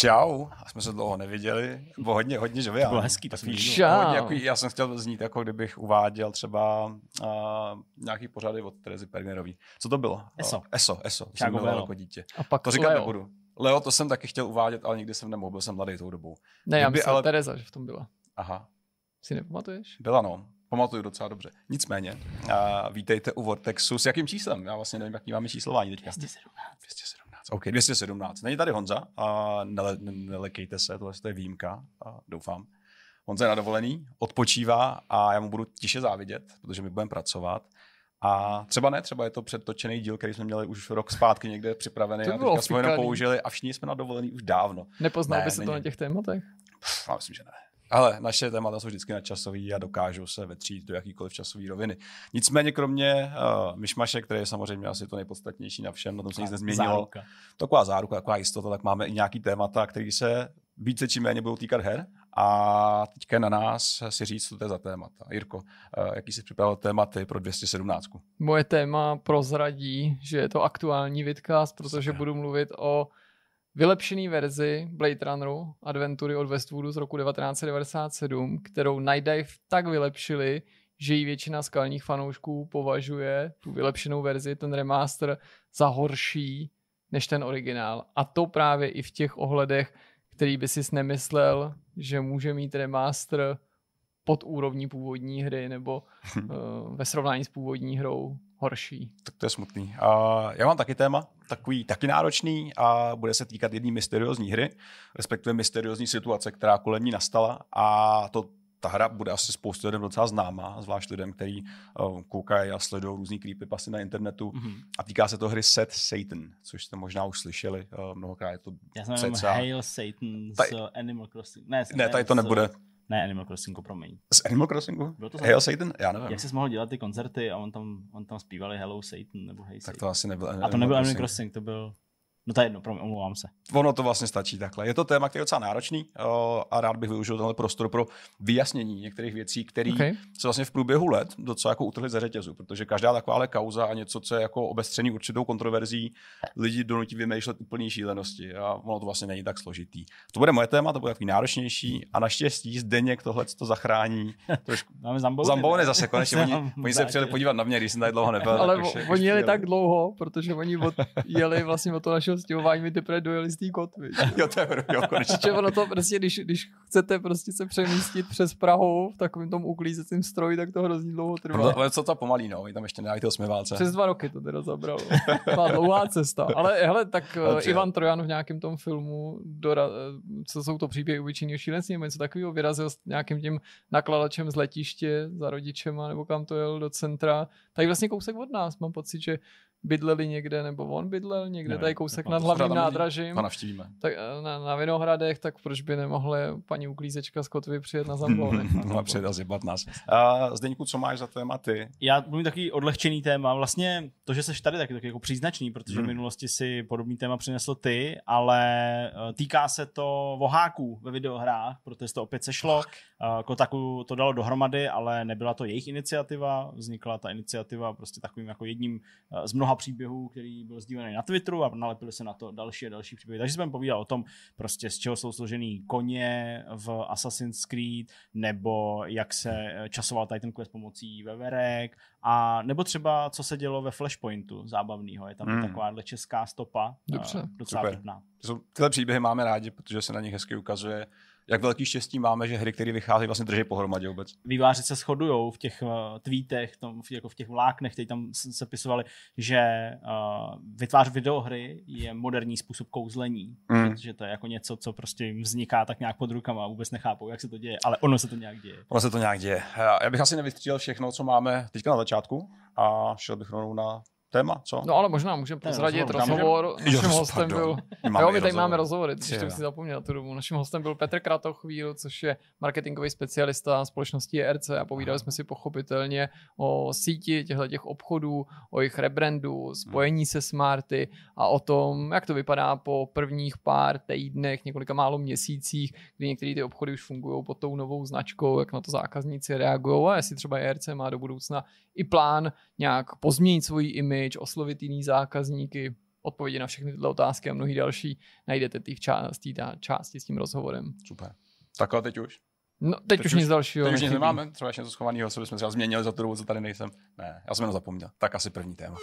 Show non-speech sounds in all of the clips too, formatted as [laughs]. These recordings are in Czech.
Čau, jsme se dlouho neviděli, bylo hodně, hodně živě. To bylo hezký, to jsem Takový, hodně, jako, já jsem chtěl znít, jako kdybych uváděl třeba uh, nějaký pořady od Terezy Pernerový. Co to bylo? ESO. Uh, ESO, ESO, to jsem Velo. jako dítě. A pak To říkat Leo. nebudu. Leo, to jsem taky chtěl uvádět, ale nikdy jsem nemohl, byl jsem mladý tou dobou. Ne, já Kdyby myslím, ale- ale... Tereza, že v tom byla. Aha, Si nepamatuješ? byla no. Pamatuju docela dobře. Nicméně, uh, vítejte u Vortexu. S jakým číslem? Já vlastně nevím, jaký máme číslování teďka. 217. 217. OK, 217. Není tady Honza, a nele, ne- nelekejte se, tohle to je výjimka, a doufám. Honza je na dovolený, odpočívá a já mu budu tiše závidět, protože my budeme pracovat. A třeba ne, třeba je to předtočený díl, který jsme měli už rok zpátky někde připravený To a teďka jsme ho jenom použili a všichni jsme na dovolený už dávno. Nepoznal Ne, by se to není. na těch tématech? Pff, já myslím, že ne. Ale naše témata jsou vždycky nadčasový a dokážou se vetřít do jakýkoliv časové roviny. Nicméně kromě uh, myšmaše, který je samozřejmě asi to nejpodstatnější na všem, na tom se nic nezměnilo, Záruka. taková záruka, taková jistota, tak máme i nějaký témata, které se více či méně budou týkat her. A teďka je na nás si říct, co to je za témata. Jirko, eh, jaký jsi připravil tématy pro 217? Moje téma prozradí, že je to aktuální vidcast, protože Super. budu mluvit o vylepšený verzi Blade Runneru Adventury od Westwoodu z roku 1997, kterou Night Dive tak vylepšili, že ji většina skalních fanoušků považuje tu vylepšenou verzi, ten remaster, za horší než ten originál. A to právě i v těch ohledech, který by si nemyslel, že může mít remaster pod úrovní původní hry nebo uh, [laughs] ve srovnání s původní hrou horší. Tak to je smutný. A já mám taky téma, takový taky náročný a bude se týkat jedné mysteriózní hry, respektive mysteriózní situace, která kolem ní nastala a to ta hra bude asi spoustu lidem docela známá, zvlášť lidem, kteří uh, koukají a sledují různý creepypasty na internetu. Mhm. A týká se to hry Set Satan, což jste možná už slyšeli. Uh, mnohokrát je to Já jsem cca- Hail Satan z Tady- Animal Crossing. Ne, Ne, tady to nebude. Ne, Animal Crossingu, promiň. Z Animal Crossingu? Bylo to Hail Satan? Já nevím. Jak jsi mohl dělat ty koncerty a on tam, on tam zpívali Hello Satan nebo Hey Tak Satan. to asi nebyl A to nebyl Animal Crossing, to byl... No to je jedno, promiň, omlouvám se. Ono to vlastně stačí takhle. Je to téma, který je docela náročný o, a rád bych využil tenhle prostor pro vyjasnění některých věcí, které Okay. se vlastně v průběhu let docela jako utrhly ze řetězu, protože každá takováhle kauza a něco, co je jako obestřený určitou kontroverzí, lidi donutí vymýšlet úplný šílenosti a ono to vlastně není tak složitý. To bude moje téma, to bude takový náročnější a naštěstí Zdeněk tohle to zachrání. [laughs] Trošku Máme Zambouny. Zase konečně, [laughs] oni, oni se přijeli podívat na mě, když jsem tady dlouho nebyl. Ale tak už- oni jeli tak dlouho, protože oni od, jeli vlastně od toho našeho stěhování, my teprve dojeli z té kotvy. [laughs] Jo, to je jo, konečně. Ono to prostě, když, když chcete prostě se přemístit přes Prahu v takovém tom uklízecím stroji, tak to hrozně dlouho trvá. Ale- Ale co to pomalý, no, tam ještě nedají ty osmiválce. Přes dva roky to teda zabralo. Byla dlouhá cesta. Ale hele, tak Ale přijel. Ivan Trojan v nějakém tom filmu, dora, eh, co jsou to příběhy obyčejného šílenství, nebo něco takového, vyrazil s nějakým tím nakladačem z letiště za rodičema, nebo kam to jel do centra. Tady vlastně kousek od nás, mám pocit, že bydleli někde, nebo on bydlel někde, Nevím, tady kousek nepamatuji nad hlavním nádražím. To navštívíme. Tak eh, na, na Vinohradech, tak proč by nemohla paní uklízečka z Kotvy přijet na Zambony? [laughs] Mohla přijet a zjebat nás. A Zdeňku, co máš za téma ty? Já budu mít takový odlehčený téma. Vlastně to, že jsi tady, tak je taky jako příznačný, protože Hmm. v minulosti si podobný téma přinesl ty, ale eh, týká se to voháků ve videohrách, protože to opět sešlo. Eh, Kotaku to dalo dohromady, ale nebyla to jejich iniciativa. Vznikla ta iniciativa prostě takovým jako jedním z mnoha příběhů, který byl sdílený na Twitteru a nalepili se na to další a další příběhy. Takže jsem povídal o tom, prostě z čeho jsou složený koně v Assassin's Creed, nebo jak se eh, časoval Titan Quest pomocí veverek, a nebo třeba co se dělo ve Flashpointu zábavného. Je tam Hmm. mm. takováhle česká stopa. Dobře. eh, Docela Super. Tyhle příběhy máme rádi, protože se na nich hezky ukazuje, jak velký štěstí máme, že hry, které vychází, vlastně drží pohromadě vůbec. výváři se shodují v těch uh, tweetech, tom, v, jako v těch vláknech, které tam s- sepisovali, že uh, vytvářet videohry je moderní způsob kouzlení, Mm. protože to je jako něco, co prostě jim vzniká tak nějak pod rukama a vůbec nechápou, jak se to děje, ale ono se to nějak děje. Ono se to nějak děje. Já- Já bych asi nevystřílel všechno, co máme teďka na začátku a šel bych rovnou na téma, co? No ale možná můžeme prozradit rozhovor, rozhovor. Jo, Naším hostem pardon. byl Máme jo, my tady rozhovor. máme rozhovory, což jo. si zapomněl tu dobu. Naším hostem byl Petr Kratochvíl, což je marketingový specialista společnosti ERC a povídali jsme si pochopitelně o síti těchto těch obchodů, o jejich rebrandu, spojení se smarty a o tom, jak to vypadá po prvních pár týdnech, několika málo měsících, kdy některé ty obchody už fungují pod tou novou značkou, jak na to zákazníci reagují a jestli třeba ERC má do budoucna i plán nějak pozměnit svůj image, oslovit jiný zákazníky, odpovědi na všechny tyhle otázky a mnohé další najdete v části, části s tím rozhovorem. Super. Takhle teď už? No, teď, teď už nic dalšího. Teď už nic nemáme, třeba ještě něco schovaného, co bychom třeba změnili za tu dobu, co tady nejsem. Ne, já jsem jenom zapomněl. Tak asi první téma.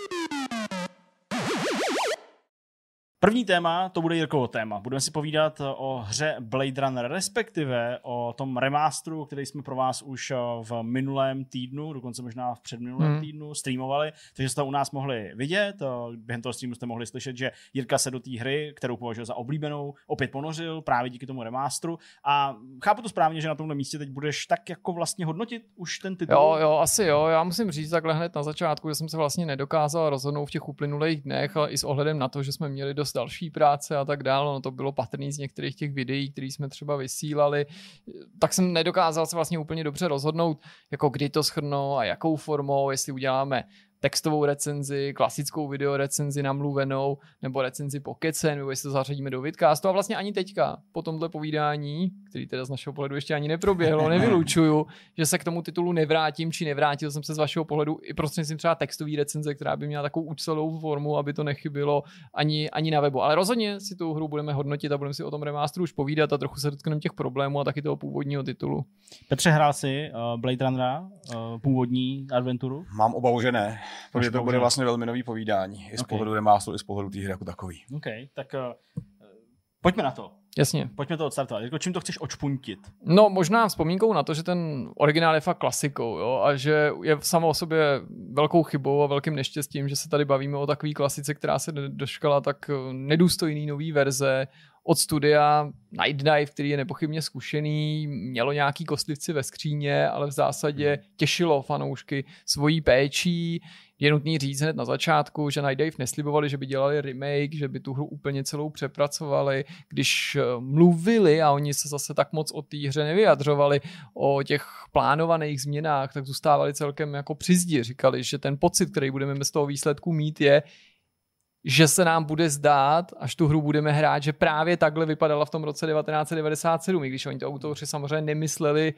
První téma, to bude Jirkovo téma. Budeme si povídat o hře Blade Runner, respektive o tom remasteru, který jsme pro vás už eh, v minulém týdnu, dokonce možná v předminulém hmm. týdnu streamovali, takže jste to u nás mohli vidět. Eh, během toho streamu jste mohli slyšet, že Jirka se do té hry, kterou považuje za oblíbenou, opět ponořil právě díky tomu remasteru. A chápu to správně, že na tomhle místě teď budeš tak jako vlastně hodnotit už ten titul? Jo, jo, asi jo. Já musím říct takhle hned na začátku, že jsem se vlastně nedokázal rozhodnout v těch uplynulých dnech, ale i s ohledem na to, že jsme měli dost další práce a tak dále, no to bylo patrný z některých těch videí, které jsme třeba vysílali, tak jsem nedokázal se vlastně úplně dobře rozhodnout, jako kdy to schrnou a jakou formou, jestli uděláme textovou recenzi, klasickou video recenzi namluvenou, nebo recenzi pokecen, nebo jestli to zařadíme do vidcastu. A vlastně ani teďka, po tomhle povídání, který teda z našeho pohledu ještě ani neproběhlo, [laughs] nevylučuju, že se k tomu titulu nevrátím, či nevrátil jsem se z vašeho pohledu i prostřednictvím třeba textové recenze, která by měla takovou ucelou formu, aby to nechybilo ani, ani na webu. Ale rozhodně si tu hru budeme hodnotit a budeme si o tom remasteru už povídat a trochu se dotkneme těch problémů a taky toho původního titulu. Petře, hrál si uh, Blade Runnera, uh, původní adventuru? Mám obavu, že ne. Protože to bude vlastně velmi nový povídání. I z okay. pohledu remasteru, i z pohledu té hry jako takový. OK, tak uh, pojďme na to. Jasně. Pojďme to odstartovat. Jako čím to chceš očpuntit? No možná vzpomínkou na to, že ten originál je fakt klasikou jo? a že je samo o sobě velkou chybou a velkým neštěstím, že se tady bavíme o takové klasice, která se doškala tak nedůstojný nový verze od studia Night Dive, který je nepochybně zkušený, mělo nějaký kostlivci ve skříně, ale v zásadě hmm. těšilo fanoušky svojí péčí. Je nutný říct hned na začátku, že Night Dive neslibovali, že by dělali remake, že by tu hru úplně celou přepracovali. Když eh, mluvili a oni se zase tak moc o té hře nevyjadřovali, o těch plánovaných změnách, tak zůstávali celkem jako při zdi. Říkali, že ten pocit, který budeme z toho výsledku mít, je, že se nám bude zdát, až tu hru budeme hrát, že právě takhle vypadala v tom roce 1997, i když oni to autoři samozřejmě nemysleli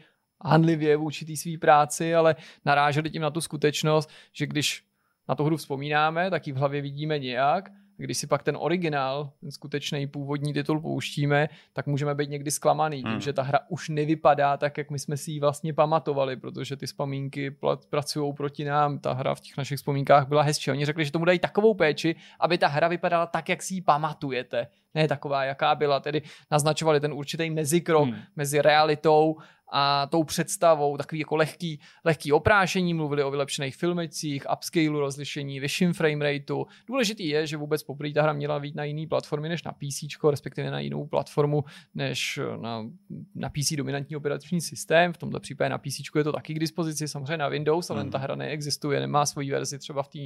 handlivě vůči té své práci, ale naráželi tím na tu skutečnost, že když na tu hru vzpomínáme, tak ji v hlavě vidíme nějak když si pak ten originál, ten skutečný původní titul pouštíme, tak můžeme být někdy zklamaný tím, hmm. že ta hra už nevypadá tak, jak my jsme si ji vlastně pamatovali, protože ty vzpomínky pracují proti nám. Ta hra v těch našich vzpomínkách byla hezčí. Oni řekli, že tomu dají takovou péči, aby ta hra vypadala tak, jak si ji pamatujete. Ne taková, jaká byla. Tedy naznačovali ten určitý mezikrok hmm. mezi realitou a tou představou, takový jako lehký, lehký oprášení, mluvili o vylepšených filmicích, upscaleu rozlišení, vyšším framerateu. Důležitý je, že vůbec poprvé ta hra měla být na jiný platformy než na PC, respektive na jinou platformu než na, na PC dominantní operační systém. V tomto případě na PC je to taky k dispozici, samozřejmě na Windows, ale mm. ta hra neexistuje, nemá svoji verzi třeba v té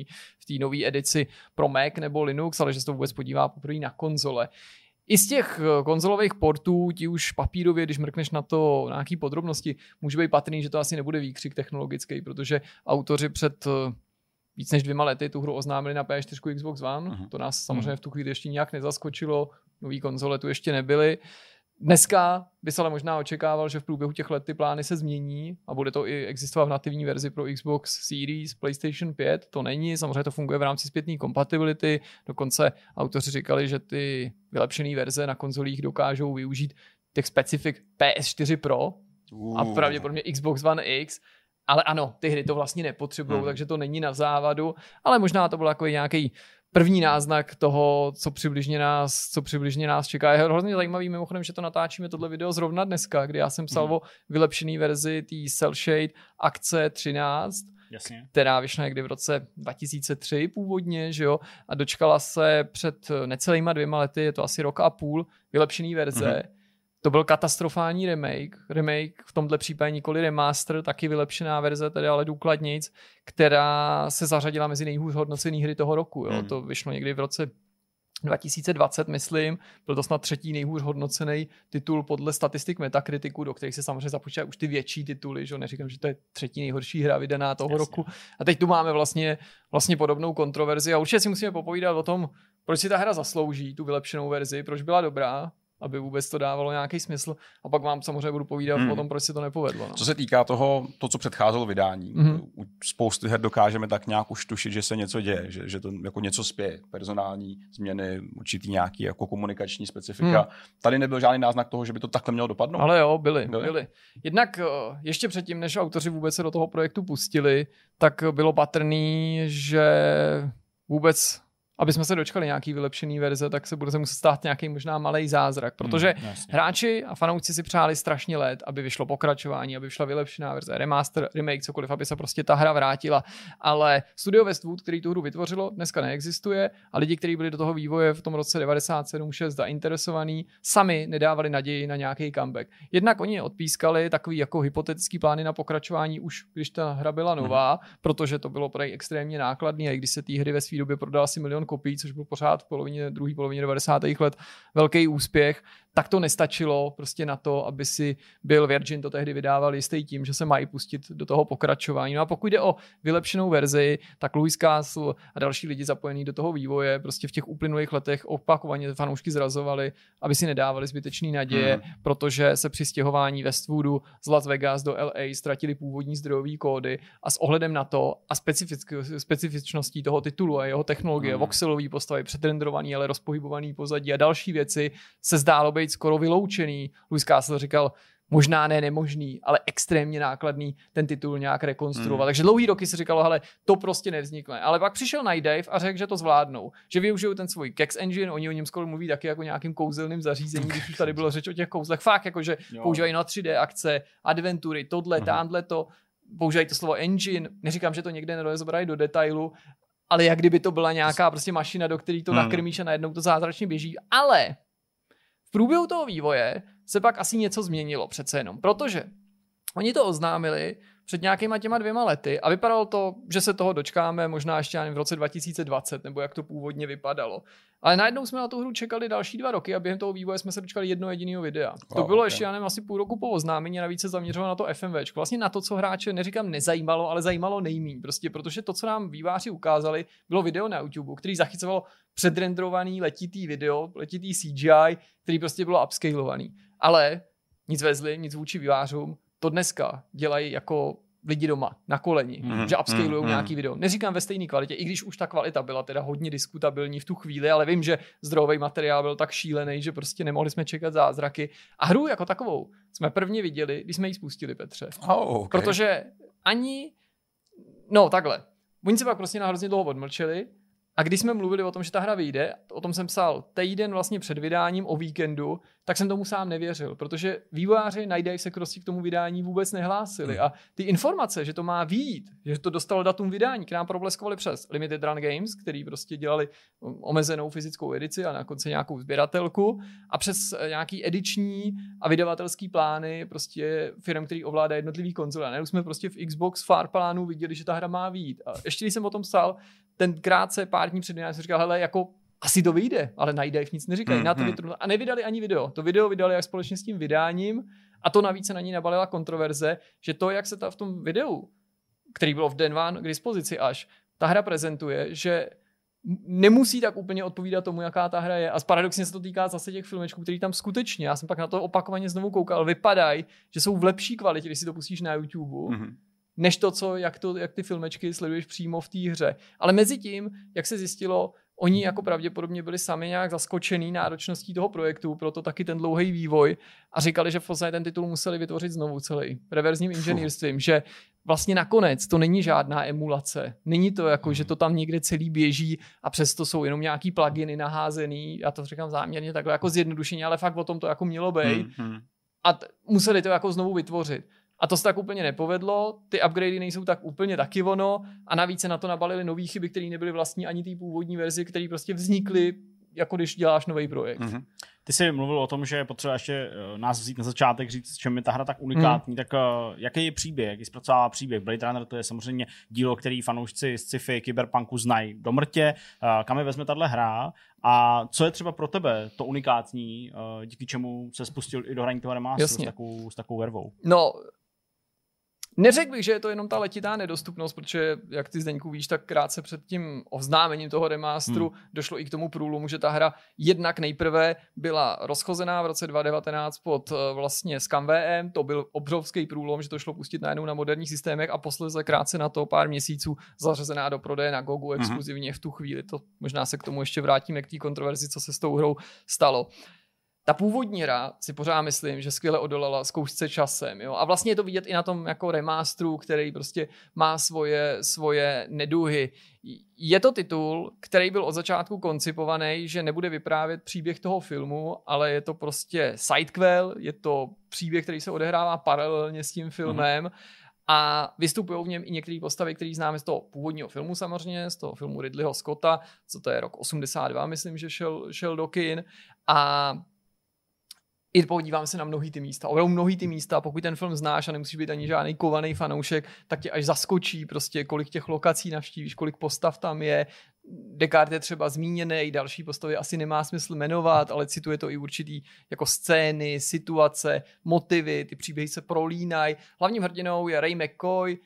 v nové edici pro Mac nebo Linux, ale že se to vůbec podívá poprvé na konzole. I z těch eh, konzolových portů, ti už papírově, když mrkneš na to na nějaký podrobnosti, může být patrný, že to asi nebude výkřik technologický, protože autoři před eh, víc než dvěma lety tu hru oznámili na P4 Xbox One. Uh-huh. To nás samozřejmě v tu chvíli ještě nějak nezaskočilo. Nový konzole tu ještě nebyly. Dneska by se ale možná očekával, že v průběhu těch let ty plány se změní a bude to i existovat v nativní verzi pro Xbox Series, PlayStation 5. To není, samozřejmě to funguje v rámci zpětné kompatibility. Dokonce autoři říkali, že ty vylepšené verze na konzolích dokážou využít těch specifik PS4 Pro a pravděpodobně Xbox One X. Ale ano, ty hry to vlastně nepotřebují, hmm. takže to není na závadu, ale možná to byl jako nějaký první náznak toho, co přibližně nás, co přibližně nás čeká. Je hrozně zajímavý mimochodem, že to natáčíme tohle video zrovna dneska, kdy já jsem psal hmm. o vylepšený verzi té Cell Shade akce 13, Jasně. která vyšla někdy v roce 2003 původně, že jo, a dočkala se před necelýma dvěma lety, je to asi rok a půl, vylepšený verze. Hmm to byl katastrofální remake, remake v tomhle případě nikoli remaster, taky vylepšená verze, tedy ale důkladnějc, která se zařadila mezi nejhůř hodnocený hry toho roku. Jo. Hmm. To vyšlo někdy v roce 2020, myslím, byl to snad třetí nejhůř hodnocený titul podle statistik Metakritiku, do kterých se samozřejmě započítají už ty větší tituly, že neříkám, že to je třetí nejhorší hra vydaná toho Jasně. roku. A teď tu máme vlastně, vlastně podobnou kontroverzi a určitě si musíme popovídat o tom, proč si ta hra zaslouží, tu vylepšenou verzi, proč byla dobrá, aby vůbec to dávalo nějaký smysl. A pak vám samozřejmě budu povídat Hmm. o tom, proč se to nepovedlo. No. Co se týká toho, to, co předcházelo vydání, mm-hmm. u spousty her dokážeme tak nějak už tušit, že se něco děje, že, že to jako něco spěje, personální změny, určitý nějaký jako komunikační specifika. Hmm. Tady nebyl žádný náznak toho, že by to takhle mělo dopadnout. Ale jo, byly, Byly? byly. Jednak eh, ještě předtím, než autoři vůbec se do toho projektu pustili, tak bylo patrný, že vůbec, aby jsme se dočkali nějaký vylepšený verze, tak se bude se muset stát nějaký možná malý zázrak, protože Hmm, jasně. Hráči a fanoušci si přáli strašně let, aby vyšlo pokračování, aby vyšla vylepšená verze, remaster, remake, cokoliv, aby se prostě ta hra vrátila. Ale studio Westwood, který tu hru vytvořilo, dneska neexistuje a lidi, kteří byli do toho vývoje v tom roce 97-6 zainteresovaní, sami nedávali naději na nějaký comeback. Jednak oni odpískali takový jako hypotetický plány na pokračování už, když ta hra byla nová, protože to bylo prej extrémně nákladný a i když se té hry ve své době prodal asi milion kopií, což byl pořád v polovině, druhé polovině 90. let velký úspěch, tak to nestačilo prostě na to, aby si byl Virgin to tehdy vydával jistý tím, že se mají pustit do toho pokračování. No a pokud jde o vylepšenou verzi, tak Louis Castle a další lidi zapojení do toho vývoje prostě v těch uplynulých letech opakovaně fanoušky zrazovali, aby si nedávali zbytečný naděje, Hmm. protože se při stěhování Westwoodu z Las Vegas do LA ztratili původní zdrojové kódy a s ohledem na to a specifick- specifičností toho titulu a jeho technologie, Hmm. voxelové postavy, předrendrovaný, ale rozpohybovaný pozadí a další věci se zdálo být skoro vyloučený. Louis Castle říkal, možná ne nemožný, ale extrémně nákladný ten titul nějak rekonstruovat. Hmm. Takže dlouhý roky se říkalo, hele, to prostě nevznikne. Ale pak přišel Night Dive a řekl, že to zvládnou. Že využijou ten svůj Kex Engine, oni o něm skoro mluví taky jako nějakým kouzelným zařízením, když už tady [laughs] bylo řeč o těch kouzlech. Fakt, jako že Jo. používají na 3D akce, adventury, tohle, Mhm. tamhle to, používají to slovo engine, neříkám, že to někde nerozebrají do detailu, ale jak kdyby to byla nějaká prostě mašina, do které to Mhm. nakrmíš a najednou to zázračně běží. Ale v průběhu toho vývoje se pak asi něco změnilo přece jenom, protože oni to oznámili před nějakýma těma dvěma lety a vypadalo to, že se toho dočkáme možná ještě v roce 2020, nebo jak to původně vypadalo. Ale najednou jsme na tu hru čekali další dva roky a během toho vývoje jsme se dočkali jedno jediného videa. to Wow, bylo ok. ještě, já nevím, asi půl roku po oznámení a navíc se zaměřovalo na to FMV. Vlastně na to, co hráče, neříkám nezajímalo, ale zajímalo nejmíň. Prostě protože to, co nám výváři ukázali, bylo video na YouTube, který zachycovalo předrendrovaný letitý video, letitý CGI, který prostě bylo upscalovaný. Ale nic vezli, nic vůči vývářům, to dneska dělají jako lidi doma, na koleni, Mhm, že upscalují mhm, nějaký video. Neříkám ve stejné kvalitě, i když už ta kvalita byla teda hodně diskutabilní v tu chvíli, ale vím, že zdrojový materiál byl tak šílený, že prostě nemohli jsme čekat zázraky. A hru jako takovou jsme prvně viděli, když jsme ji spustili, Petře. Oh, okay. Protože ani, no takhle, oni se pak prostě na hrozně dlouho odmlčeli a když jsme mluvili o tom, že ta hra vyjde, o tom jsem psal týden vlastně před vydáním o víkendu, tak jsem tomu sám nevěřil, protože vývojáři Night se prostě k tomu vydání vůbec nehlásili Hmm. a ty informace, že to má výjít, že to dostalo datum vydání, k nám probleskovali přes Limited Run Games, který prostě dělali um, omezenou fyzickou edici a na konci nějakou sběratelku a přes eh, nějaký ediční a vydavatelský plány prostě firm, který ovládá jednotlivý konzole. A jsme prostě v Xbox Far plánu viděli, že ta hra má výjít. A ještě když jsem o tom psal, ten krátce pár dní před jsem říkal, hele, jako asi to vyjde, ale na Dive nic neříkají. Hmm, na hmm. Twitteru, a nevydali ani video. To video vydali jak společně s tím vydáním a to navíc se na ní nabalila kontroverze, že to, jak se ta v tom videu, který bylo v Den One k dispozici až, ta hra prezentuje, že nemusí tak úplně odpovídat tomu, jaká ta hra je. A paradoxně se to týká zase těch filmečků, který tam skutečně, já jsem pak na to opakovaně znovu koukal, vypadají, že jsou v lepší kvalitě, když si to pustíš na YouTube, Mhm. Než to, co, jak, to, jak ty filmečky sleduješ přímo v té hře. Ale mezi tím, jak se zjistilo, oni jako pravděpodobně byli sami nějak zaskočený náročností toho projektu, proto taky ten dlouhý vývoj a říkali, že v podstatě ten titul museli vytvořit znovu celý reverzním inženýrstvím, že vlastně nakonec to není žádná emulace. Není to jako, že to tam někde celý běží a přesto jsou jenom nějaký pluginy naházený, já to říkám záměrně takhle jako zjednodušeně, ale fakt o tom to jako mělo být Mhm. a t- museli to jako znovu vytvořit. A to se tak úplně nepovedlo, ty upgradey nejsou tak úplně taky ono a navíc se na to nabalili nové chyby, které nebyly vlastní ani té původní verzi, které prostě vznikly, jako když děláš nový projekt. Mhm. Ty jsi mluvil o tom, že je potřeba ještě eh, nás vzít na začátek, říct, s čem je ta hra tak unikátní, tak eh, jaký je příběh, jaký zpracovává příběh? Blade Runner to je samozřejmě dílo, který fanoušci z sci-fi, kyberpunku znají do mrtě, eh, kam je vezme tahle hra a co je třeba pro tebe to unikátní, díky čemu se spustil i do hraní toho remasteru s takovou, s takovou vervou? No, Neřekl bych, že je to jenom ta letitá nedostupnost, protože, jak ty Zdeňku víš, tak krátce před tím oznámením toho remasteru hmm. došlo i k tomu průlomu, že ta hra jednak nejprve byla rozchozená v roce 2019 pod eh, vlastně ScanVM, to byl obrovský průlom, že to šlo pustit najednou na moderních systémech a posledně krátce na to pár měsíců zařazená do prodeje na Gogu mhm. exkluzivně hmm. v tu chvíli. To možná se k tomu ještě vrátíme k té kontroverzi, co se s tou hrou stalo ta původní hra si pořád myslím, že skvěle odolala zkoušce časem. Jo? A vlastně je to vidět i na tom jako remasteru, který prostě má svoje, svoje neduhy. Je to titul, který byl od začátku koncipovaný, že nebude vyprávět příběh toho filmu, ale je to prostě sidequel, je to příběh, který se odehrává paralelně s tím filmem. Mm-hmm. A vystupují v něm i některé postavy, které známe z toho původního filmu samozřejmě, z toho filmu Ridleyho Scotta, co to je rok 82, myslím, že šel, šel do kin. A i podívám se na mnohý ty místa. Opravdu mnohý ty místa, pokud ten film znáš a nemusíš být ani žádný kovaný fanoušek, tak tě až zaskočí prostě, kolik těch lokací navštívíš, kolik postav tam je. Descartes je třeba zmíněný, další postavy asi nemá smysl jmenovat, ale cituje to i určitý jako scény, situace, motivy, ty příběhy se prolínají. Hlavním hrdinou je Ray McCoy,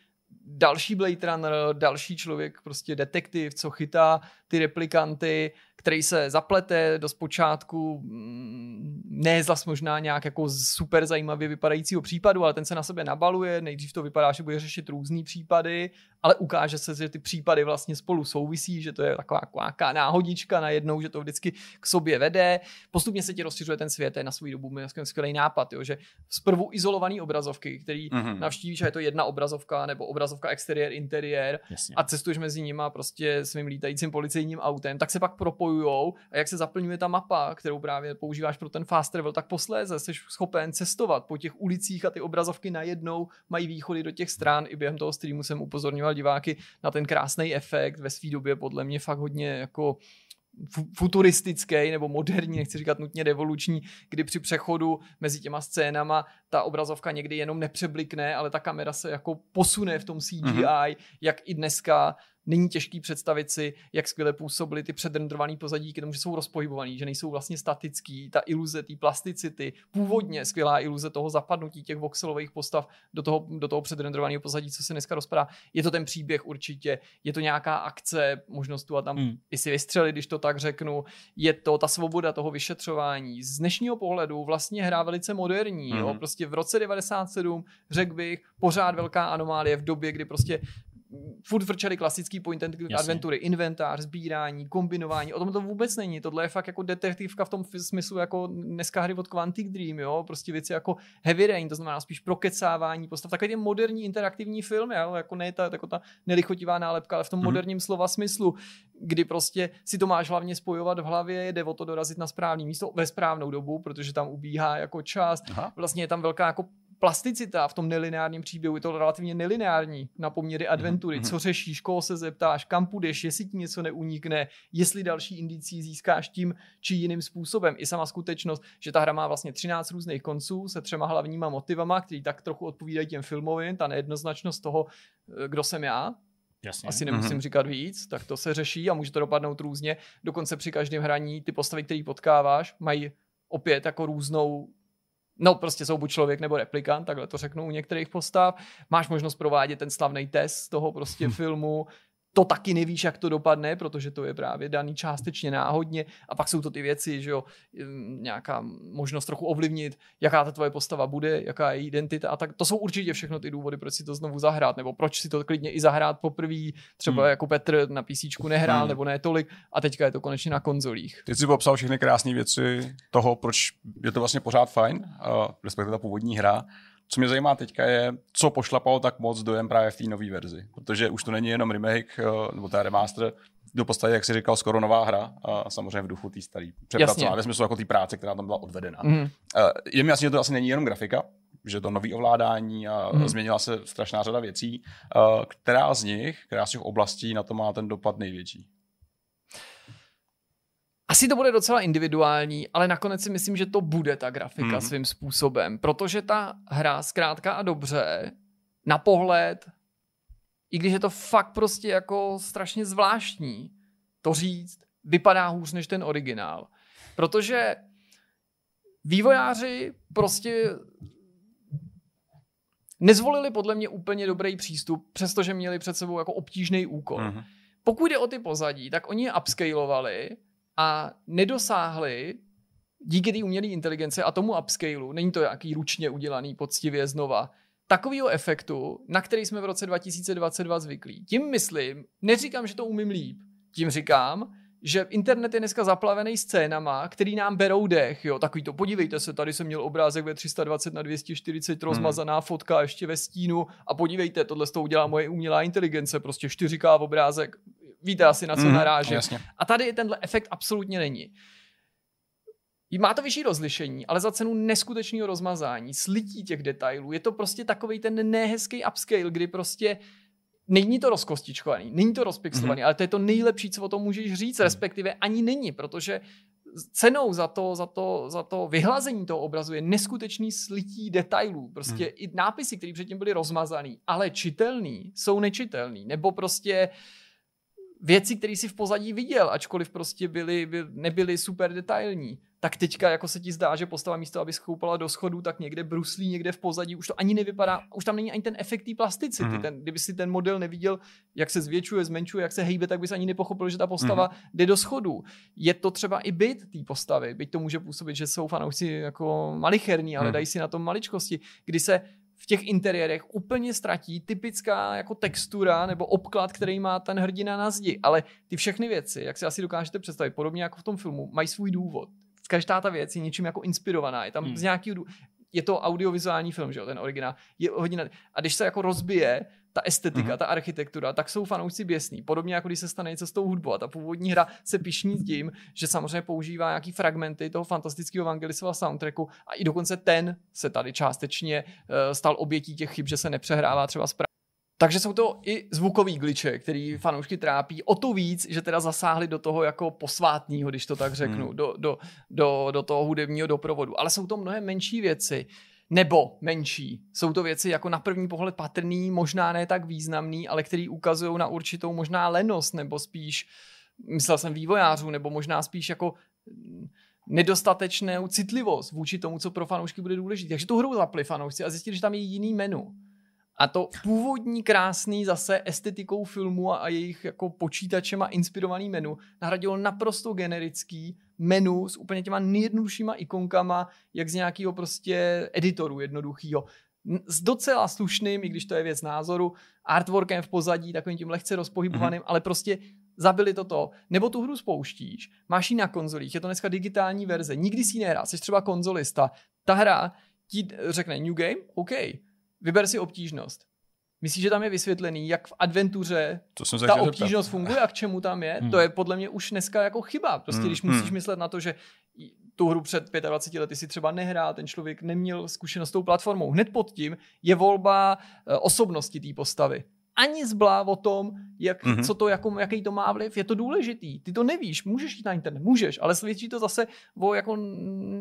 další Blade Runner, další člověk, prostě detektiv, co chytá ty replikanty, který se zaplete do zpočátku mm, ne zas možná nějak jako super zajímavě vypadajícího případu, ale ten se na sebe nabaluje, nejdřív to vypadá, že bude řešit různý případy, ale ukáže se, že ty případy vlastně spolu souvisí, že to je taková nějaká náhodička najednou, že to vždycky k sobě vede. Postupně se ti rozšiřuje ten svět, to je na svou dobu skvělý nápad, jo, že zprvu izolovaný obrazovky, který mm-hmm. navštívíš, a je to jedna obrazovka nebo obrazovka exteriér, interiér Jasně. a cestuješ mezi nimi prostě svým lítajícím policejním autem, tak se pak propojujou a jak se zaplňuje ta mapa, kterou právě používáš pro ten fast travel, tak posléze jsi schopen cestovat po těch ulicích a ty obrazovky najednou mají východy do těch stran. I během toho streamu jsem upozorňoval diváky na ten krásný efekt ve své době podle mě fakt hodně jako futuristický nebo moderní, nechci říkat nutně revoluční, kdy při přechodu mezi těma scénama ta obrazovka někdy jenom nepřeblikne, ale ta kamera se jako posune v tom CGI, mm-hmm. jak i dneska není těžký představit si, jak skvěle působily ty předrendrované pozadí k tomu, že jsou rozpohybovaný, že nejsou vlastně statický, ta iluze té plasticity, původně skvělá iluze toho zapadnutí těch voxelových postav do toho, do toho předrendrovaného pozadí, co se dneska rozpadá. Je to ten příběh určitě, je to nějaká akce, možnost tu a tam hmm. i si vystřelit, když to tak řeknu, je to ta svoboda toho vyšetřování. Z dnešního pohledu vlastně hra velice moderní, hmm. jo? prostě v roce 97 řekl bych, pořád velká anomálie v době, kdy prostě furt vrčeli klasický point and click adventury, inventář, sbírání, kombinování, o tom to vůbec není. Tohle je fakt jako detektivka v tom smyslu jako dneska hry od Quantic Dream, jo, prostě věci jako Heavy Rain, to znamená spíš prokecávání postav, takový ten moderní interaktivní film, jo, jako ne ta, jako ta nelichotivá nálepka, ale v tom mm-hmm. moderním slova smyslu, kdy prostě si to máš hlavně spojovat v hlavě, jde o to dorazit na správné místo ve správnou dobu, protože tam ubíhá jako čas. Aha. Vlastně je tam velká jako plasticita v tom nelineárním příběhu, je to relativně nelineární na poměry adventury, mm-hmm. co řešíš, koho se zeptáš, kam půjdeš, jestli ti něco neunikne, jestli další indicí získáš tím či jiným způsobem. I sama skutečnost, že ta hra má vlastně 13 různých konců se třema hlavníma motivama, který tak trochu odpovídají těm filmovým, ta nejednoznačnost toho, eh, kdo jsem já, Jasně. Asi nemusím mm-hmm. říkat víc, tak to se řeší a může to dopadnout různě. Dokonce při každém hraní ty postavy, které potkáváš, mají opět jako různou No, prostě jsou buď člověk nebo replikant, takhle to řeknu u některých postav. Máš možnost provádět ten slavný test toho prostě hm. filmu, to taky nevíš, jak to dopadne, protože to je právě daný částečně náhodně a pak jsou to ty věci, že jo, nějaká možnost trochu ovlivnit, jaká ta tvoje postava bude, jaká je identita a tak to jsou určitě všechno ty důvody, proč si to znovu zahrát, nebo proč si to klidně i zahrát poprvé, třeba hmm. jako Petr na PC nehrál, hmm. nebo ne tolik a teďka je to konečně na konzolích. Ty jsi popsal všechny krásné věci toho, proč je to vlastně pořád fajn, respektive ta původní hra, co mě zajímá teďka je, co pošlapalo tak moc dojem právě v té nové verzi. Protože už to není jenom remake, eh, nebo ta remaster, do podstatě, jak si říkal, skoro nová hra a samozřejmě v duchu té staré přepracované, ve smyslu jako té práce, která tam byla odvedena. Mm. Je mi jasně, že to asi není jenom grafika, že to nový ovládání a mm. změnila se strašná řada věcí. Eh, která z nich, která z těch oblastí na to má ten dopad největší? Asi to bude docela individuální, ale nakonec si myslím, že to bude ta grafika hmm. svým způsobem, protože ta hra zkrátka a dobře na pohled, i když je to fakt prostě jako strašně zvláštní to říct, vypadá hůř než ten originál. Protože vývojáři prostě nezvolili podle mě úplně dobrý přístup, přestože měli před sebou jako obtížný úkol. Mhm. Pokud jde o ty pozadí, tak oni je upscalovali a nedosáhli díky té umělé inteligenci a tomu upscaleu, není to jaký ručně udělaný poctivě znova, takového efektu, na který jsme v roce 2022 zvyklí. Tím myslím, neříkám, že to umím líp, tím říkám, že internet je dneska zaplavený scénama, který nám berou dech, jo, takový to, podívejte se, tady jsem měl obrázek ve 320 na 240 rozmazaná fotka ještě ve stínu a podívejte, tohle z toho udělá moje umělá inteligence, prostě 4K obrázek, víte asi na co Mhm, narážím. Jasně. A tady tenhle efekt absolutně není. Má to vyšší rozlišení, ale za cenu neskutečného rozmazání, slití těch detailů. Je to prostě takový ten nehezký upscale, kdy prostě není to rozkostičkovaný, není to rozpixelovaný, mm-hmm. ale to je to nejlepší, co o tom můžeš říct, respektive ani není, protože cenou za to, za to, za to vyhlazení toho obrazu je neskutečný slití detailů. Prostě Hmm. i nápisy, které předtím byly rozmazaný, ale čitelný, jsou nečitelný. Nebo prostě věci, které si v pozadí viděl, ačkoliv prostě byly, by, nebyly super detailní, tak teďka jako se ti zdá, že postava místo, aby skoupala do schodů, tak někde bruslí, někde v pozadí, už to ani nevypadá, už tam není ani ten efekt té plasticity. Mm-hmm. Ten, kdyby si ten model neviděl, jak se zvětšuje, zmenšuje, jak se hejbe, tak bys ani nepochopil, že ta postava mm-hmm. jde do schodů. Je to třeba i byt té postavy, byť to může působit, že jsou fanoušci jako malicherní, ale Mhm. dají si na tom maličkosti, kdy se v těch interiérech úplně ztratí typická jako textura nebo obklad, který má ten hrdina na zdi. Ale ty všechny věci, jak si asi dokážete představit, podobně jako v tom filmu, mají svůj důvod. Každá ta věc je něčím jako inspirovaná. Je tam Hmm. z nějakého dů... Je to audiovizuální film, že jo, ten originál. Je hodně... na- A když se jako rozbije ta estetika, Mhm. ta architektura, tak jsou fanoušci běsní. Podobně jako když se stane něco s tou hudbou. A ta původní hra se pišní tím, že samozřejmě používá nějaký fragmenty toho fantastického Evangelisova soundtracku a i dokonce ten se tady částečně uh, stal obětí těch chyb, že se nepřehrává třeba správně. Takže jsou to i zvukový glitche, který fanoušky trápí. O to víc, že teda zasáhli do toho jako posvátního, když to tak řeknu, Hmm. do, do, do, do toho hudebního doprovodu. Ale jsou to mnohem menší věci, nebo menší. Jsou to věci jako na první pohled patrný, možná ne tak významný, ale který ukazují na určitou možná lenost, nebo spíš, myslel jsem vývojářů, nebo možná spíš jako mm, nedostatečnou citlivost vůči tomu, co pro fanoušky bude důležité. Takže tu hru zapli fanoušci a zjistili, že tam je jiný menu. A to původní krásný zase estetikou filmu a jejich jako počítačem a inspirovaný menu nahradilo naprosto generický menu s úplně těma nejjednoduššíma ikonkama, jak z nějakého prostě editoru jednoduchýho. S docela slušným, i když to je věc názoru, artworkem v pozadí, takovým tím lehce rozpohybovaným, mm-hmm. ale prostě zabili to to. Nebo tu hru spouštíš, máš ji na konzolích, je to dneska digitální verze, nikdy si ji nehrál, jsi třeba konzolista. Ta hra ti řekne New Game, OK, vyber si obtížnost. Myslíš, že tam je vysvětlený, jak v adventuře To jsem se ta obtížnost zeptat. funguje a k čemu tam je? Hmm. To je podle mě už dneska jako chyba. Prostě Hmm, když musíš hmm. myslet na to, že tu hru před 25 lety si třeba nehrál, ten člověk neměl zkušenost s tou platformou. Hned pod tím je volba eh, osobnosti té postavy. Ani zblá o tom, jak, Mhm. mm-hmm. co to, jako, jaký to má vliv, je to důležitý. Ty to nevíš, můžeš jít na internet, můžeš, ale svědčí to zase o jako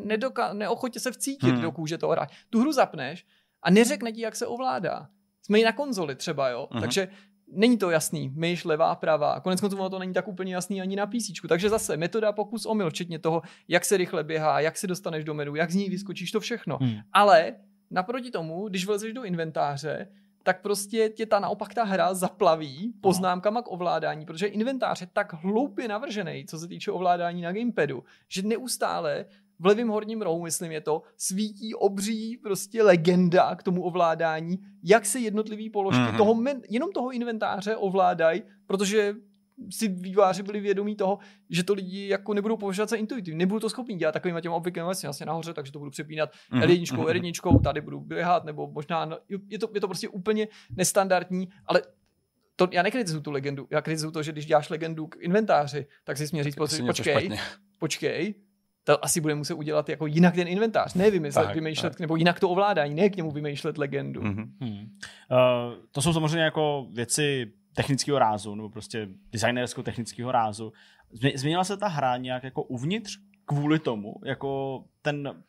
nedoka- neochotě se vcítit hmm. do kůže toho hráče. Tu hru zapneš a neřekne ti, jak se ovládá. Jsme i na konzoli třeba, jo, Mhm. takže není to jasný, myš, levá, pravá. Konec konců ono to není tak úplně jasný ani na PC. Takže zase metoda pokus omyl, včetně toho, jak se rychle běhá, jak se dostaneš do menu, jak z ní vyskočíš, to všechno. Hmm. Ale naproti tomu, když vlezeš do inventáře, tak prostě tě ta naopak ta hra zaplaví poznámkama k ovládání, protože inventář je tak hloupě navržený, co se týče ovládání na gamepadu, že neustále v levém horním rohu, myslím je to, svítí obří prostě legenda k tomu ovládání, jak se jednotlivý položky Mhm. mm-hmm. toho men, jenom toho inventáře ovládají, protože si výváři byli vědomí toho, že to lidi jako nebudou považovat za intuitivní, nebudou to schopni dělat takovýma těma obvyklými věcmi, vlastně nahoře, takže to budu přepínat Mhm, L1, mhm. R1, tady budu běhat, nebo možná, no, je to, je to prostě úplně nestandardní, ale to, já nekritizuju tu legendu, já kritizuju to, že když děláš legendu k inventáři, tak si směří něco počkej, počkej, to asi bude muset udělat jako jinak ten inventář, ne vymyslet, Tak, vymýšlet, tak. nebo jinak to ovládání, ne k němu vymýšlet legendu. Mhm. Hmm. Uh, to jsou samozřejmě jako věci technického rázu, nebo prostě designersko-technického rázu. Změ- Změnila se ta hra nějak jako uvnitř kvůli tomu, jako ten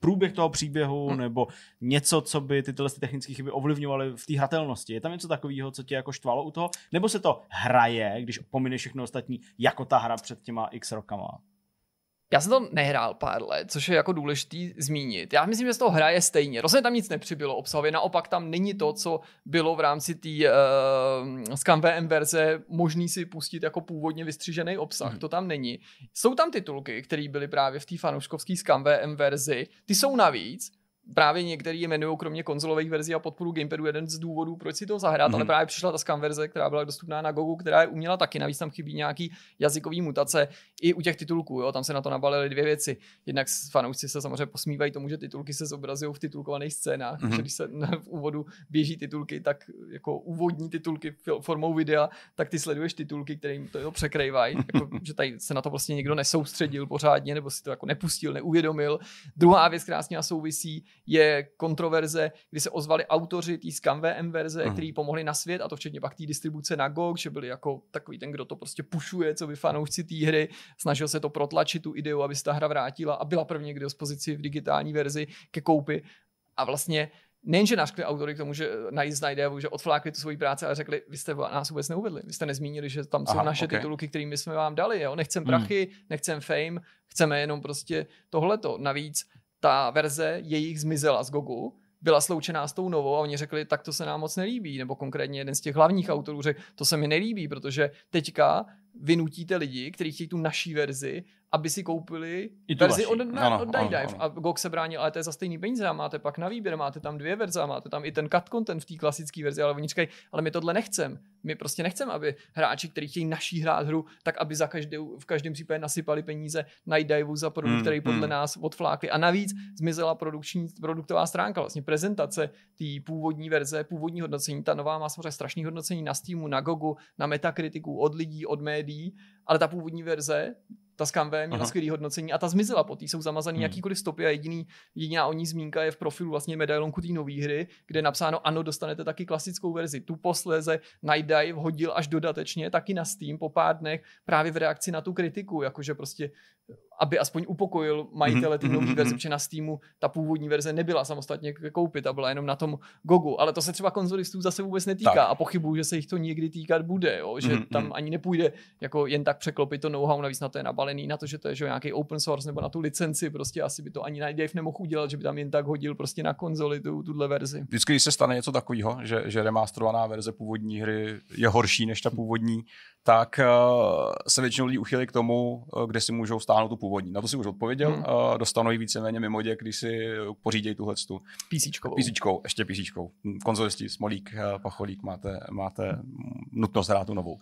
průběh toho příběhu, Hmm. nebo něco, co by ty tyhle technické chyby ovlivňovaly v té hratelnosti. Je tam něco takového, co tě jako štvalo u toho? Nebo se to hraje, když pomineš všechno ostatní, jako ta hra před těma x rokama? Já jsem to nehrál pár let, což je jako důležitý zmínit. Já myslím, že z toho hraje stejně. Rozhodně tam nic nepřibylo obsahově, naopak tam není to, co bylo v rámci té uh, Scam VM verze možný si pustit jako původně vystřižený obsah. Hmm. To tam není. Jsou tam titulky, které byly právě v té fanouškovské Scam VM verzi. Ty jsou navíc, právě některý jmenují kromě konzolových verzí a podporu gamepadu jeden z důvodů, proč si to zahrát, mm-hmm. ale právě přišla ta scan verze, která byla dostupná na Gogu, která je uměla taky, navíc tam chybí nějaký jazykový mutace i u těch titulků, jo, tam se na to nabalily dvě věci. Jednak fanoušci se samozřejmě posmívají tomu, že titulky se zobrazují v titulkovaných scénách, mm-hmm. že když se v úvodu běží titulky, tak jako úvodní titulky formou videa, tak ty sleduješ titulky, které jim to překrývají, [laughs] jako, že tady se na to prostě někdo nesoustředil pořádně, nebo si to jako nepustil, neuvědomil. Druhá věc, která s souvisí, je kontroverze, kdy se ozvali autoři té Scam VM verze, uh-huh. který pomohli na svět, a to včetně pak té distribuce na GOG, že byli jako takový ten, kdo to prostě pušuje, co by fanoušci té hry, snažil se to protlačit tu ideu, aby se ta hra vrátila a byla prvně k dispozici v digitální verzi ke koupi. A vlastně nejenže našli autory k tomu, že najít ideu, že odflákli tu svoji práci, ale řekli, vy jste nás vůbec neuvedli. Vy jste nezmínili, že tam jsou Aha, naše okay. titulky, kterými jsme vám dali. Jo? Nechcem hmm. prachy, hmm. nechcem fame, chceme jenom prostě tohleto. Navíc ta verze jejich zmizela z Gogu, byla sloučená s tou novou a oni řekli, tak to se nám moc nelíbí, nebo konkrétně jeden z těch hlavních autorů řekl, to se mi nelíbí, protože teďka vynutíte lidi, kteří chtějí tu naší verzi, aby si koupili I verzi od, na, ano, od Dive. Ano, ano. A GOG se bránil, ale to je za stejný peníze a máte pak na výběr, máte tam dvě verze a máte tam i ten cut content v té klasické verzi, ale oni říkají, ale my tohle nechcem. My prostě nechceme, aby hráči, kteří chtějí naší hrát hru, tak aby za každou, v každém případě nasypali peníze na Dive za produkt, hmm, který podle hmm. nás odflákli. A navíc zmizela produkční, produktová stránka, vlastně prezentace té původní verze, původní hodnocení. Ta nová má samozřejmě strašný hodnocení na Steamu, na Gogu, na Metakritiku, od lidí, od médií, ale ta původní verze ta Scamware měla skvělé hodnocení a ta zmizela po jsou zamazaný hmm. jakýkoliv stopy a jediný, jediná o ní zmínka je v profilu vlastně medailonku té nové hry, kde je napsáno ano, dostanete taky klasickou verzi. Tu posléze Night Dive hodil až dodatečně taky na Steam po pár dnech právě v reakci na tu kritiku, jakože prostě aby aspoň upokojil majitele ty nové verze, protože na Steamu ta původní verze nebyla samostatně koupit a byla jenom na tom Gogu. Ale to se třeba konzolistů zase vůbec netýká tak. a pochybuju, že se jich to někdy týkat bude, jo? že tam ani nepůjde jako jen tak překlopit to know-how, navíc na to je nabalený, na to, že to je že nějaký open source nebo na tu licenci, prostě asi by to ani Dave nemohl udělat, že by tam jen tak hodil prostě na konzoli tu, tuhle verzi. Vždycky, když se stane něco takového, že, že remasterovaná verze původní hry je horší než ta původní, tak uh, se většinou lidi uchylí k tomu, uh, kde si můžou stáhnout tu původní. Na to si už odpověděl, hmm. uh, dostanou ji víceméně mimo děk, když si pořídějí tuhle tu. PCčkou. PCčkou, ještě PCčkou. Konzolisti, Smolík, uh, Pacholík, máte, máte nutnost hrát tu novou. Uh,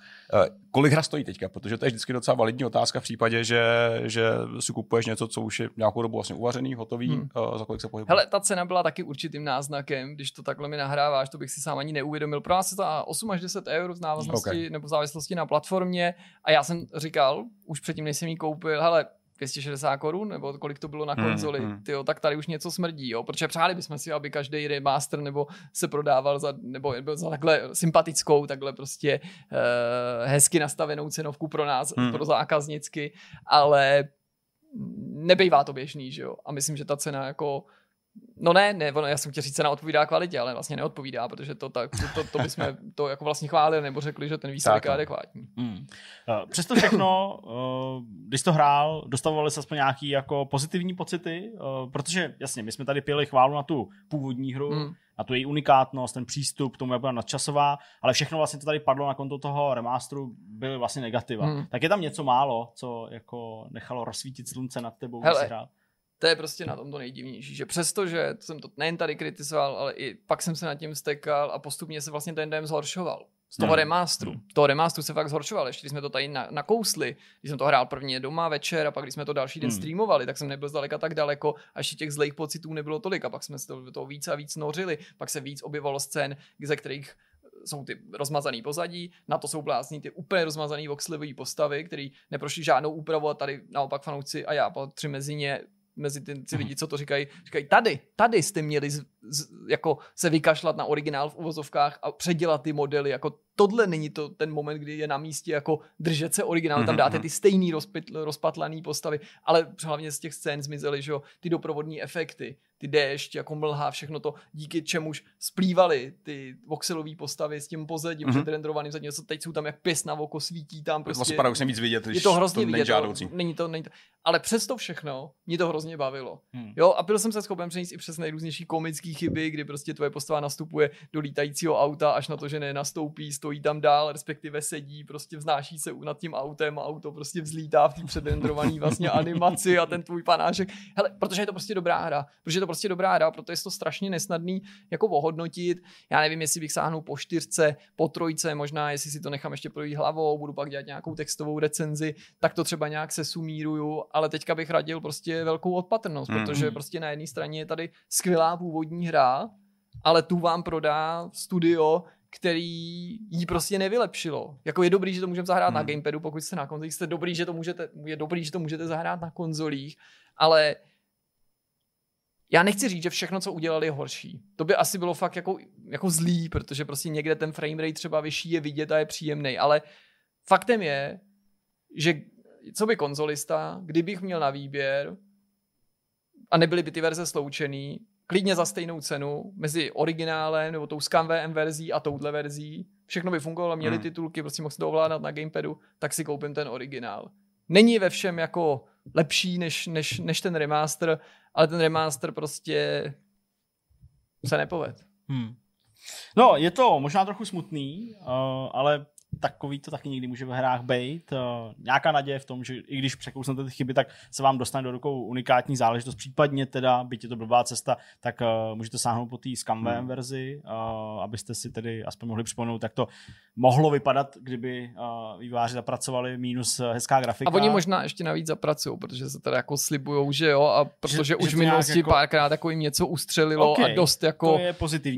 kolik hra stojí teďka? Protože to je vždycky docela validní otázka v případě, že, že si kupuješ něco, co už je nějakou dobu vlastně uvařený, hotový, hmm. uh, za kolik se pohybuje. Hele, ta cena byla taky určitým náznakem, když to takhle mi nahráváš, to bych si sám ani neuvědomil. Pro nás je to 8 až 10 eur v návaznosti okay. nebo v závislosti na platformě a já jsem říkal, už předtím, než jsem ji koupil, hele, 260 korun, nebo kolik to bylo na hmm, konzoli, hmm, hmm. Tyjo, tak tady už něco smrdí, jo, protože přáli bychom si, aby každý remaster nebo se prodával za, nebo byl za takhle sympatickou, takhle prostě uh, hezky nastavenou cenovku pro nás, hmm. pro zákaznicky, ale nebejvá to běžný, že jo, a myslím, že ta cena jako No ne, ne, ono, já jsem chtěl říct, cena odpovídá kvalitě, ale vlastně neodpovídá, protože to, tak, to, to, to bychom to jako vlastně chválili nebo řekli, že ten výsledek je no. adekvátní. Hmm. Přesto všechno, když to hrál, dostavovali se aspoň nějaký jako pozitivní pocity, protože jasně, my jsme tady pili chválu na tu původní hru, hmm. na tu její unikátnost, ten přístup k tomu, jak byla nadčasová, ale všechno vlastně to tady padlo na konto toho remasteru, byly vlastně negativa. Hmm. Tak je tam něco málo, co jako nechalo rozsvítit slunce nad tebou, když hrál? To je prostě na tom to nejdivnější, že přesto, že jsem to nejen tady kritizoval, ale i pak jsem se nad tím stekal a postupně se vlastně ten dem zhoršoval. Z toho hmm. remasteru. Hmm. Toho remasteru se fakt zhoršoval. Ještě když jsme to tady na, nakousli, když jsem to hrál první doma večer a pak když jsme to další den hmm. streamovali, tak jsem nebyl zdaleka tak daleko a ještě těch zlých pocitů nebylo tolik a pak jsme se to, to víc a víc nořili. Pak se víc objevalo scén, ze kterých jsou ty rozmazaný pozadí, na to jsou blázní ty úplně rozmazaný voxlivý postavy, který neprošli žádnou úpravu a tady naopak fanouci a já patřím mezi ně mezi ty, ty lidi, co to říkají, říkají, tady, tady jste měli z, jako se vykašlat na originál v uvozovkách a předělat ty modely. Jako tohle není to ten moment, kdy je na místě jako držet se originál, tam Mhm, dáte mhm. ty stejný rozpytl, rozpatlaný postavy, ale hlavně z těch scén zmizely, že jo, ty doprovodní efekty, ty déšť, jako mlha, všechno to, díky čemuž splývaly ty voxelové postavy s tím pozadím Mhm. mm-hmm. předrendrovaným, zatímco teď jsou tam jak pěs na oko, svítí tam Prostě... Vlastně jsem víc vidět, je to hrozně to není vidět, žádoucí. to, není to, není to, ale přesto všechno mě to hrozně bavilo. Hmm. Jo, a byl jsem se schopen přenést i přes nejrůznější komické chyby, kdy prostě tvoje postava nastupuje do lítajícího auta, až na to, že nenastoupí, stojí tam dál, respektive sedí, prostě vznáší se nad tím autem a auto prostě vzlítá v té předrendrované [laughs] vlastně animaci a ten tvůj panášek. Hele, protože je to prostě dobrá hra, protože je to prostě dobrá hra, proto je to strašně nesnadný jako ohodnotit. Já nevím, jestli bych sáhnul po čtyřce, po trojce, možná jestli si to nechám ještě projít hlavou, budu pak dělat nějakou textovou recenzi, tak to třeba nějak se sumíruju, ale teďka bych radil prostě velkou odpatrnost, Mm. protože prostě na jedné straně je tady skvělá původní hra, ale tu vám prodá studio, který jí prostě nevylepšilo. Jako je dobrý, že to můžeme zahrát Hmm. na gamepadu, pokud jste na konzolích, jste dobrý, že to můžete, je dobrý, že to můžete zahrát na konzolích, ale já nechci říct, že všechno, co udělali, je horší. To by asi bylo fakt jako, jako zlý, protože prostě někde ten frame rate třeba vyšší je vidět a je příjemný, ale faktem je, že co by konzolista, kdybych měl na výběr a nebyly by ty verze sloučený, klidně za stejnou cenu mezi originálem nebo tou ScanVM verzí a touhle verzí, všechno by fungovalo, měli Hmm. titulky, prostě mohl si to ovládat na gamepadu, tak si koupím ten originál. Není ve všem jako lepší než, než, než ten remaster, ale ten remaster prostě se nepoved. Hmm. No, je to možná trochu smutný, uh, ale takový to taky někdy může v hrách být. Uh, nějaká naděje v tom, že i když překousnete ty chyby, tak se vám dostane do rukou unikátní záležitost. Případně teda, byť je to blbá cesta, tak uh, můžete sáhnout po té ScamVM Hmm. verzi, uh, abyste si tedy aspoň mohli připomenout, jak to mohlo vypadat, kdyby výváři zapracovali minus hezká grafika. A oni možná ještě navíc zapracují, protože se teda jako slibujou, že jo, a protože že už v minulosti jako- párkrát jako jim něco ustřelilo Okay, a dost jako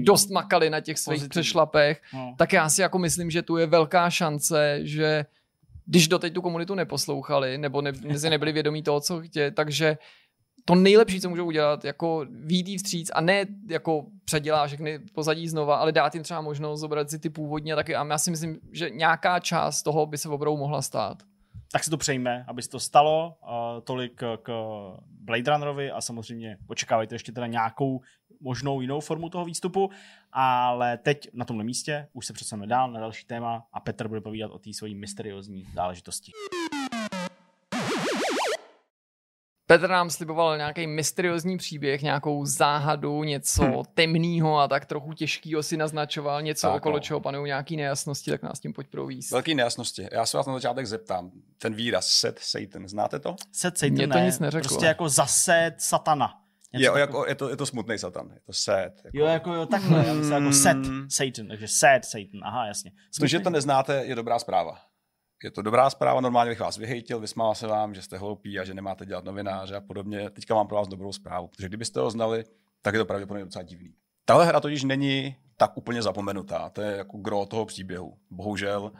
dost makali na těch svých Pozitivní. přešlapech, No. tak já si jako myslím, že tu je velká šance, že když doteď tu komunitu neposlouchali, nebo ne, si [laughs] nebyli vědomí toho, co chtějí, takže to nejlepší, co můžou udělat, jako výjít jí vstříc a ne jako předělá všechny pozadí znova, ale dát jim třeba možnost zobrat si ty původně taky. A já si myslím, že nějaká část toho by se opravdu mohla stát. tak si to přejme, aby se to stalo. Uh, tolik k Blade Runnerovi a samozřejmě očekávajte ještě teda nějakou možnou jinou formu toho výstupu, ale teď na tomhle místě už se přesuneme dál na další téma a Petr bude povídat o té svojí mysteriózní záležitosti. Petr nám sliboval nějaký mysteriózní příběh, nějakou záhadu, něco Hm. hmm. temného a tak trochu těžkýho si naznačoval, něco Tak, okolo no. čeho panují nějaký nejasnosti, tak nás tím pojď províst. Velký nejasnosti. Já se vás na začátek zeptám. Ten výraz set Satan, znáte to? Set Satan Mně to ne, nic neřeklo. Prostě jako zased satana. Takového. jako, je, to, je to smutný satan. Je to set. Jako. Jo, jako jo, takhle, já myslím jako set Hmm. Satan, takže set Satan, aha, jasně. To, že Smutný. to neznáte, je dobrá zpráva. Je to dobrá zpráva, normálně bych vás vyhejtil, vysmál se vám, že jste hloupí a že nemáte dělat novináře a podobně. Teďka mám pro vás dobrou zprávu, protože kdybyste ho znali, tak je to pravděpodobně docela divný. Tahle hra totiž není tak úplně zapomenutá, to je jako gro toho příběhu. Bohužel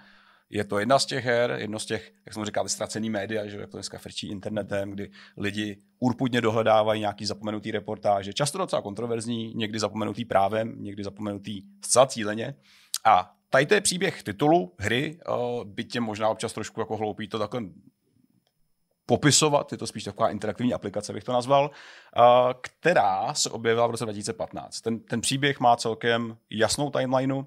je to jedna z těch her, jedno z těch, jak jsme říkali, ztracený média, že jak to dneska frčí internetem, kdy lidi urputně dohledávají nějaký zapomenutý reportáže, často docela kontroverzní, někdy zapomenutý právem, někdy zapomenutý zcela cíleně. A tady to je příběh titulu hry, byť je možná občas trošku jako hloupý to takhle popisovat, je to spíš taková interaktivní aplikace, bych to nazval, která se objevila v roce 2015. Ten, ten příběh má celkem jasnou timelineu,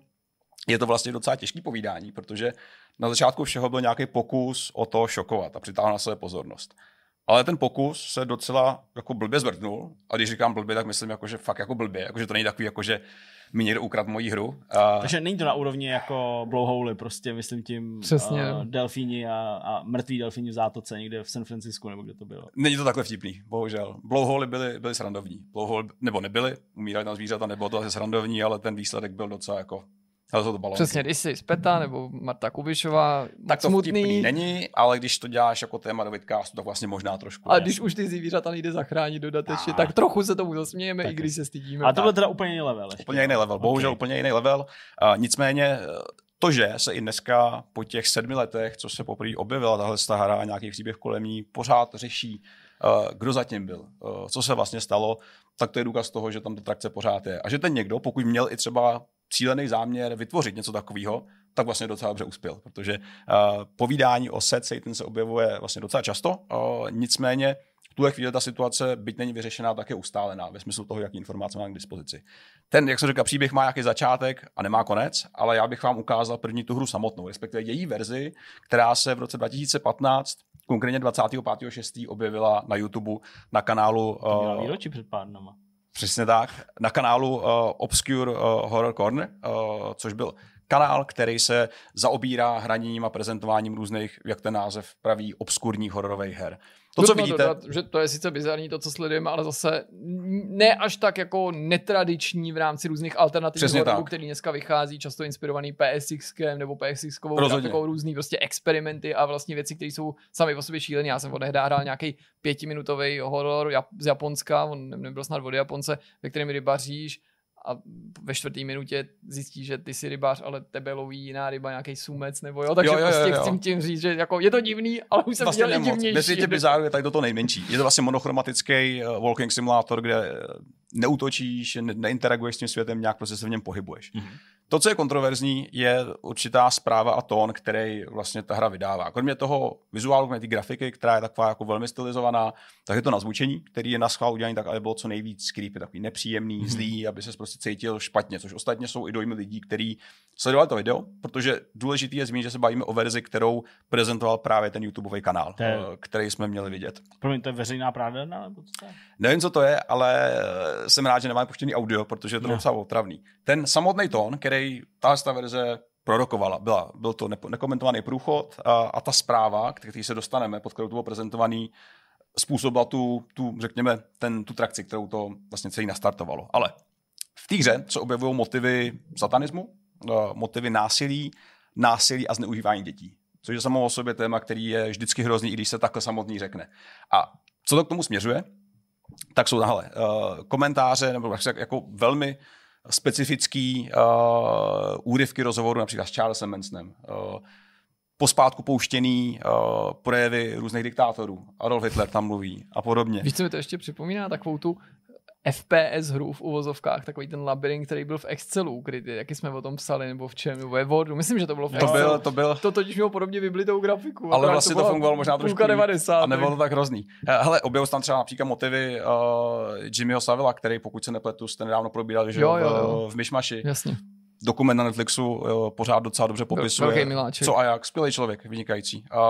je to vlastně docela těžký povídání, protože na začátku všeho byl nějaký pokus o to šokovat a přitáhnout na sebe pozornost. Ale ten pokus se docela jako blbě zvrtnul. A když říkám blbě, tak myslím jako, že fakt jako blbě, jako, že to není takový, jako, že mi někdo ukradl moji hru. A Takže není to na úrovni jako Blowhole, prostě myslím tím Přesně, uh, delfíni a, a mrtví delfíni v zátoce někde v San Francisku, nebo kde to bylo. Není to takhle vtipný, bohužel. Blowholy byly, byly srandovní. Blowhole, nebo nebyly, umírali tam zvířata, nebylo to asi srandovní, ale ten výsledek byl docela jako, ale jsou to balónky. Přesně, když jsi Speta nebo Marta Kubišová, Tak to smutný. vtipný není, ale když to děláš jako téma do vidcastu, tak vlastně možná trošku. A ne. když už ty zvířata nejde zachránit dodatečně, Ah. tak trochu se tomu zasmějeme, Tak i když se stydíme. Ale tohle teda úplně jiný level. Ještě. Úplně jiný level, bohužel Ok. úplně jiný level. Uh, nicméně eh, to, že se i dneska po těch sedmi letech, co se poprvé objevila tahle ta hra a nějaký příběh kolem ní, pořád řeší kdo zatím byl, uh, co se vlastně stalo, tak to je důkaz toho, že tam ta trakce pořád je. A že ten někdo, pokud měl i třeba cílený záměr vytvořit něco takového, tak vlastně docela dobře uspěl, protože uh, povídání o set Satan se objevuje vlastně docela často, uh, nicméně v tuhle chvíli ta situace, byť není vyřešená, tak je ustálená ve smyslu toho, jaký informace má k dispozici. Ten, jak se říká, příběh má nějaký začátek a nemá konec, ale já bych vám ukázal první tu hru samotnou, respektive její verzi, která se v roce 2015 konkrétně 25.6. objevila na YouTube na kanálu... To uh, výročí před pár dnama. Přesně tak. Na kanálu uh, Obscure uh, Horror Corner, uh, což byl kanál, který se zaobírá hraním a prezentováním různých, jak ten název praví, obskurních hororových her. To, co vidíte... Dodat, že to je sice bizarní to, co sledujeme, ale zase ne až tak jako netradiční v rámci různých alternativních hororů, který dneska vychází, často inspirovaný PSX nebo PSX grafikou, různý prostě experimenty a vlastně věci, které jsou sami o sobě šílené. Já jsem odehrál nějaký pětiminutový horor z Japonska, on nebyl snad od Japonce, ve kterém rybaříš a ve čtvrté minutě zjistí, že ty jsi rybář, ale tebe loví jiná ryba, nějaký sumec nebo jo, takže jo, jo, prostě jo, jo. chci tím říct, že jako je to divný, ale už jsem vlastně viděl divnější. Světě bizáru je tady toto nejmenší. Je to vlastně monochromatický uh, walking simulátor, kde eh, neutočíš, ne- neinteraguješ s tím světem, nějak prostě se v něm pohybuješ. Mm-hmm. To, co je kontroverzní, je určitá zpráva a tón, který vlastně ta hra vydává. Kromě toho vizuálu, kromě té grafiky, která je taková jako velmi stylizovaná, tak je to nazvučení, který je na schvál udělaný tak, aby bylo co nejvíc creepy, takový nepříjemný, mm-hmm. zlý, aby se prostě cítil špatně, což ostatně jsou i dojmy lidí, kteří sledovali to video, protože důležité je zmínit, že se bavíme o verzi, kterou prezentoval právě ten YouTubeový kanál, je... Eh, který jsme měli vidět. Pro mě to je veřejná pravda, nebo co to je? Nevím, co to je, ale eh, jsem rád, že nemáme puštěný audio, protože je to no. docela otravný. Ten samotný tón, který ta verze prorokovala. Byla, byl to nekomentovaný průchod a, a ta zpráva, který se dostaneme, pod kterou to bylo prezentovaný, způsobila tu, tu, řekněme, ten, tu trakci, kterou to vlastně celý nastartovalo. Ale v té hře se objevují motivy satanismu, eh, motivy násilí, násilí a zneužívání dětí. Což je samo o sobě téma, který je vždycky hrozný, i když se takhle samotný řekne. A co to k tomu směřuje? Tak jsou tahle uh, komentáře, nebo jako velmi specifický uh, úryvky rozhovoru například s Charlesem Mansonem. Uh, pospátku pouštěný uh, projevy různých diktátorů. Adolf Hitler tam mluví a podobně. Víš, co mi to ještě připomíná? Takovou tu FPS hru v uvozovkách, takový ten labirint, který byl v Excelu ukrytý, jaký jsme o tom psali, nebo v čem, nebo ve Wordu, myslím, že to bylo v to Byl, to, byl... to totiž mělo podobně vyblitou grafiku. Ale vlastně to, to fungovalo možná trošku 90. a nebylo to tak hrozný. Hele, objevil tam třeba například motivy uh, Jimmyho Savila, který, pokud se nepletu, jste nedávno probírali, že jo, jo, jo. v, v Myšmaši. Jasně dokument na Netflixu jo, pořád docela dobře popisuje, co a jak. Skvělý člověk, vynikající. A,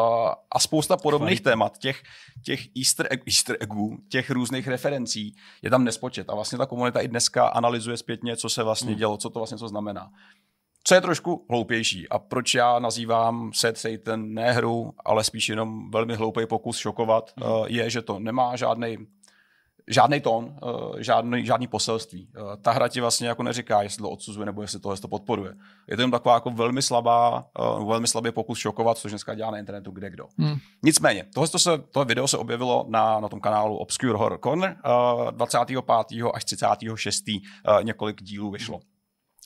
a spousta podobných Kvalitě. témat, těch, těch easter, egg, easter eggů, těch různých referencí je tam nespočet. A vlastně ta komunita i dneska analyzuje zpětně, co se vlastně hmm. dělo, co to vlastně co znamená. Co je trošku hloupější a proč já nazývám set Satan ne hru, ale spíš jenom velmi hloupý pokus šokovat, hmm. je, že to nemá žádný žádný tón, eh, žádný, žádný poselství. Eh, ta hra ti vlastně jako neříká, jestli to odsuzuje nebo jestli tohle to podporuje. Je to jen taková jako velmi slabá, eh, velmi slabý pokus šokovat, což dneska dělá na internetu kde kdo. Hmm. Nicméně, tohle, se, tohle video se objevilo na, na tom kanálu Obscure Horror Corner 25. až 36. několik dílů vyšlo.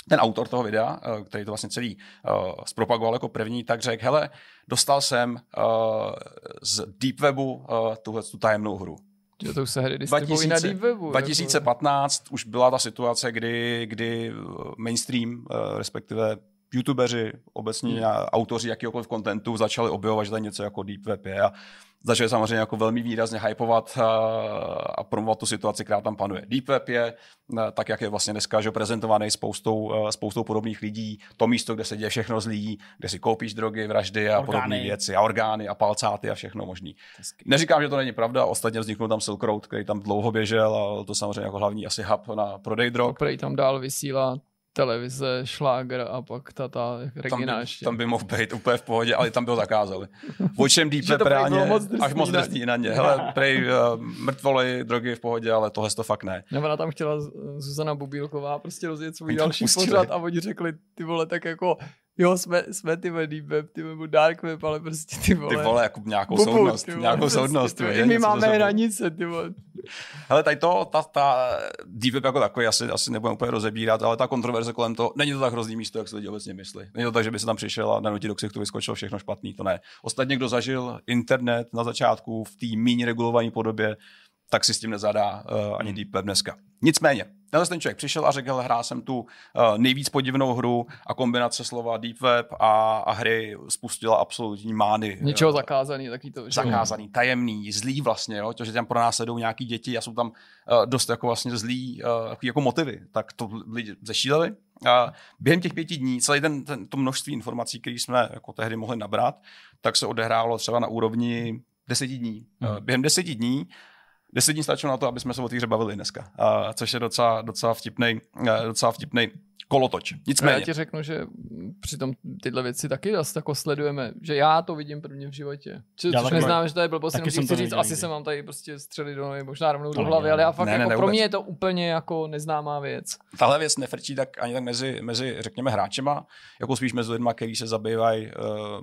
Ten autor toho videa, který to vlastně celý uh, zpropagoval jako první, tak řekl, hele, dostal jsem uh, z Deep Webu uh, tuhle tu tajemnou hru. Že to už se hry 2000, na Deep Webu. 2015 jako. už byla ta situace, kdy, kdy mainstream, eh, respektive youtubeři, obecně hmm. autoři jakýkoliv kontentu začali objevovat, že to něco jako Deep Web je a začali samozřejmě jako velmi výrazně hypovat a, a promovat tu situaci, která tam panuje. Deep Web je, tak jak je vlastně dneska že prezentovaný spoustou, spoustou podobných lidí, to místo, kde se děje všechno zlý, kde si koupíš drogy, vraždy a orgány. podobné věci, a orgány a palcáty a všechno možný. Neříkám, že to není pravda, ostatně vzniknul tam Silk Road, který tam dlouho běžel a to samozřejmě jako hlavní asi hub na prodej drog. Prej tam dál vysílá televize, šláger a pak ta, ta Regina tam by, ještě. Tam by mohl být úplně v pohodě, ale tam byl zakázali. O čem reálně, moc až moc drsný na ně. Hele, [laughs] prej uh, mrtvoly, drogy v pohodě, ale tohle to fakt ne. Nebo ona tam chtěla Zuzana Bubílková prostě rozjet svůj další pořad a oni řekli, ty vole, tak jako Jo, jsme, jsme ty vole, deep web, ty nebo dark web, ale prostě ty vole. Ty vole, jako nějakou Bubu, soudnost, vole, nějakou prostě, soudnost. ty ty my máme hranice, ty vole. Hele, tady to, ta, ta deep web jako takový asi, asi nebudeme úplně rozebírat, ale ta kontroverze kolem toho, není to tak hrozný místo, jak si lidi obecně myslí. Není to tak, že by se tam přišel a nanutí do ksichtu vyskočilo všechno špatný, to ne. Ostatně, kdo zažil internet na začátku v té méně regulované podobě, tak si s tím nezadá uh, ani Deep Web dneska. Nicméně, tenhle ten člověk přišel a řekl, hele, hrál jsem tu uh, nejvíc podivnou hru a kombinace slova Deep Web a, a hry spustila absolutní mány. Něčeho eh, zakázaný, taky to. že zakázaný, tajemný, zlý vlastně, jo? to, že tam pro nás sedou nějaký děti a jsou tam uh, dost jako vlastně zlý uh, takový jako motivy, tak to lidi zešíleli. A během těch pěti dní, celý ten, ten, to množství informací, které jsme jako tehdy mohli nabrat, tak se odehrálo třeba na úrovni deseti dní. Uh, během deseti dní Deset dní stačilo na to, aby jsme se o té hře bavili dneska, uh, což je docela, docela vtipnej, uh, docela vtipnej kolotoč. Nicméně, já ti řeknu, že přitom tyhle věci taky dost jako sledujeme, že já to vidím prvně v životě. Či, Já což neznám, že to je blbost, jenom jsem ti to chci říct, asi se mám tady prostě střelit do nohy, možná rovnou do hlavy, ne, ale já fakt ne, ne, jako ne, pro mě je to úplně jako neznámá věc. tahle věc nefrčí tak ani tak mezi, mezi řekněme, hráčema, jako spíš mezi lidmi, kteří se zabývají uh,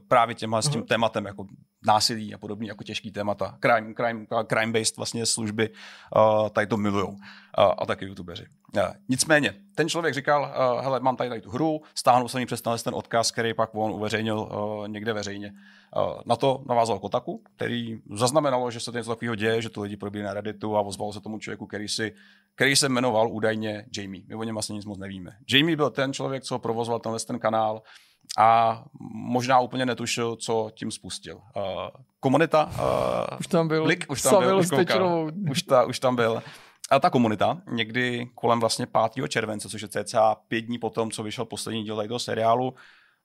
právě těmhle s tím Mhm. tématem, jako násilí a podobný, jako těžký témata. Crime, crime, crime-based vlastně služby uh, tady to milujou. Uh, a taky youtubeři. Uh, nicméně, ten člověk říkal, uh, hele, mám tady, tady tu hru, stáhnul jsem ji přes ten odkaz, který pak on uveřejnil uh, někde veřejně. Uh, na to navázal Kotaku, který zaznamenalo, že se to něco takového děje, že to lidi probírají na Redditu a ozval se tomu člověku, který si který se jmenoval údajně Jamie. My o něm vlastně nic moc nevíme. Jamie byl ten člověk, co provozoval tenhle ten kanál a možná úplně netušil, co tím spustil. Uh, komunita, uh, Už tam byl Blik, už tam byl, Savil už s koukal. Pečerovou. už, ta, už tam byl. A ta komunita někdy kolem vlastně 5. července, což je cca pět dní potom, co vyšel poslední díl tady toho seriálu,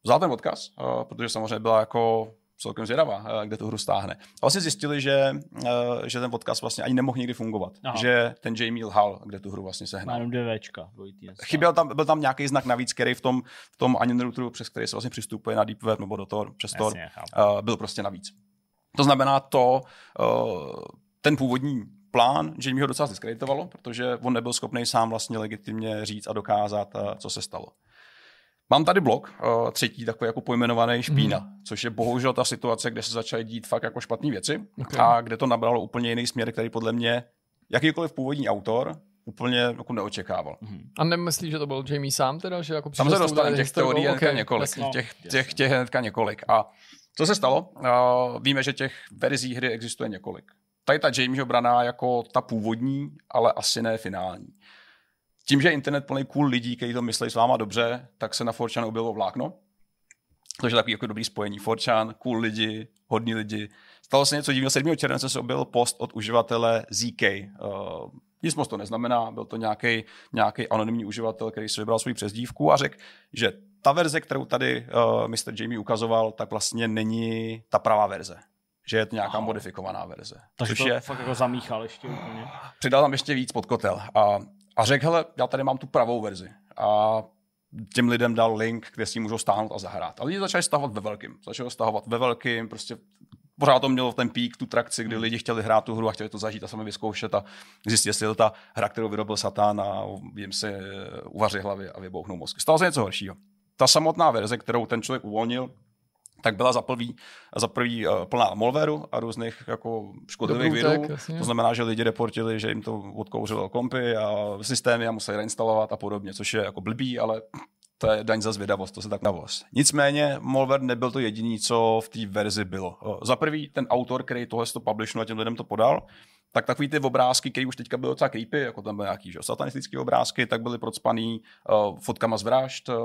vzal ten odkaz, uh, protože samozřejmě byla jako celkem zvědavá, uh, kde tu hru stáhne. A vlastně zjistili, že, uh, že ten odkaz vlastně ani nemohl nikdy fungovat. Aha. Že ten Jamie lhal, kde tu hru vlastně sehnal. jenom dvě Včka, dvojitý. dneska. Chyběl tam, byl tam nějaký znak navíc, který v tom, v tom routeru, přes který se vlastně přistupuje na Deep Web nebo do toho, přes Tor, uh, byl prostě navíc. To znamená to, uh, ten původní plán, že mi ho docela diskreditovalo, protože on nebyl schopný sám vlastně legitimně říct a dokázat, co se stalo. Mám tady blok, uh, třetí takový jako pojmenovaný špína, mm. což je bohužel ta situace, kde se začaly dít fakt jako špatné věci Okay. a kde to nabralo úplně jiný směr, který podle mě jakýkoliv původní autor úplně jako neočekával. Mhm. A nemyslíš, že to byl Jamie sám teda, že jako Tam se těch teorií hnedka Ok, několik. jasně. No, těch, těch, těch hnedka několik. A co se stalo? Uh, víme, že těch verzí hry existuje několik. Tady ta Jamieho braná jako ta původní, ale asi ne finální. Tím, že je internet plný cool lidí, kteří to myslí s váma dobře, tak se na 4chan objevilo vlákno. To je takový jako dobrý spojení. 4chan, cool lidi, hodní lidi. Stalo se něco divného. 7. července se objevil post od uživatele ZK. Uh, nic moc to neznamená, byl to nějaký nějaký anonymní uživatel, který si vybral svou přezdívku a řekl, že ta verze, kterou tady uh, Mr. Jamie ukazoval, tak vlastně není ta pravá verze. Že je to nějaká Aha. modifikovaná verze. Takže to je, fakt jako zamíchal ještě úplně. přidal tam ještě víc pod kotel. A, a řekl, hele, já tady mám tu pravou verzi. A těm lidem dal link, kde si můžou stáhnout a zahrát. A lidi začali stahovat ve velkým. Začali stahovat ve velkým, prostě pořád to mělo ten pík, tu trakci, kdy lidi chtěli hrát tu hru a chtěli to zažít a sami vyzkoušet a zjistit, jestli ta hra, kterou vyrobil Satan a jim si eh, uvaří hlavy a vybouchnou mozky. Stalo se něco horšího. Ta samotná verze, kterou ten člověk uvolnil, tak byla za prvý, za prvý uh, plná malwareu a různých jako škodlivých virů. To znamená, že lidi reportili, že jim to odkouřilo kompy a systémy a museli reinstalovat a podobně, což je jako blbý, ale to je daň za zvědavost, to se tak navoz. Nicméně malware nebyl to jediný, co v té verzi bylo. O, Za prvý ten autor, který tohle to publishnul a těm lidem to podal, tak takový ty obrázky, které už teďka byly docela creepy, jako tam byly nějaký že, satanistické obrázky, tak byly procpaný uh, fotkama z vražd, uh,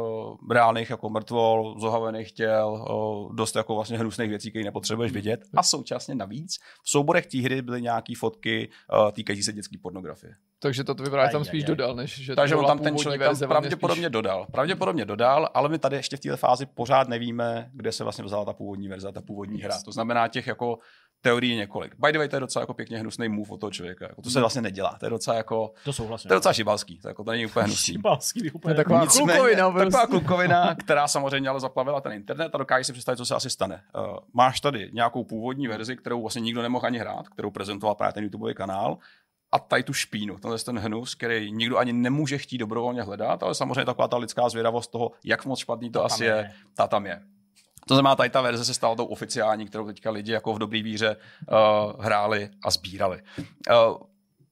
reálných jako mrtvol, zohavených těl, uh, dost jako vlastně hnusných věcí, které nepotřebuješ vidět. A současně navíc v souborech té hry byly nějaké fotky uh, týkající se dětské pornografie. Takže to vypadá, že tam spíš aj, aj. dodal, než že Takže on tam ten člověk tam pravděpodobně dodal. Pravděpodobně dodal, ale my tady ještě v této fázi pořád nevíme, kde se vlastně vzala ta původní verze, ta původní hra. To znamená těch jako teorií několik. By the way, to je docela jako pěkně hnusný move od toho člověka. Jako, to se vlastně nedělá. To je docela jako, To souhlasím. to je docela šibalský. To, jako, to není úplně hnusný. Šibalský, úplně To je taková jako- klukovina Taková prostě. klukovina, [laughs] která samozřejmě ale zaplavila ten internet a dokáže si představit, co se asi stane. Uh, máš tady nějakou původní verzi, kterou vlastně nikdo nemohl ani hrát, kterou prezentoval právě ten YouTubeový kanál a tady tu špínu, tenhle ten hnus, který nikdo ani nemůže chtít dobrovolně hledat, ale samozřejmě taková ta lidská zvědavost toho, jak moc špatný to, to asi je. je, ta tam je. To znamená, tady ta verze se stala tou oficiální, kterou teďka lidi jako v dobrý víře uh, hráli a sbírali. Uh,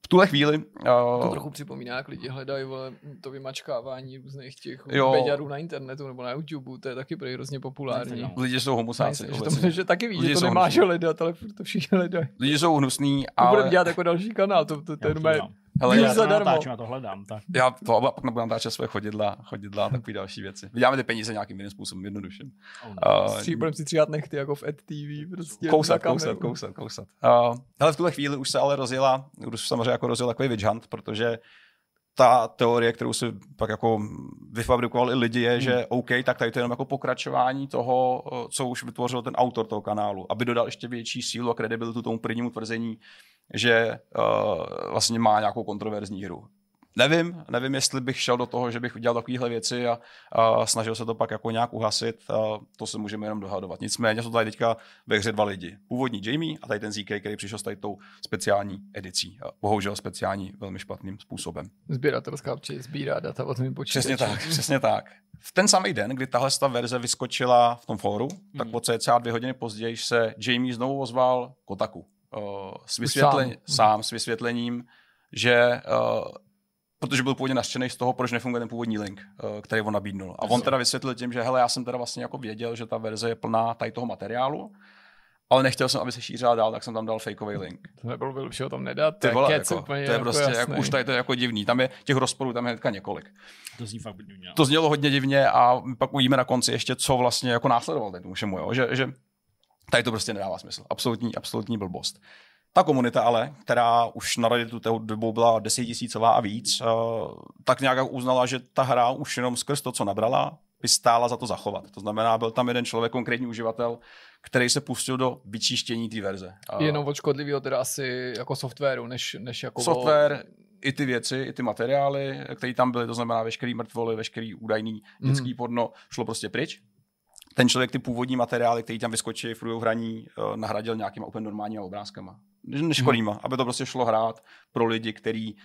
tuhle chvíli... Uh, to trochu připomíná, jak lidi hledají vole, to vymačkávání různých těch beďarů na internetu nebo na YouTube, to je taky prý hrozně populární. No. Lidi jsou homosáci. Že, to, že taky víš, že to nemáš hledat, ale to všichni hledají. Lidi jsou hnusný, ale... To budeme dělat jako další kanál, to, to, to, to je Hele, já to natáčím, já to hledám. Tak. Já to a pak nebudu natáčet svoje chodidla, chodidla a takové další věci. Vyděláme ty peníze nějakým jiným způsobem, jednodušším. Oh, uh, budeme si tříhat nechty jako v EdTV. Prostě kousat, kousat, kousat, kousat. Uh, hele, v tuhle chvíli už se ale rozjela, už samozřejmě jako rozjel takový witch hunt, protože ta teorie, kterou si pak jako vyfabrikovali lidi, je, hmm. že OK, tak tady to je jenom jako pokračování toho, co už vytvořil ten autor toho kanálu, aby dodal ještě větší sílu a kredibilitu tomu prvnímu tvrzení, že uh, vlastně má nějakou kontroverzní hru. Nevím, nevím, jestli bych šel do toho, že bych udělal takovéhle věci a, a snažil se to pak jako nějak uhasit, a to se můžeme jenom dohadovat. Nicméně jsou tady teďka ve hře dva lidi. Původní Jamie a tady ten ZK, který přišel s tady tou speciální edicí. A bohužel speciální velmi špatným způsobem. Sběratelská či sbírá data od mým počítače. Přesně tak, přesně tak. V ten samý den, kdy tahle ta verze vyskočila v tom fóru, hmm. tak po cca dvě hodiny později se Jamie znovu ozval Kotaku. Uh, s, vysvětlen- sám. sám s vysvětlením, že uh, protože byl původně naštěný z toho, proč nefunguje ten původní link, uh, který on nabídnul. A on teda vysvětlil tím, že hele, já jsem teda vlastně jako věděl, že ta verze je plná tady toho materiálu, ale nechtěl jsem, aby se šířila dál, tak jsem tam dal fakeový link. To nebylo by lepší o tom nedat, to, vole, jako, to je jako prostě, jako, už tady to je jako divný, tam je těch rozporů, tam je hnedka několik. To zní fakt divně. To znělo hodně divně a pak uvidíme na konci ještě, co vlastně jako následoval tomu všemu, jo? Že, že tady to prostě nedává smysl. Absolutní, absolutní blbost. Ta komunita ale, která už na Redditu té dobou byla desetitisícová a víc, eh, tak nějak uznala, že ta hra už jenom skrz to, co nabrala, by stála za to zachovat. To znamená, byl tam jeden člověk, konkrétní uživatel, který se pustil do vyčištění té verze. Jenom od škodlivého teda asi jako softwaru, než, než jako... Software, i ty věci, i ty materiály, které tam byly, to znamená veškerý mrtvoly, veškerý údajný dětský mm. porno, šlo prostě pryč ten člověk ty původní materiály, který tam vyskočí v průběhu hraní, uh, nahradil nějakýma úplně normálníma obrázkama. Neškodýma, hmm. aby to prostě šlo hrát pro lidi, kteří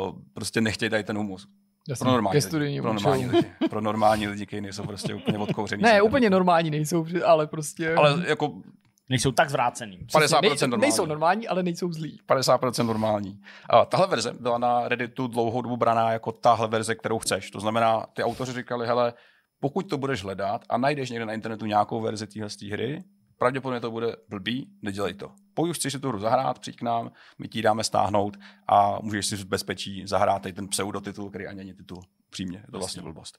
uh, prostě nechtějí tady ten humus. Jasný, pro normální, lidi, pro normální lidi. Pro normální lidi, kteří nejsou prostě úplně odkouřený. ne, úplně normální nejsou, ale prostě... Ale jako Nejsou tak zvrácený. 50% Nej, normální. Nejsou normální, ale nejsou zlí. 50% normální. A tahle verze byla na Redditu dlouhou dobu braná jako tahle verze, kterou chceš. To znamená, ty autoři říkali, hele, pokud to budeš hledat a najdeš někde na internetu nějakou verzi téhle hry, pravděpodobně to bude blbý, nedělej to. Pokud chceš si tu hru zahrát, přijď k nám, my ti dáme stáhnout a můžeš si v bezpečí zahrát tady ten pseudotitul, který ani není titul. Přímě, je to vlastně blbost.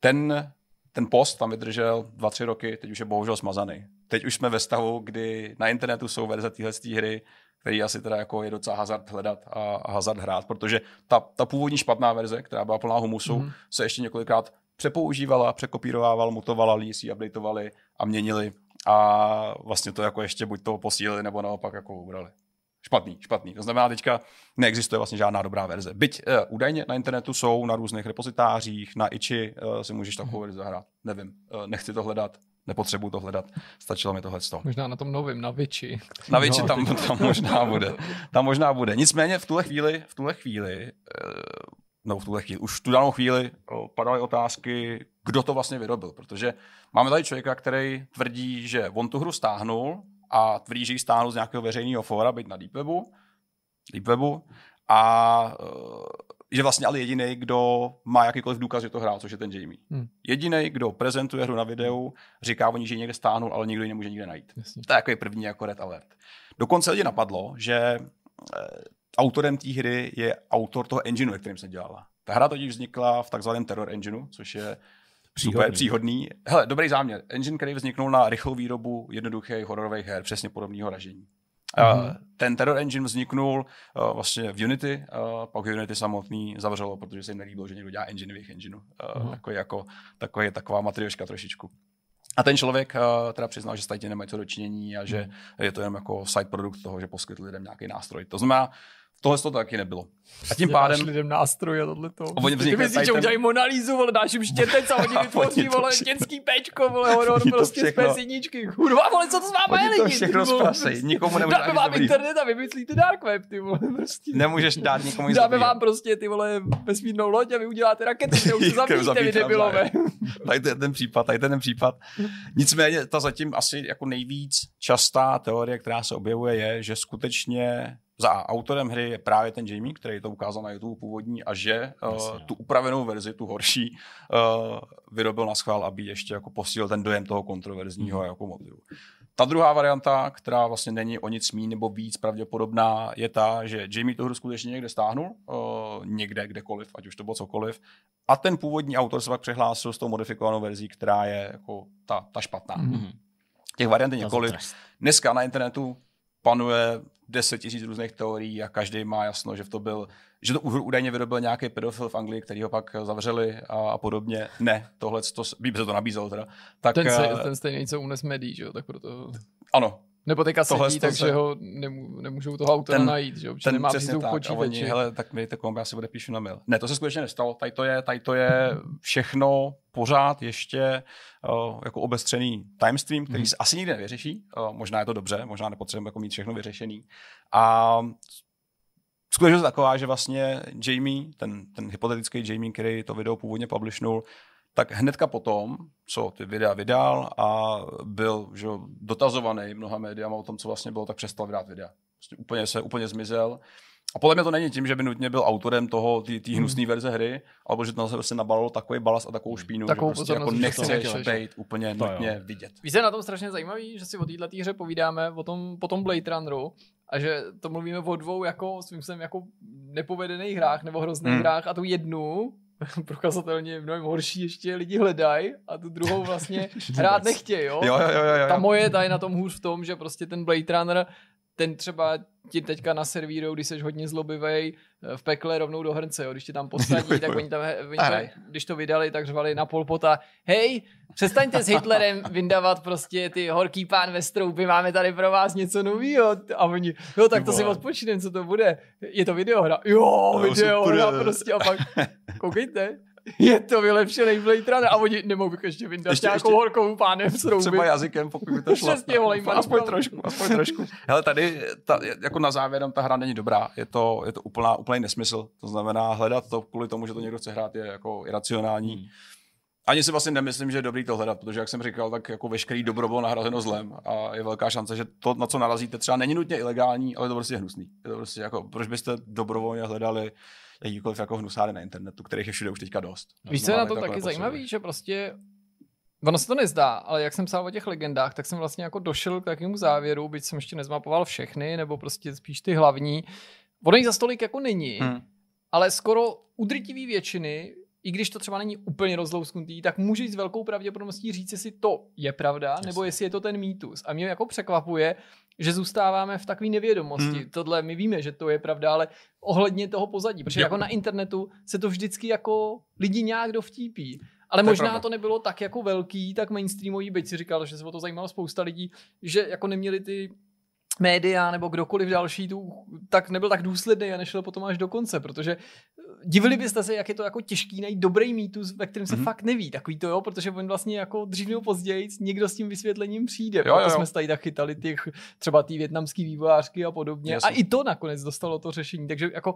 Ten, ten post tam vydržel dva, tři roky, teď už je bohužel smazaný. Teď už jsme ve stavu, kdy na internetu jsou verze téhle hry, který asi teda jako je docela hazard hledat a, a hazard hrát, protože ta, ta původní špatná verze, která byla plná humusu, mm-hmm. se ještě několikrát přepoužívala, překopírovávala, mutovala, lidi si updateovali a měnili a vlastně to jako ještě buď to posílili, nebo naopak jako ubrali. Špatný, špatný. To znamená, teďka neexistuje vlastně žádná dobrá verze. Byť uh, údajně na internetu jsou na různých repozitářích, na iči uh, si můžeš takovou verzi zahrát. Nevím, uh, nechci to hledat, nepotřebuji to hledat, stačilo mi tohle. Možná na tom novém, na Viči. Na Viči tam, tam možná bude. Tam možná bude. Nicméně v tuhle chvíli, v tuhle chvíli nebo v tuhle chvíli, už tu danou chvíli padaly otázky, kdo to vlastně vyrobil, protože máme tady člověka, který tvrdí, že on tu hru stáhnul a tvrdí, že ji stáhnul z nějakého veřejného fóra, být na Deepwebu, Deepwebu a že vlastně ale jediný, kdo má jakýkoliv důkaz, že to hrál, což je ten Jamie. Hmm. Jediný, kdo prezentuje hru na videu, říká o ní, že ji někde stáhnul, ale nikdo ji nemůže nikde najít. Jasně. To je jako první jako red alert. Dokonce lidi napadlo, že eh, autorem té hry je autor toho engineu, ve kterém se dělala. Ta hra totiž vznikla v takzvaném Terror Engineu, což je příhodný. super příhodný. Hele, dobrý záměr. Engine, který vzniknul na rychlou výrobu jednoduchých hororových her, přesně podobného ražení. Mm-hmm. Ten Terror Engine vzniknul uh, vlastně v Unity, uh, pak Unity samotný zavřelo, protože se jim nelíbilo, že někdo dělá engine v jejich engineu. Uh, mm-hmm. takový, jako, takový je taková matrioška trošičku. A ten člověk uh, teda přiznal, že s nemají co dočinění a že mm. je to jenom jako side produkt toho, že poskytl lidem nějaký nástroj. To znamená, Tohle to taky nebylo. A tím Děláš pádem... lidem nástroje tohleto. oni Ty myslíš, že udělají Monalízu, vole, dáš jim štětec a oni [laughs] vytvoří, to vole, dětský péčko, vole, horor, [laughs] to prostě z všechno- pesiničky. Kurva, vole, co to s váma je Oni to lidi? všechno zprasej, prostě. nikomu nemůže Dáme vám dobrý. internet a vymyslíte dark web, ty vole, [laughs] prostě. Nemůžeš dát nikomu nic Dáme vám prostě ty vole vesmírnou loď a vy uděláte rakety, kterou se Kterou zabíjíte, vy debilové. Tady to je ten případ, tady to ten případ. Nicméně ta zatím asi jako nejvíc častá teorie, která se objevuje, je, že skutečně za A, autorem hry je právě ten Jamie, který to ukázal na YouTube původní a že uh, Jasně, tu upravenou verzi, tu horší, uh, vyrobil na schvál, aby ještě jako posílil ten dojem toho kontroverzního jako motivu. Ta druhá varianta, která vlastně není o nic míň nebo víc pravděpodobná, je ta, že Jamie tu hru skutečně někde stáhnul, uh, někde, kdekoliv, ať už to bylo cokoliv, a ten původní autor se pak přihlásil s tou modifikovanou verzí, která je jako ta, ta špatná. Mhm. Těch variant je několik. Dneska na internetu panuje 10 tisíc různých teorií a každý má jasno, že v to byl, že to údajně vyrobil nějaký pedofil v Anglii, který ho pak zavřeli a, a podobně. Ne, tohle to, by se to nabízelo teda. Tak, Ten, se, eh, ten stejný, co unes médií, že jo, tak proto... ano, Nebo teďka Tohle sedí, takže se- ho nemů, nemůžou toho autora Ten- najít, že ten nemá přesně tak. A oni, počítači. hele, tak mi komp, já si odepíšu na mail. Ne, to se skutečně nestalo. Tady to je, tady to je všechno pořád ještě uh, jako obestřený timestream, který Mhm. se asi nikdy nevyřeší. Uh, možná je to dobře, možná nepotřebujeme jako mít všechno vyřešený. A skutečnost je taková, že vlastně Jamie, ten, ten hypotetický Jamie, který to video původně publishnul, tak hnedka potom, co ty videa vydal a byl že, jo, dotazovaný mnoha médiama o tom, co vlastně bylo, tak přestal vydat videa. Prostě úplně se úplně zmizel. A podle mě to není tím, že by nutně byl autorem toho, té hnusné verze hry, ale že tam se prostě nabalil takový balast a takovou špínu, Takovou že prostě jako to nechceš nechceš. být úplně To jo. nutně vidět. Víš, je na tom strašně zajímavý, že si o této hře povídáme o tom, po tom Blade Runneru a že to mluvíme o dvou jako svým způsobem jako nepovedených hrách nebo hrozných Hmm. hrách a tu jednu [laughs] prokazatelně mnohem horší ještě lidi hledají a tu druhou vlastně [laughs] hrát nechtějí, jo? Jo, jo, jo, jo, jo. Ta moje ta je na tom hůř v tom, že prostě ten Blade Runner ten třeba ti teďka na servíru, když jsi hodně zlobivej, eh, v pekle rovnou do hrnce, jo. když ti tam posadí, tak oni tam, oni tam, když to vydali, tak řvali na polpota, hej, přestaňte s Hitlerem vyndávat prostě ty horký pán ve stroupě, máme tady pro vás něco novýho. A oni, jo, tak to si odpočinem, co to bude. Je to videohra. Jo, videohra prostě a pak, koukejte, je to vylepšený Blade Runner a oni nemohou bych ještě vyndat Ještě- nějakou ještě- horkou pánem stroupě. Třeba jazykem, pokud by to šlo. Přesně, vole, jim aspoň trošku, aspoň trošku. Hele, tady ta, jako na závěr ta hra není dobrá, je to, je to úplná, úplný nesmysl. To znamená, hledat to kvůli tomu, že to někdo chce hrát, je jako iracionální. Hmm. Ani si vlastně nemyslím, že je dobrý to hledat, protože, jak jsem říkal, tak jako veškerý dobro bylo nahrazeno zlem a je velká šance, že to, na co narazíte, třeba není nutně ilegální, ale je to prostě hnusný. Je to prostě jako, proč byste dobrovolně hledali jakýkoliv jako hnusáry na internetu, kterých je všude už teďka dost. Víš, co je na to to jako taky zajímavý, že prostě Ono se to nezdá, ale jak jsem psal o těch legendách, tak jsem vlastně jako došel k takovému závěru, byť jsem ještě nezmapoval všechny, nebo prostě spíš ty hlavní. Ono jich za stolik jako není, Hmm. ale skoro u drtivý většiny, i když to třeba není úplně rozlousknutý, tak můžeš s velkou pravděpodobností říct, jestli to je pravda, Jasně. nebo jestli je to ten mýtus. A mě jako překvapuje, že zůstáváme v takové nevědomosti. Hmm. Tohle my víme, že to je pravda, ale ohledně toho pozadí, protože Jo. jako na internetu se to vždycky jako lidi nějak dovtípí. Ale To možná pravda. to nebylo tak jako velký, tak mainstreamový, byť si říkal, že se o to zajímalo spousta lidí, že jako neměli ty média nebo kdokoliv další tu, tak nebyl tak důsledný a nešel potom až do konce, protože eh, divili byste se, jak je to jako těžký najít dobrý mýtus, ve kterém se Mhm. mm-hmm. fakt neví. Takový to jo, protože on vlastně jako dřív nebo později někdo s tím vysvětlením přijde. Jo, Proto jo, jo. jsme se tady tak chytali těch třeba ty větnamský vývojářky a podobně. Jasně. A i to nakonec dostalo to řešení. Takže jako,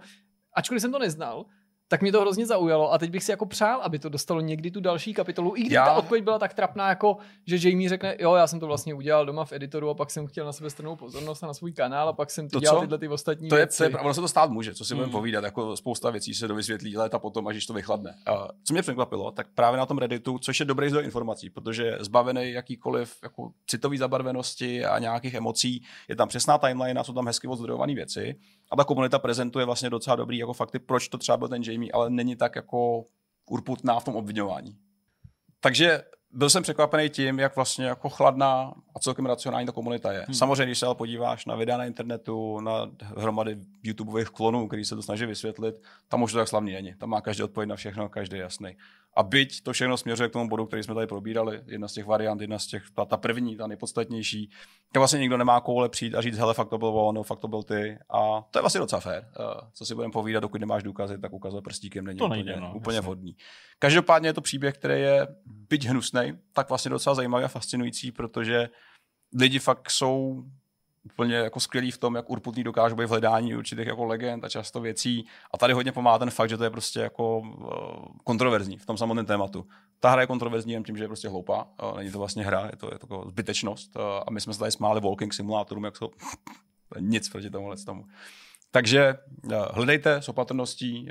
ačkoliv jsem to neznal, tak mě to hrozně zaujalo a teď bych si jako přál, aby to dostalo někdy tu další kapitolu, i když Já- ta odpověď byla tak trapná, jako že Jamie řekne, jo, já jsem to vlastně udělal doma v editoru a pak jsem chtěl na sebe strnou pozornost a na svůj kanál a pak jsem To dělal co? tyhle ty ostatní To je, věci. to je, ono se to stát může, co si budeme Mm. povídat, jako spousta věcí se dovysvětlí léta potom, až to vychladne. A co mě překvapilo, tak právě na tom Redditu, což je dobrý zdroj informací, protože zbavený jakýkoliv jako citový zabarvenosti a nějakých emocí, je tam přesná timeline, a jsou tam hezky odzdrojované věci a ta komunita prezentuje vlastně docela dobrý jako fakty, proč to třeba byl ten Jamie, ale není tak jako urputná v tom obvinování. Takže byl jsem překvapený tím, jak vlastně jako chladná a celkem racionální ta komunita je. Hmm. Samozřejmě, když se ale podíváš na videa na internetu, na hromady YouTubeových klonů, který se to snaží vysvětlit, tam už to tak slavný není. Tam má každý odpověď na všechno, každý jasný. A byť to všechno směřuje k tomu bodu, který jsme tady probírali, jedna z těch variant, jedna z těch, ta, ta první, ta nejpodstatnější, tak vlastně nikdo nemá koule přijít a říct, hele, fakt to byl on, no, fakt to byl ty. A to je vlastně docela fér. Uh, co si budeme povídat, dokud nemáš důkazy, tak ukazovat prstíkem není To úplně, nejde, no, úplně vhodný. Každopádně je to příběh, který je byť hnusný, tak vlastně docela zajímavý a fascinující, protože lidi fakt jsou úplně jako skvělí v tom, jak urputný dokážou být v hledání určitých jako legend a často věcí. A tady hodně pomáhá ten fakt, že to je prostě jako uh, kontroverzní v tom samotném tématu. Ta hra je kontroverzní jen tím, že je prostě hloupá. Uh, není to vlastně hra, je to, je to jako zbytečnost. Uh, a my jsme se tady smáli walking simulátorům, jak jsou [laughs] to nic proti tomuhle tomu. Takže hledejte s opatrností,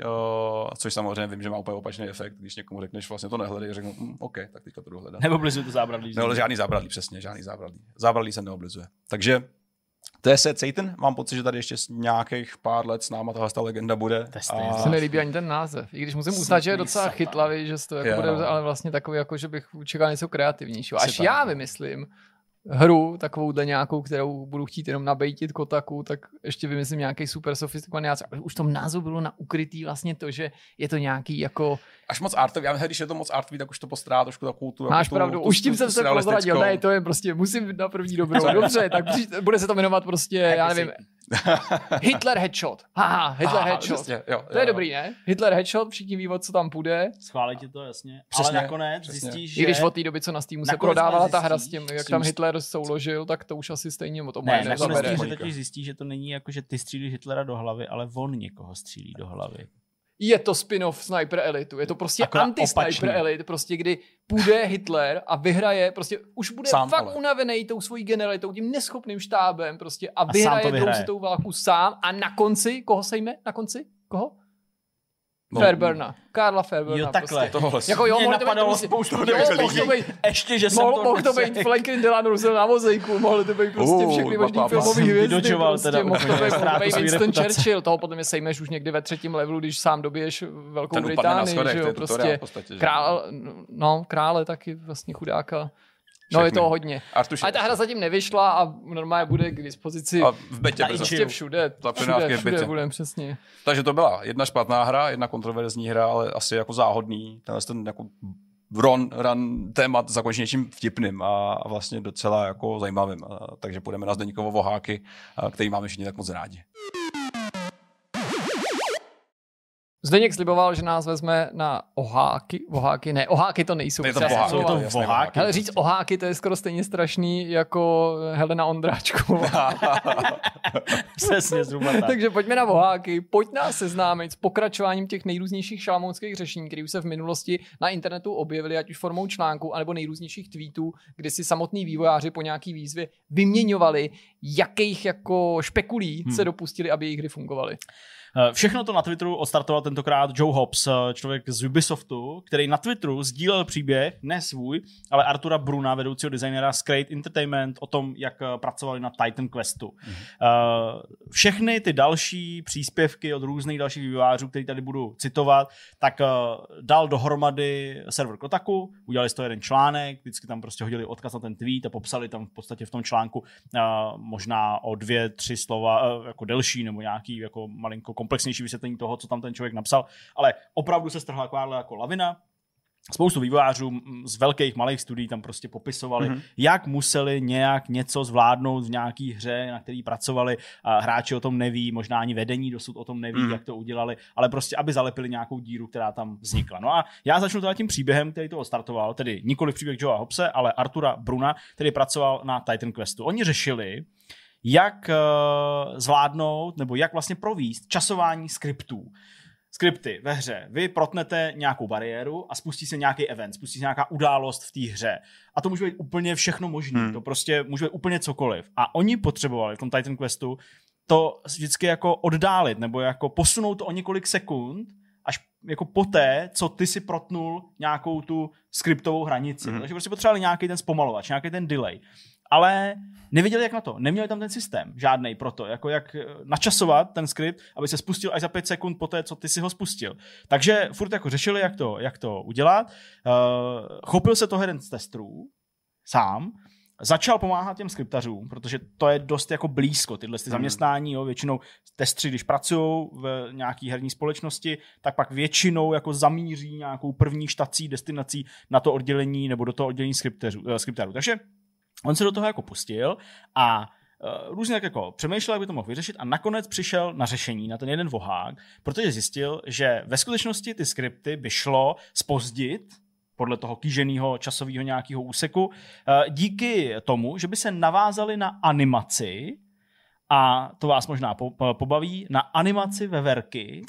což samozřejmě vím, že má úplně opačný efekt, když někomu řekneš vlastně to nehledej, řeknu, hm, OK, tak teďka to jdu hledat. Nebo blizujte zábradlí. Ale žádný zábradlí, přesně, žádný zábradlí. Zábradlí se neoblizuje. Takže to je Seth Satan. Mám pocit, že tady ještě s nějakých pár let s náma tahle ta legenda bude. To je stejně. Se mi líbí ani ten název. I když musím uznat, že je docela chytlavý, že to jako bude, ale vlastně takový, jako, že bych čekal něco kreativnějšího. Až já vymyslím hru takovouhle nějakou, kterou budu chtít jenom nabejtit kotaku, tak ještě vymyslím nějaký super sofistikovaný. Název. Ale už v tom názvu bylo na ukrytý vlastně to, že je to nějaký jako... Až moc artový, já myslím, když je to moc artový, tak už to postrádá trošku takovou tu... Máš jako tu, pravdu, tu, už tím tu, jsem tu se prozradil, ne, to je prostě, musím na první dobrou, [laughs] dobře, tak bude se to jmenovat prostě, já nevím, [laughs] Hitler Headshot, haha, Hitler Aha, Headshot, přesně, jo, to je jo. dobrý, ne? Hitler Headshot, všichni ví, co tam půjde, Schválí ti to, jasně. Přesně, ale nakonec přesně. zjistíš, že... I když od té doby, co na Steamu se Nakonec prodávala ale ta hra s tím, jak tam Hitler souložil, tak to už asi stejně o tom Ne, ne, nakonec nezabere. zjistíš, Monika. totiž zjistíš, že to není jako, že ty střílíš Hitlera do hlavy, ale on někoho střílí do hlavy. Je to spin-off Sniper Elitu, je to prostě Akorát anti-Sniper. Elite, prostě kdy půjde Hitler a vyhraje, prostě už bude Sám, fakt ale. unavený tou svojí generalitou, tím neschopným štábem prostě a, sám vyhraje, tou vyhraje. si tou válku sám a na konci, koho sejme? Na konci? Koho? No, Fairburna. Karla Fairburna. Jo, takhle. Prostě. Tohle Jako jo, Mě mohl to být, napadalo prostě- spoustu jo, mohl to lidí. být, Ještě, že jsem mohl, to mohl to být. Franklin Delano Roosevelt na mozaiku, mohly to být prostě Uh, všechny možný filmové jsem hvězdy. vydočoval Prostě, teda mohl to být, mohl Winston. Churchill, toho potom je sejmeš už někdy ve třetím levelu, když sám dobiješ Velkou Ten upadne na Británii, schodech, že to je jo, tutoriál prostě v podstatě. že? král, no, krále taky vlastně chudáka. No je to hodně. Artuši. Ale ta hra zatím nevyšla a normálně bude k dispozici A v betě prostě všude. Všude, všude bytě. budeme přesně. Takže to byla jedna špatná hra, jedna kontroverzní hra, ale asi jako záhodný. Tenhle ten jako run, run témat zakončí něčím vtipným a, a vlastně docela jako zajímavým. A, takže půjdeme na Zdeníkovo voháky, a, který máme všichni tak moc rádi. Zdeněk sliboval, že nás vezme na oháky. Oháky, ne, oháky to nejsou. Je to se Jsou to voháky. Ale říct oháky, to je skoro stejně strašný jako Helena Ondráčková. [laughs] Přesně, zhruba tak. Takže pojďme na voháky, pojď nás seznámit s pokračováním těch nejrůznějších šalamounských řešení, které už se v minulosti na internetu objevily, ať už formou článků, anebo nejrůznějších tweetů, kdy si samotní vývojáři po nějaký výzvě vyměňovali, jakých jako špekulí Hmm. se dopustili, aby jejich hry fungovaly. Eh, Všechno to na Twitteru odstartoval tentokrát Joe Hobbs, eh, člověk z Ubisoftu, který na Twitteru sdílel příběh, ne svůj, ale Artura Bruna, vedoucího designera z Crate Entertainment, o tom, jak eh, pracovali na Titan Questu. Mhm. Eh, Všechny ty další příspěvky od různých dalších vývojářů, který tady budu citovat, tak dal dohromady server Kotaku, udělali z toho jeden článek, vždycky tam prostě hodili odkaz na ten tweet a popsali tam v podstatě v tom článku možná o dvě, tři slova jako delší nebo nějaký jako malinko komplexnější vysvětlení toho, co tam ten člověk napsal, ale opravdu se strhla takováhle jako lavina. Spoustu vývojářů z velkých, malých studií tam prostě popisovali, Mhm. mm-hmm. jak museli nějak něco zvládnout v nějaký hře, na který pracovali. A hráči o tom neví, možná ani vedení dosud o tom neví, Mhm. mm-hmm. jak to udělali, ale prostě, aby zalepili nějakou díru, která tam vznikla. No a já začnu teda tím příběhem, který to startoval, tedy nikoli příběh Joea Hobse, ale Artura Bruna, který pracoval na Titan Questu. Oni řešili, jak uh, zvládnout nebo jak vlastně províst časování skriptů. Skripty ve hře. Vy protnete nějakou bariéru a spustí se nějaký event, spustí se nějaká událost v té hře. A to může být úplně všechno možné. Hmm. Hmm. To prostě může být úplně cokoliv. A oni potřebovali v tom Titan Questu to vždycky jako oddálit, nebo jako posunout to o několik sekund, až jako poté, co ty si protnul nějakou tu skriptovou hranici. Mhm. Mm. Takže prostě potřebovali nějaký ten zpomalovač, nějaký ten delay. Ale nevěděli, jak na to. Neměli tam ten systém žádný pro to, jako jak eh, načasovat ten skript, aby se spustil až za pět sekund po té, co ty si ho spustil. Takže furt jako řešili, jak to, jak to udělat. Uh, chopil se toho jeden z testrů, sám, začal pomáhat těm skriptařům, protože to je dost jako blízko, tyhle ty Hmm. zaměstnání, jo, většinou testři, když pracují v nějaký herní společnosti, tak pak většinou jako zamíří nějakou první štací, destinací na to oddělení nebo do toho oddělení skriptařů. eh, skriptařů. Takže on se do toho jako pustil a uh, různě tak jako přemýšlel, jak by to mohl vyřešit a nakonec přišel na řešení, na ten jeden vohák, protože zjistil, že ve skutečnosti ty skripty by šlo spozdit podle toho kýženého časového nějakého úseku, eh, díky tomu, že by se navázali na animaci, a to vás možná po- po- pobaví, na animaci veverky,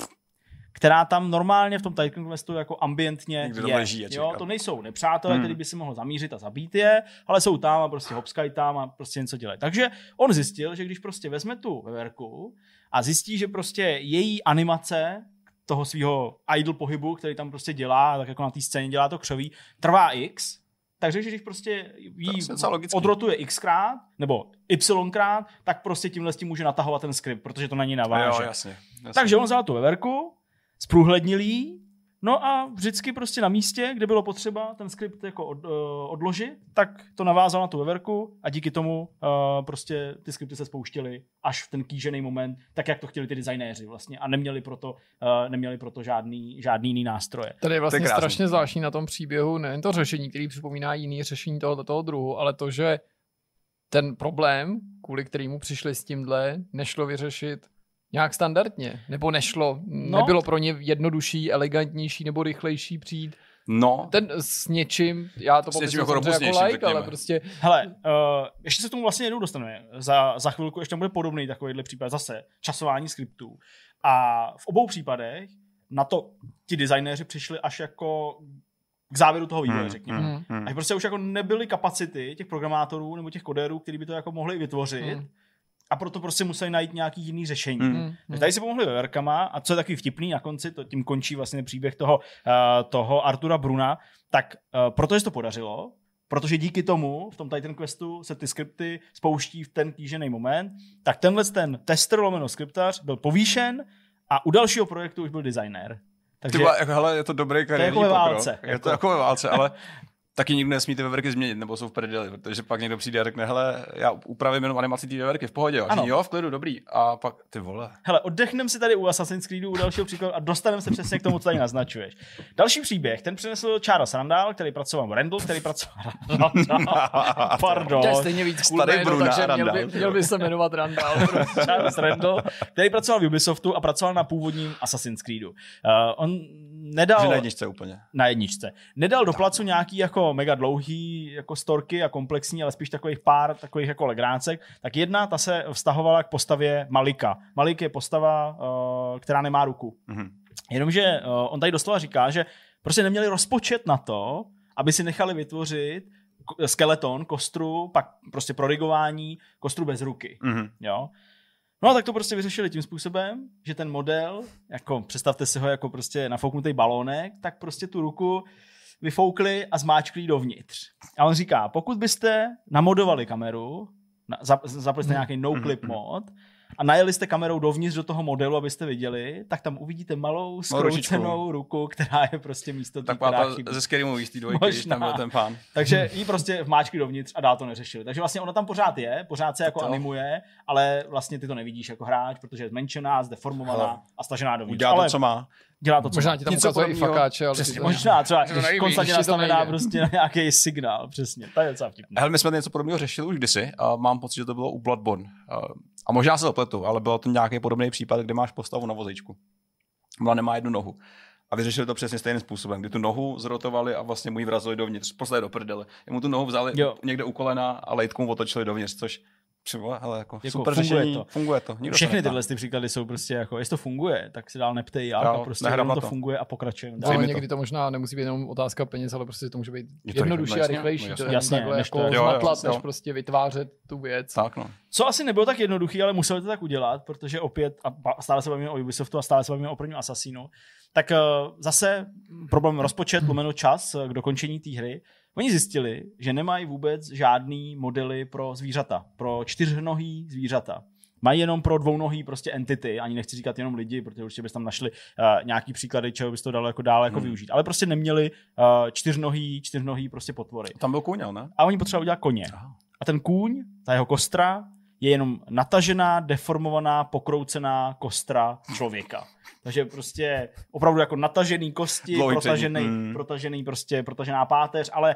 která tam normálně v tom Titan Questu jako ambientně Někde je. leží a jo, to nejsou nepřátelé, Hmm. který by si mohl zamířit a zabít je, ale jsou tam a prostě hopskají tam a prostě něco dělají. Takže on zjistil, že když prostě vezme tu veverku a zjistí, že prostě její animace toho svého idle pohybu, který tam prostě dělá, tak jako na té scéně dělá to křoví, trvá x, takže když prostě jí odrotuje xkrát, nebo ykrát, tak prostě tímhle s tím může natahovat ten skript, protože to na ní naváže. Jo, jasně. jasně. Takže on vzal tu veverku, zprůhlednil jí, no a vždycky prostě na místě, kde bylo potřeba ten skript jako od, uh, odložit, tak to navázal na tu veverku a díky tomu uh, prostě ty skripty se spouštěly až v ten kýžený moment, tak jak to chtěli ty designéři vlastně a neměli proto, uh, neměli proto žádný, žádný jiný nástroje. Tady je vlastně krásný. strašně zvláštní na tom příběhu nejen to řešení, který připomíná jiný řešení toho, toho druhu, ale to, že ten problém, kvůli kterému přišli s tímhle, nešlo vyřešit nějak standardně, nebo nešlo, No. nebylo pro ně jednodušší, elegantnější nebo rychlejší přijít No, ten s něčím, já to popisuju jako jako like, ale prostě Hele, uh, ještě se k tomu vlastně jednou dostaneme. Za, za chvilku ještě bude podobný takovýhle případ zase, časování skriptů. A v obou případech na to ti designéři přišli až jako k závěru toho vývoje, Hmm, řekněme. hmm, hmm. Až prostě už jako nebyly kapacity těch programátorů nebo těch kodérů, kteří by to jako mohli vytvořit. Hmm. A proto prostě museli najít nějaký jiný řešení. Mm, Takže tady si pomohli veverkama a co je takový vtipný na konci, to tím končí vlastně příběh toho, uh, toho Artura Bruna, tak uh, protože se to podařilo, protože díky tomu v tom Titan Questu se ty skripty spouští v ten kýžený moment, tak tenhle ten tester lomeno skriptař byl povýšen a u dalšího projektu už byl designér. Ty Takže vole, jako, hele, je to dobrý kariérní jako ve pokrok. válce, Je jako. to jako ve válce, ale [laughs] taky nikdo nesmí ty veverky změnit, nebo jsou v prdeli, protože pak někdo přijde a řekne, hele, já upravím jenom animaci té veverky v pohodě, jo. Ano. Jo, v klidu, dobrý. A pak, ty vole. Hele, oddechneme si tady u Assassin's Creedu, u dalšího příkladu a dostaneme se přesně k tomu, co tady naznačuješ. Další příběh, ten přinesl Charles Randall, který pracoval, Randall, který pracoval, [laughs] pardon, to je stejně víc cool Starý Bruna, takže měl by, Randall, měl by se jmenovat Randall. Charles Randall, který pracoval v Ubisoftu a pracoval na původním Assassin's Creedu. Uh, on nedal... Že na jedničce úplně. na jedničce. Nedal do placu nějaký jako mega dlouhý jako storky a komplexní, ale spíš takových pár takových jako legrácek. Tak jedna, ta se vztahovala k postavě Malika. Malik je postava, uh, která nemá ruku. Mhm. Jenomže uh, on tady doslova říká, že prostě neměli rozpočet na to, aby si nechali vytvořit skeleton, kostru, pak prostě prorigování, kostru bez ruky. Mhm. Jo? No a tak to prostě vyřešili tím způsobem, že ten model, jako představte si ho jako prostě nafouknutý balónek, tak prostě tu ruku vyfoukli a zmáčkli dovnitř. A on říká, pokud byste namodovali kameru, na, zap, zapli jste nějaký no-clip mod a najeli jste kamerou dovnitř do toho modelu, abyste viděli, tak tam uvidíte malou skroucenou ruku, která je prostě místo té, která ta chybí. ze Scary Movie z té dvojky, když tam byl ten pán. Takže [laughs] jí prostě vmáčkli dovnitř a dál to neřešili. Takže vlastně ona tam pořád je, pořád se jako To. animuje, ale vlastně ty to nevidíš jako hráč, protože je zmenšená, zdeformovaná Hele, a stažená dovnitř. Udělá ale to, co má. dělá to, co Možná má. ti tam Něco ukazuje i podobného. fakáče, ale Přesně, možná třeba, když nevíš, konstantně nastavená prostě na [laughs] nějaký signál, přesně. To je docela vtipné. Hele, my jsme něco podobného řešili už kdysi a mám pocit, že to bylo u Bloodborne. A, možná se opletu, ale byl to nějaký podobný případ, kde máš postavu na vozíčku. Ona nemá jednu nohu. A vyřešili to přesně stejným způsobem, kdy tu nohu zrotovali a vlastně mu ji vrazili dovnitř, poslali do prdele. Jemu tu nohu vzali jo. někde u kolena a lejtku mu otočili dovnitř, což Třeba, hele, jako, Jako jako super funguje řešení, to. funguje to. Nikdo se Všechny neptá. tyhle ty příklady jsou prostě jako, jestli to funguje, tak si dál neptej jak Jo, a prostě nehrám jenom to to. funguje a pokračujeme. No, ale mi to. někdy to možná nemusí být jenom otázka peněz, ale prostě to může být Je to jednodušší a rychle, rychlejší. jasně, To no, je jasně. takhle než jako to- jo, jo, zmatlat, než jo. prostě vytvářet tu věc. Tak no. Co asi nebylo tak jednoduchý, ale museli to tak udělat, protože opět, a stále se bavíme o Ubisoftu a stále se bavíme o prvním Assassinu, tak uh, zase problém rozpočet, lomeno čas eh, k dokončení té hry. Oni zjistili, že nemají vůbec žádný modely pro zvířata, pro čtyřnohý zvířata. Mají jenom pro dvounohý prostě entity, ani nechci říkat jenom lidi, protože určitě bys tam našli uh, nějaký příklady, čeho bys to dalo jako dál jako Hmm. využít. Ale prostě neměli uh, čtyřnohý, čtyřnohý prostě potvory. Tam byl kůň, ne? A oni potřebovali udělat koně. Aha. a ten kůň, ta jeho kostra, je jenom natažená, deformovaná, pokroucená kostra člověka. Takže prostě opravdu jako natažený kosti, Dlouhý protažený, mm. protažený prostě, protažená páteř, ale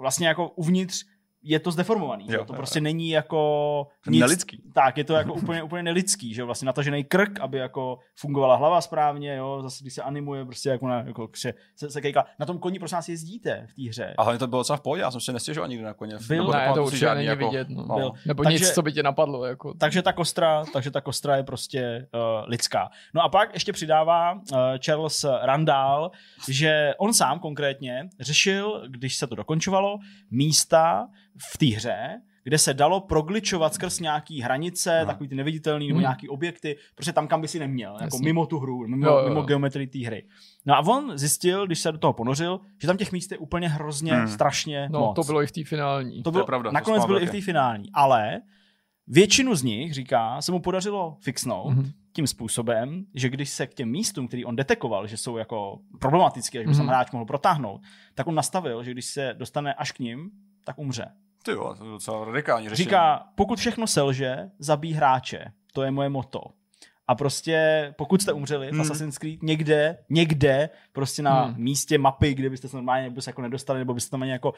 vlastně jako uvnitř je to zdeformovaný. Jo, Jo, to jo, prostě není jako nic. Nelidský. Tak, je to jako [laughs] úplně, úplně nelidský, že jo, vlastně natažený krk, aby jako fungovala hlava správně, jo, zase když se animuje, prostě jako, na, jako kře, se, se kejka. Na tom koni prosím vás jezdíte v té hře. A hlavně to bylo docela v pohodě, já jsem si nestěžoval nikdy na koně. Byl, Nebo Ne, to určitě žádný není jako- vidět. No. no. Byl. Nebo Takže- nic, co by tě napadlo. Jako. Takže ta kostra, takže ta kostra je prostě uh, lidská. No a pak ještě přidává uh, Charles Randall, že on sám konkrétně řešil, když se to dokončovalo, místa v té hře, kde se dalo progličovat skrz nějaký hranice, Aha. takový ty neviditelný nebo Hmm. nějaký objekty, prostě tam, kam by si neměl, jako Jasně. mimo tu hru, mimo, Jo, jo, mimo geometrii té hry. No a on zjistil, když se do toho ponořil, že tam těch míst je úplně hrozně, Hmm. strašně No, moc. to bylo i v té finální. To bylo, pravda, to nakonec jsem byly i v té finální, ale většinu z nich, říká, se mu podařilo fixnout Mhm. tím způsobem, že když se k těm místům, který on detekoval, že jsou jako problematické, že by se Mhm. hráč mohl protáhnout, tak on nastavil, že když se dostane až k ním, tak umře. Ty jo, to je docela radikální řešení. Říká, pokud všechno selže, zabij hráče. To je moje moto. A prostě, pokud jste umřeli v Hmm. Assassin's Creed někde, někde, prostě na Hmm. místě mapy, kde byste se normálně nebo se jako nedostali, nebo byste tam ani jako uh,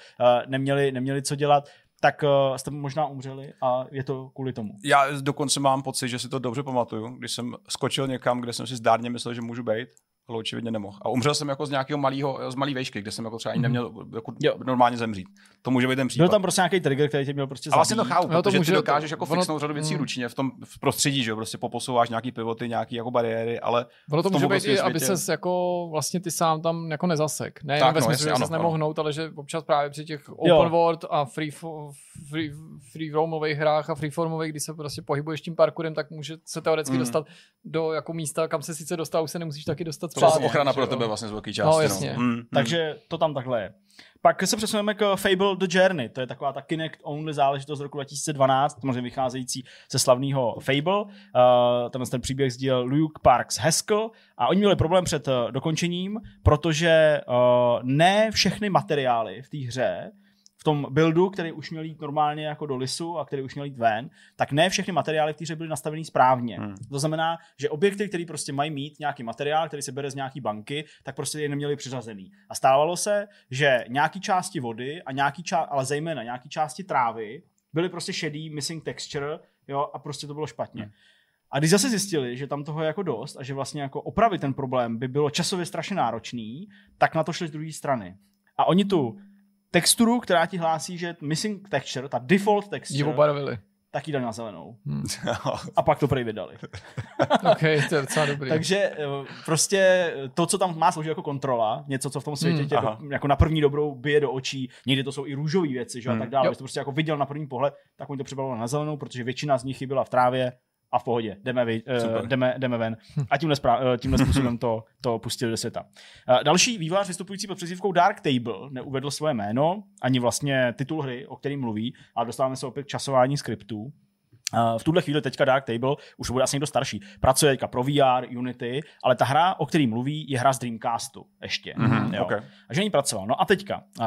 neměli, neměli co dělat, tak uh, jste možná umřeli a je to kvůli tomu. Já dokonce mám pocit, že si to dobře pamatuju, když jsem skočil někam, kde jsem si zdárně myslel, že můžu být, ale očividně nemohl. A umřel jsem jako z nějakého malého, z malé vejšky, kde jsem jako třeba ani neměl jako Jo. normálně zemřít. To může být ten případ. Byl tam prostě nějaký trigger, který tě měl prostě a vlastně to zabít. chápu, No, to protože může- ty dokážeš jako ono- fixnout řadu věcí mm. ručně v tom v prostředí, že jo, prostě poposouváš nějaký pivoty, nějaký jako bariéry, ale Ono to může být i, aby ses jako vlastně ty sám tam jako nezasek. Ne Tak, tak, ve no, smyslu, jasně, že ano, ses nemohl hnout, ale že občas právě při těch Jo. open world a free, free, free roamových hrách a freeformových, kdy se prostě pohybuješ tím parkourem, tak může se teoreticky Mm. dostat do jako místa, kam se sice dostal, už se nemusíš taky dostat to je ochrana pro tebe vlastně z velké No, části. jasně. Mm, mm. Takže to tam takhle je. Pak se přesuneme k Fable The Journey, to je taková ta Kinect-only záležitost z roku 2012, samozřejmě vycházející ze slavného Fable. Uh, tenhle ten příběh sdílel Luke Parks Haskell a oni měli problém před uh, dokončením, protože uh, ne všechny materiály v té hře v tom buildu, který už měl jít normálně jako do lisu a který už měl jít ven, tak ne všechny materiály v té hře byly nastavený správně. Hmm. To znamená, že objekty, které prostě mají mít nějaký materiál, který se bere z nějaký banky, tak prostě je neměli přiřazený. A stávalo se, že nějaký části vody a nějaký ča- ale zejména nějaký části trávy byly prostě šedý, missing texture, jo, a prostě to bylo špatně. Hmm. A když zase zjistili, že tam toho je jako dost a že vlastně jako opravit ten problém by bylo časově strašně náročný, tak na to šli z druhé strany. A oni tu texturu, která ti hlásí, že missing texture, ta default Ji texture, obarvili. tak ji dali na zelenou. Hm. [laughs] A pak to prej vydali. [laughs] OK, to je docela dobrý. Takže eh, prostě to, co tam má sloužit jako kontrola, něco, co v tom světě Hmm, tě do, jako na první dobrou bije do očí, někdy to jsou i růžové věci, že jo, a Hmm. tak dále, Jo. když to prostě jako viděl na první pohled, tak oni to připravili na zelenou, protože většina z nich chyběla v trávě a v pohodě, jdeme, vy, uh, jdeme, jdeme ven. A tímhle, sprá- eh, tímhle způsobem to, to pustili do světa. Uh, další vývojář vystupující pod přezdívkou Dark Table neuvedl svoje jméno, ani vlastně titul hry, o kterým mluví, a dostáváme se opět k časování skriptů. Uh, v tuhle chvíli teďka Dark Table už bude asi někdo starší. Pracuje teďka pro VR, Unity, ale ta hra, o který mluví, je hra z Dreamcastu ještě. Mhm, jo. okay. A že ní pracoval. No a teďka. Uh,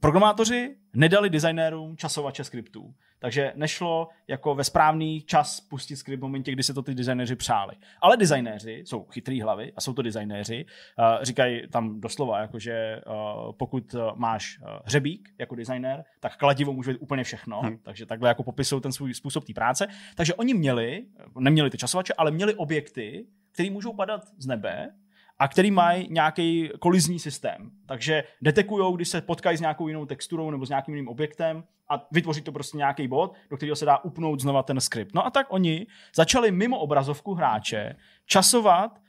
programátoři nedali designérům časovače skriptů. Takže nešlo jako ve správný čas pustit skript v momentě, kdy se to ty designéři přáli. Ale designéři jsou chytrý hlavy a jsou to designéři. Uh, říkají tam doslova, jakože uh, pokud uh, máš uh, hřebík jako designér, tak kladivo může být úplně všechno. Hm. Hmm. Takže takhle jako popisují ten svůj způsob té práce. Takže oni měli, neměli ty časovače, ale měli objekty, které můžou padat z nebe a který mají nějaký kolizní systém. Takže detekují, když se potkají s nějakou jinou texturou nebo s nějakým jiným objektem a vytvoří to prostě nějaký bod, do kterého se dá upnout znova ten skript. No a tak oni začali mimo obrazovku hráče časovat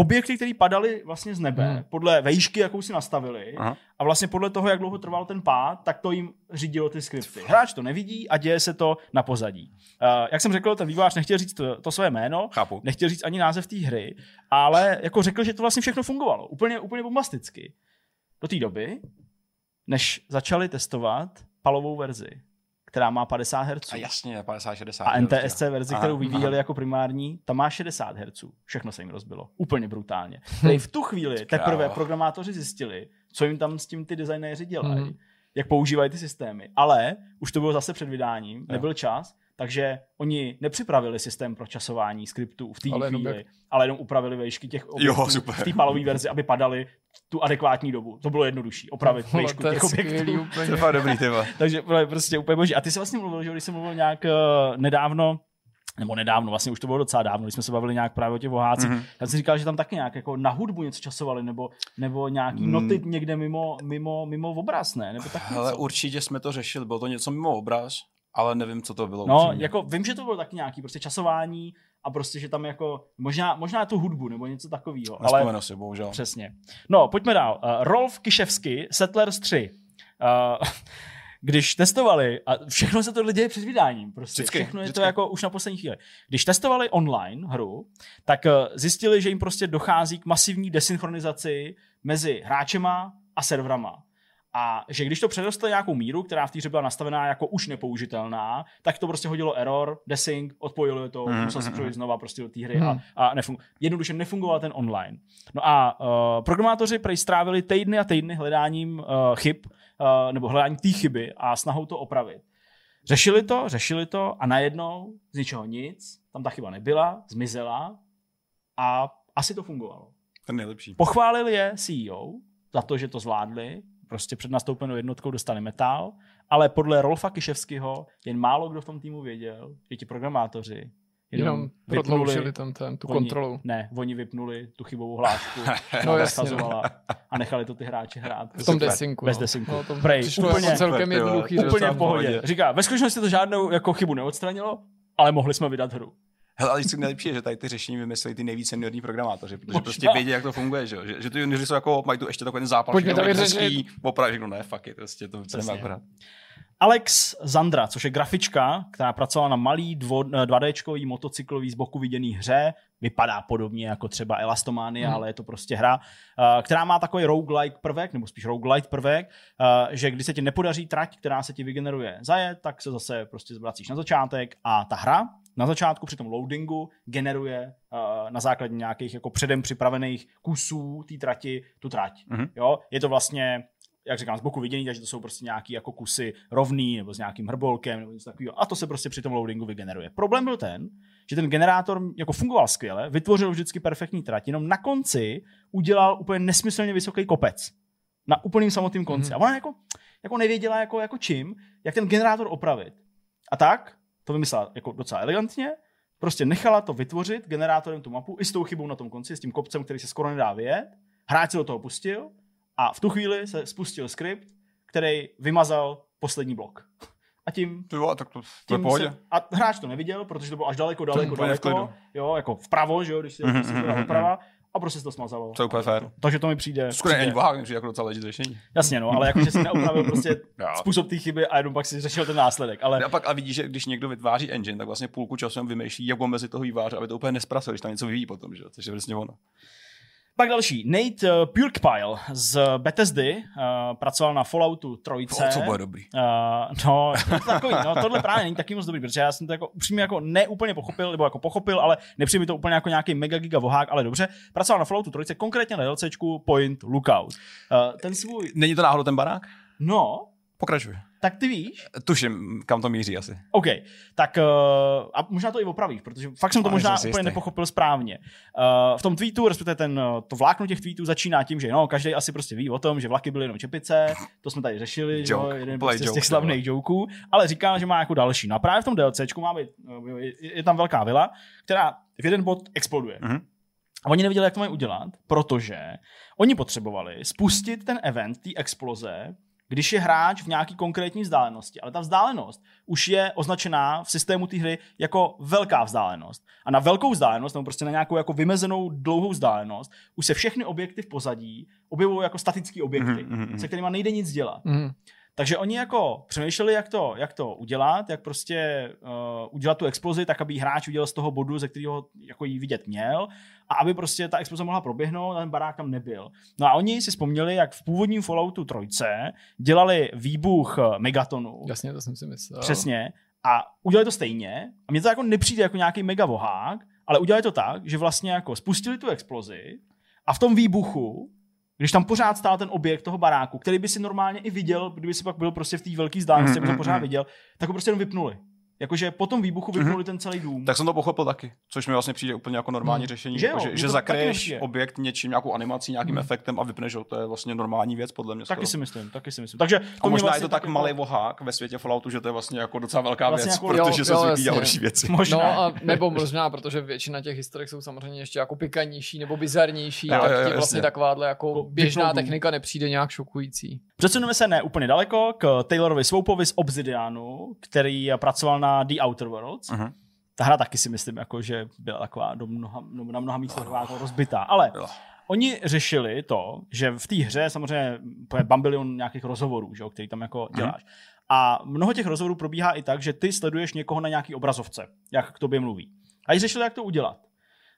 objekty, které padaly vlastně z nebe, Hmm. podle vejšky, jakou si nastavili, Aha. a vlastně podle toho, jak dlouho trval ten pád, tak to jim řídilo ty skripty. Hráč to nevidí a děje se to na pozadí. Uh, jak jsem řekl, ten vývojář nechtěl říct to, to své jméno, Chápu. nechtěl říct ani název té hry, ale jako řekl, že to vlastně všechno fungovalo. Úplně, úplně bombasticky. Do té doby, než začali testovat palovou verzi, která má 50 Hz. A jasně, 50-60. A NTSC verzi, Aha, kterou vyvíjeli aha. jako primární, ta má 60 Hz. Všechno se jim rozbilo. Úplně brutálně. Tady v tu chvíli [laughs] teprve programátoři zjistili, co jim tam s tím ty designéři dělají. Mhm. jak používají ty systémy. Ale už to bylo zase před vydáním, Jo. nebyl čas, takže oni nepřipravili systém pro časování skriptů v té Ale jenom chvíli, jak- ale jenom upravili vejšky těch objektů super. v té palové verzi, aby padaly tu adekvátní dobu. To bylo jednodušší, opravit vejšku to je těch objektů. úplně. To je dobrý. [laughs] Takže bylo prostě úplně boží. A ty jsi vlastně mluvil, že když jsi mluvil nějak uh, nedávno, nebo nedávno, vlastně už to bylo docela dávno, když jsme se bavili nějak právě o těch vohácích, Mhm. mm-hmm. já jsem říkal, že tam taky nějak jako na hudbu něco časovali, nebo, nebo nějaký Mm. noty někde mimo, mimo, mimo obraz, ne? Nebo tak Ale určitě jsme to řešili, bylo to něco mimo obraz, ale nevím, co to bylo. No, upřímně. jako vím, že to bylo taky nějaký prostě časování a prostě, že tam jako, možná, možná tu hudbu nebo něco takového. Ale si, bohužel. Přesně. No, pojďme dál. Uh, Rolf Kiševsky, Settlers 3. Uh, [laughs] když testovali, a všechno se tohle děje před vydáním, prostě Vždycky, všechno je to vždycky. jako už na poslední chvíli. Když testovali online hru, tak uh, zjistili, že jim prostě dochází k masivní desynchronizaci mezi hráčema a serverama. A že když to přerostlo nějakou míru, která v té hře byla nastavená jako už nepoužitelná, tak to prostě hodilo error, desync, odpojilo to, Mhm, musel se mhm, přijít znova prostě do té hry Mhm. a, a nefung- jednoduše nefungoval ten online. No a uh, programátoři prej strávili týdny a týdny hledáním uh, chyb, uh, nebo hledáním té chyby a snahou to opravit. Řešili to, řešili to a najednou z ničeho nic, tam ta chyba nebyla, zmizela a asi to fungovalo. Ten nejlepší. Pochválil je CEO za to, že to zvládli, prostě před nastoupenou jednotkou dostali metál, ale podle Rolfa Kiševského jen málo kdo v tom týmu věděl, že ti programátoři Jenom vypnuli- prodloužili tam ten, tu oni- kontrolu. Ne, oni vypnuli tu chybovou hlášku, [laughs] No, jasně, a nechali to ty hráči hrát. V tom Super. desinku. Bez no. desinku. No, to Prej, přišlo úplně- jako celkem jednoduchý. Úplně v pohodě. pohodě. Říká, ve skutečnosti to žádnou jako chybu neodstranilo, ale mohli jsme vydat hru. Hele, ale vždycky nejlepší je, že tady ty řešení vymysleli ty nejvíc seniorní programátoři, protože Možná. prostě vědí, jak to funguje, že, že, že ty junioři jsou jako, mají tu ještě takový ten zápal. Pojďme to vyřešit. Opravdu řeknu, ne, fuck it, prostě to chceme akorát. Alex Zandra, což je grafička, která pracovala na malý dvo, 2Dčkový motocyklový z boku viděný hře, vypadá podobně jako třeba Elastomania, Hmm. ale je to prostě hra, uh, která má takový roguelike prvek, nebo spíš roguelite prvek, uh, že když se ti nepodaří trať, která se ti vygeneruje zajet, tak se zase prostě zvracíš na začátek a ta hra na začátku při tom loadingu generuje uh, na základě nějakých jako předem připravených kusů té trati tu trať. Mhm. Jo? Je to vlastně jak říkám, z boku vidění, takže to jsou prostě nějaký jako kusy rovný nebo s nějakým hrbolkem nebo něco takového. A to se prostě při tom loadingu vygeneruje. Problém byl ten, že ten generátor jako fungoval skvěle, vytvořil vždycky perfektní trať, jenom na konci udělal úplně nesmyslně vysoký kopec. Na úplným samotném konci. Mhm. A ona jako, jako nevěděla jako, jako čím, jak ten generátor opravit. A tak to vymyslela jako docela elegantně, prostě nechala to vytvořit generátorem tu mapu i s tou chybou na tom konci, s tím kopcem, který se skoro nedá vyjet. Hráč se do toho pustil a v tu chvíli se spustil skript, který vymazal poslední blok. A tím, Ty vole, tak to, to tím pohodě. se, a hráč to neviděl, protože to bylo až daleko, daleko, daleko, jo, jako vpravo, že jo, když se Mhm, mm-hmm, mhm, doprava, a prostě se to smazalo. To je úplně fér. Takže to mi přijde. Skoro ani bohák, mi přijde jako docela legit řešení. jasně, no, ale jakože si neopravil prostě [laughs] způsob té chyby a jenom pak si řešil ten následek. Ale A pak a vidíš, že když někdo vytváří engine, tak vlastně půlku času jenom vymýšlí, jak mezi toho výváře, aby to úplně nesprasil, když tam něco vyvíjí potom, že? což je vlastně ono. Pak další. Nate uh, Purkpile z Bethesdy uh, pracoval na Falloutu 3. O, co bude dobrý. Uh, no, to takový, no, tohle právě není taky moc dobrý, protože já jsem to jako upřímně jako neúplně pochopil, nebo jako pochopil, ale nepřijde mi to úplně jako nějaký mega giga vohák, ale dobře. Pracoval na Falloutu 3, konkrétně na DLCčku Point Lookout. Uh, ten svůj, Není to náhodou ten barák? no, Pokračuj. Tak ty víš, Tuším, kam to míří asi. OK, tak uh, a možná to i opravíš, protože fakt jsem to možná si úplně jistý. nepochopil správně. Uh, v tom tweetu, respektive ten, uh, to vlákno těch tweetů začíná tím, že no, každý asi prostě ví o tom, že vlaky byly jenom čepice, to jsme tady řešili, že jo, jeden prostě z joke, těch to slavných joků, ale říká, že má jako další. No a právě v tom DLCčku má být, uh, je, tam velká vila, která v jeden bod exploduje. Mhm. A oni nevěděli, jak to mají udělat, protože oni potřebovali spustit ten event té exploze, když je hráč v nějaký konkrétní vzdálenosti. Ale ta vzdálenost už je označená v systému té hry jako velká vzdálenost. A na velkou vzdálenost, nebo prostě na nějakou jako vymezenou dlouhou vzdálenost, už se všechny objekty v pozadí objevují jako statické objekty, Mhm, mhm, mhm. se kterými nejde nic dělat. Mhm. Takže oni jako přemýšleli, jak to, jak to udělat, jak prostě uh, udělat tu explozi, tak aby hráč udělal z toho bodu, ze kterého jako ji vidět měl, a aby prostě ta exploze mohla proběhnout a ten barák tam nebyl. No a oni si vzpomněli, jak v původním Falloutu 3 dělali výbuch megatonu. Jasně, to jsem si myslel. Přesně. A udělali to stejně. A mně to jako nepřijde jako nějaký mega vohák, ale udělali to tak, že vlastně jako spustili tu explozi a v tom výbuchu když tam pořád stál ten objekt toho baráku, který by si normálně i viděl, kdyby si pak byl prostě v té velké vzdálenosti, Mm, mm, pořád mm. viděl, tak ho prostě jenom vypnuli. Jakože po tom výbuchu vypnuli ten celý dům. Tak jsem to pochopil taky, což mi vlastně přijde úplně jako normální Hmm. řešení, Že jako, jo, že, mně že taky zakryješ objekt něčím, nějakou animací, nějakým efektem a vypneš ho, to je vlastně normální věc podle mě. Taky skoro. si myslím, taky si myslím. Takže to a možná vlastně je to tak jako- malý vohák ve světě Falloutu, že to je vlastně jako docela velká Vlastně věc, jako- protože jo, se zvyklí dělat horší věci. [laughs] Možná. No a nebo možná, protože většina těch historek jsou samozřejmě ještě jako pikanější nebo bizarnější, Jo, tak ti vlastně takováhle jako Jako běžná technika nepřijde nějak šokující. Přesuneme se ne úplně daleko k Taylorovi Swoupovi z Obsidianu, který pracoval na The Outer Worlds. Mhm. Ta hra taky si myslím, jako, že byla taková do mnoha, no, na mnoha místech taková jako rozbitá. Ale Byla. oni řešili to, že v té hře samozřejmě je bambilion nějakých rozhovorů, že, který tam jako děláš. A mnoho těch rozhovorů probíhá i tak, že ty sleduješ někoho na nějaký obrazovce, jak k tobě mluví. A když řešili, jak to udělat.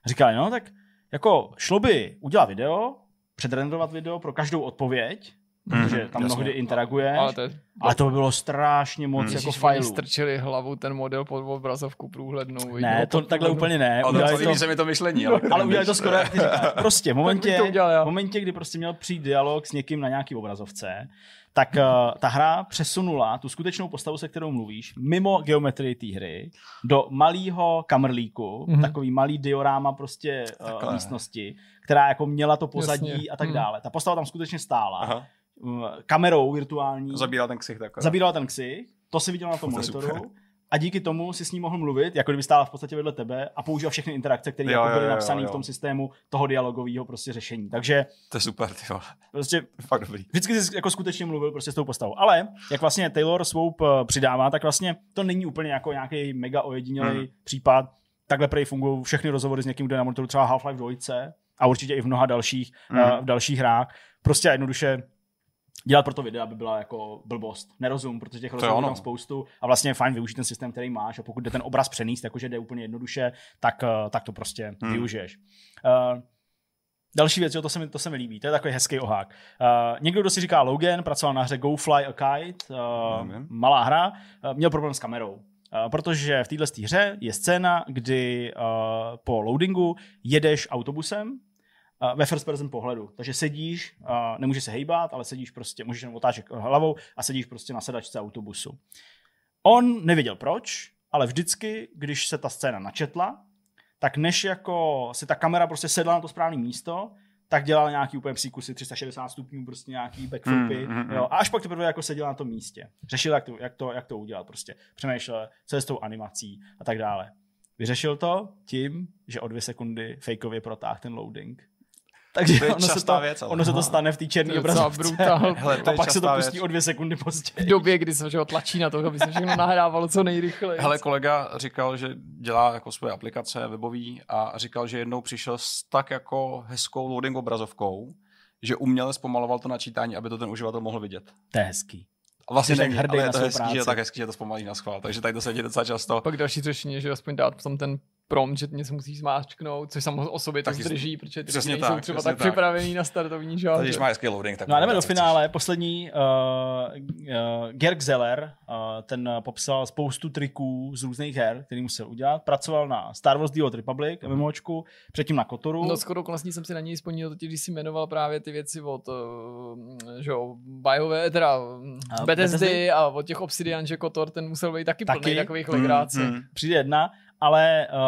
Říkali, no tak jako šlo by udělat video, předrenderovat video pro každou odpověď, protože Mhm, tam jasně. mnohdy interaguješ. Ale to je Ale to by bylo strašně moc Hmm. jako fajlů. strčili hlavu ten model pod obrazovku průhlednou. Ne, to takhle úplně ne. Ale Udělali to se mi to myšlení. Ale, ale udělali to skoro, jak ty říkáš. [laughs] Prostě v momentě, udělal v momentě, kdy prostě měl přijít dialog s někým na nějaký obrazovce, tak uh, ta hra přesunula tu skutečnou postavu, se kterou mluvíš, mimo geometrii té hry, do malého kamrlíku, Mhm. mm-hmm. takový malý dioráma prostě uh, Takhle. místnosti, která jako měla to pozadí Jasně. a tak Mhm. dále. Ta postava tam skutečně stála. Aha. Uh, kamerou virtuální. Zabíral ten ksich takhle. zabíral ten ksich, to si viděl na tom To monitoru super. a díky tomu si s ním mohl mluvit, jako kdyby stála v podstatě vedle tebe a používal všechny interakce, které jako byly napsané v tom systému toho dialogového prostě řešení. Takže To je super, ty vole. prostě Fakt dobrý. vždycky jsi jako skutečně mluvil prostě s tou postavou. Ale jak vlastně Taylor Swope eh, přidává, tak vlastně to není úplně jako nějaký mega ojedinělý Hmm. případ. Takhle prej fungují všechny rozhovory s někým, kdo je na monitoru třeba Half-Life 2 a určitě i v mnoha dalších, Hmm. uh, v dalších hrách. Prostě a jednoduše dělat pro to video, aby byla jako blbost, nerozum, protože těch je rozhovorů tam spoustu a vlastně je fajn využít ten systém, který máš a pokud jde ten obraz přenést, jakože jde úplně jednoduše, tak, eh, tak to prostě Hmm. využiješ. Uh, Další věc, jo, to se mi, to se mi líbí, to je takový hezký ohák. Uh, někdo, kdo si říká Logan, pracoval na hře Go Fly a Kite, uh, Nevím. malá hra, uh, měl problém s kamerou. Uh, protože v této hře je scéna, kdy uh, po loadingu jedeš autobusem ve first person pohledu. Takže sedíš, nemůžeš se hejbat, ale sedíš prostě, můžeš jenom otáčet hlavou a sedíš prostě na sedačce autobusu. On nevěděl proč, ale vždycky, když se ta scéna načetla, tak než jako se ta kamera prostě sedla na to správné místo, tak dělal nějaký úplně příkusy 360 stupňů, prostě nějaký backflipy. Mm, mm, mm. jo, a až pak teprve jako seděl na tom místě. Řešil, jak to, jak to, jak to udělat prostě. Přemýšlel, co je s tou animací a tak dále. Vyřešil to tím, že o dvě sekundy fejkově protáhl ten loading. Takže To je ono se to, věc, ale. ono se to stane v té To černé obrazovce. brutál. [laughs] Hele, to A pak se to pustí věc. o dvě sekundy V později. době, kdy se ho tlačí na to, aby se všechno nahrávalo co nejrychleji. Hele, kolega říkal, že dělá jako svoje aplikace webový a říkal, že jednou přišel s tak jako hezkou loading obrazovkou, že uměle zpomaloval to načítání, aby to ten uživatel mohl vidět. To je hezký. A vlastně není, hrdý ale je na to svou hezký, práci. že je tak hezký, že to zpomalí na schvál. Takže tady to se děje docela často. Pak další řešení je, že aspoň dát potom ten prompt, že něco musíš zmáčknout, což samo o sobě to Taky- zdrží, protože ty přesně nejsou tak, třeba přesně tak, tak. připravený na startovní žád. Když má hezký loading, tak No a jdeme do finále. Poslední, uh, uh, Gerg Zeller, uh, ten uh, popsal spoustu triků z různých her, který musel udělat. Pracoval na Star Wars The Old Republic, Mhm. MMOčku, předtím na Kotoru. No skoro okolností jsem si na něj vzpomněl, totiž když si jmenoval právě ty věci od uh, že jo, Bajové, teda A uh, Bethesdy Bethesdy? a od těch Obsidian, že Kotor, ten musel být taky, Taky. plný takových Hmm, legrácí. hmm. Přijde jedna, ale uh,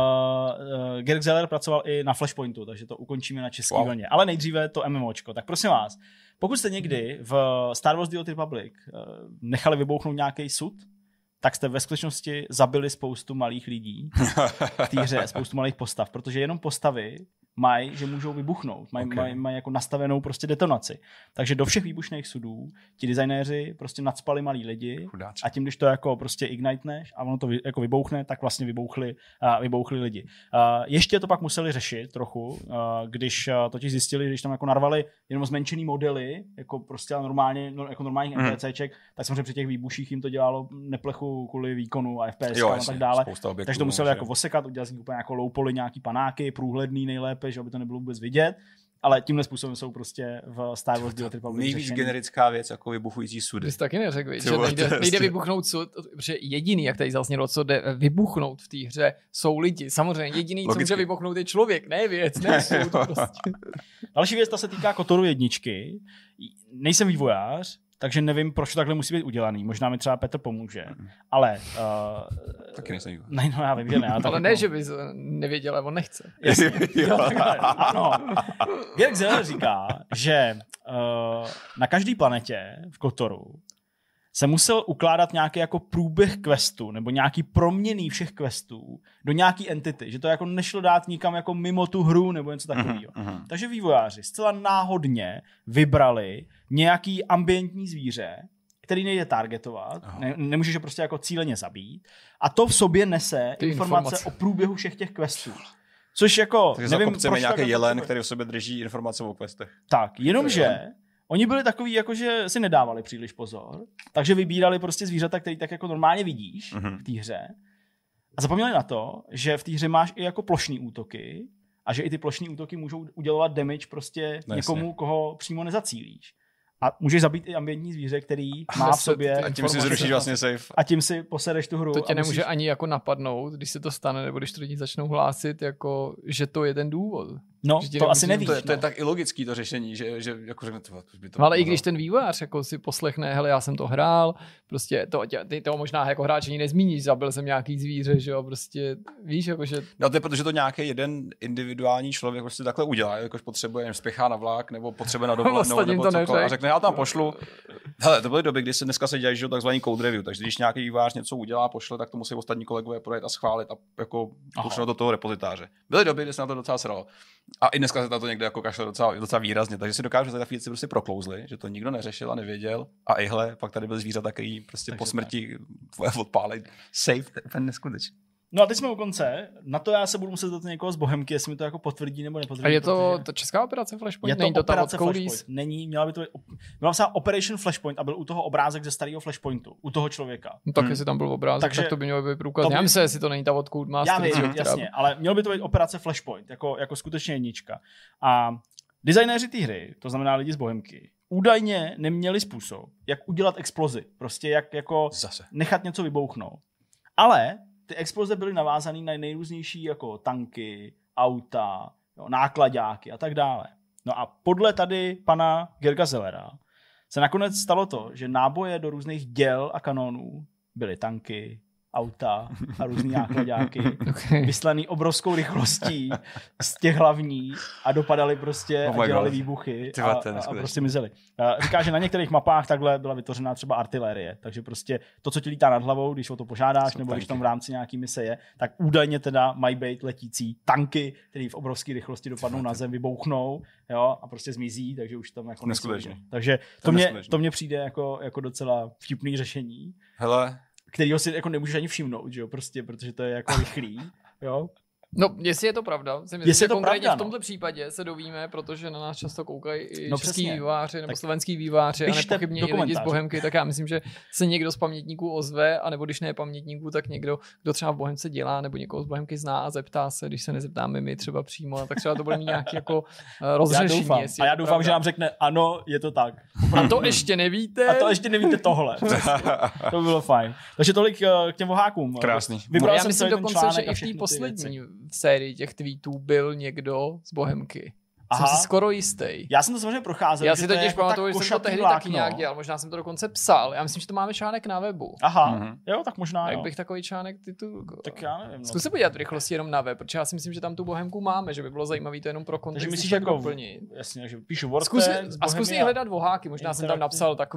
uh, Gerg Zeller pracoval i na Flashpointu, takže to ukončíme na české Wow. vlně. Ale nejdříve to MMOčko. Tak prosím vás, pokud jste někdy v Star Wars The Old Republic uh, nechali vybouchnout nějaký sud, tak jste ve skutečnosti zabili spoustu malých lidí v té hře, [laughs] spoustu malých postav, protože jenom postavy mají, že můžou vybuchnout, mají, Ok. mají, mají jako nastavenou prostě detonaci. Takže do všech výbušných sudů ti designéři prostě nadspali malí lidi Chudáci. a tím, když to jako prostě igniteneš a ono to vy, jako vybouchne, tak vlastně vybouchli, uh, vybouchli lidi. Uh, ještě to pak museli řešit trochu, uh, když uh, totiž zjistili, že když tam jako narvali jenom zmenšený modely, jako prostě normálně, no, jako normálních Mhm. NPCček, tak samozřejmě při těch výbuších jim to dělalo neplechu kvůli výkonu a FPS Jo, a jasně, tak dále. Takže to museli že- jako osekat, udělat z nich úplně jako low poly, nějaký panáky, průhledný nejlépe, že aby to nebylo vůbec vidět. ale tímhle způsobem jsou prostě v Star Wars The Republic Nejvíc řešený. generická věc jako vybuchující sudy. Jsi taky neřekl, Ty že nejde, to je nejde prostě- vybuchnout sud, protože jediný, jak tady zaznělo, co jde vybuchnout v té hře, jsou lidi. Samozřejmě jediný, co Logicky. může vybuchnout, je člověk, ne věc, ne sud. [laughs] Prostě. Další věc, ta se týká Kotoru jedničky. Nejsem vývojář, takže nevím, proč to takhle musí být udělaný. Možná mi třeba Petr pomůže. Ale... Uh, Taky nejsem [laughs] ne, no já vím, že ne. Ale, tak Ale jako- ne, že bys nevěděl, ale on nechce. Jasně. [laughs] Jo, takhle, ano. Gerg Zeller říká, že uh, na každé planetě v Kotoru se musel ukládat nějaký jako průběh questu nebo nějaký proměný všech questů do nějaký entity, že to jako nešlo dát nikam jako mimo tu hru nebo něco takového. Mhm. Takže vývojáři zcela náhodně vybrali nějaký ambientní zvíře, který nejde targetovat, Aha. ne, nemůžeš ho prostě jako cíleně zabít a to v sobě nese Ty informace, informace. o průběhu všech těch questů. Což jako, Takže za nevím, proč nějaký jelen, který v sobě drží informace o questech. Tak, jenomže oni byli takový, jako že si nedávali příliš pozor, takže vybírali prostě zvířata, který tak jako normálně vidíš Mhm. v té hře a zapomněli na to, že v té hře máš i jako plošní útoky a že i ty plošní útoky můžou udělovat damage prostě No, někomu, koho přímo nezacílíš. A můžeš zabít i ambientní zvíře, který [laughs] má v sobě A tím si zrušíš vlastně safe. a tím si posereš tu hru. To tě nemůže musíš... ani jako napadnout, když se to stane, nebo když to lidi začnou hlásit, jako, že to je ten důvod. No, že to asi nevíš. To je, to je no. tak i logický to řešení, že, že jako řekne, to, by to No, ale i když ten vývojář jako si poslechne, hele, já jsem to hrál, prostě to, ty to možná jako hráč ani nezmíníš, zabil jsem nějaký zvíře, že jo, prostě víš, jako že No to je protože to nějaký jeden individuální člověk prostě takhle udělá, jakož potřebuje, nevím, spěchá na vlak, nebo potřebuje na dovolenou, Ostatním nebo to cokoliv, a řekne, já tam pošlu. Hele, to byly doby, kdy se dneska se dělají že takzvaný code review, takže když nějaký vývář něco udělá, pošle, tak to musí ostatní kolegové projet a schválit a jako do toho repozitáře. Byly doby, kdy se na to docela sralo. A i dneska se na to někde jako kašle docela, docela výrazně, takže si dokážu, že takové věci prostě proklouzly, že to nikdo neřešil a nevěděl. A ihle, pak tady byly zvířata, který prostě Takže po smrti tvoje [laughs] odpálej. Safe, to je úplně neskutečný. No a teď jsme u konce. Na to já se budu muset zeptat někoho z Bohemky, jestli mi to jako potvrdí nebo nepotvrdí. a je to, protože- to česká operace Flashpoint, Je to není to ta od operace? Flashpoint. Není, měla by to být, op- byla psát Operation Flashpoint a byl u toho obrázek ze starého Flashpointu, u toho člověka. No, tak Hmm. jestli tam byl obrázek, Takže- tak to by mělo být průkaz. by- Já myslím, jestli to není ta od Codemaster. Já vím, která- jasně, ale měl by to být operace Flashpoint, jako, jako skutečně jednička. A designéři té hry, to znamená lidi z Bohemky, údajně neměli způsob, jak udělat explozi. Prostě jak jako Zase. nechat něco vybouchnout. Ale ty exploze byly navázané na nejrůznější jako tanky, auta, jo, nákladáky a tak dále. No a podle tady pana Gerga Zellera se nakonec stalo to, že náboje do různých děl a kanonů byly tanky, auta a různý nákladáky, [laughs] Okay. vyslaný obrovskou rychlostí z těch hlavní a dopadaly prostě Oh a dělali God. výbuchy a, a, a prostě mizely. A Říká, že na některých mapách takhle byla vytvořena třeba artilérie, takže prostě to, co ti lítá nad hlavou, když o to požádáš, Jsou nebo když tanky. tam v rámci nějaký mise je, tak údajně teda mají být letící tanky, které v obrovské rychlosti dopadnou na zem, vybouchnou jo, a prostě zmizí, takže už tam jako. Takže To to mě, to mě přijde jako, jako docela vtipný řešení Hele, kterýho si jako nemůžeš ani všimnout, že jo, prostě, protože to je jako rychlý, jo. No, jestli je to pravda, si myslím, Jestli je že to konkrétně pravda, v no. tomto případě se dovíme, protože na nás často koukají i No no, český přesně. výváři nebo Tak slovenský výváři a nepochybně i lidi z. Bohemky, tak já myslím, že se někdo z pamětníků ozve, anebo když ne pamětníků, tak někdo, kdo třeba v Bohemce dělá, nebo někoho z Bohemky zná a zeptá se, když se nezeptáme my třeba přímo, tak třeba to bude mít nějaký jako eh, Já rozřešení. doufám. jestli A já doufám, že pravda. nám řekne, ano, je to tak. A to ještě nevíte. A to ještě nevíte tohle. [laughs] to by bylo fajn. Takže tolik eh, k těm vohákům. Krásný. Vybral No, já jsem myslím dokonce, že i v té poslední. Sérii těch tweetů byl někdo z Bohemky. Aha. Jsem si skoro jistý. Já jsem to samozřejmě procházel. Já že si to totiž jako tak pamatuju, že jsem to tehdy vlákno. taky nějak dělal. Možná jsem to dokonce psal. Já myslím, že to máme článek na webu. Aha, Mhm. jo, tak možná Jak jo. bych takový článek titul. Tak já nevím. No. Zkus se podívat v rychlosti jenom na web, protože já si myslím, že tam tu bohemku máme, že by bylo zajímavé to jenom pro kontext Takže myslíš jako, doplnit. jasně, že píšu Warfare, Zkus, a zkus hledat voháky, možná jsem tam napsal tak,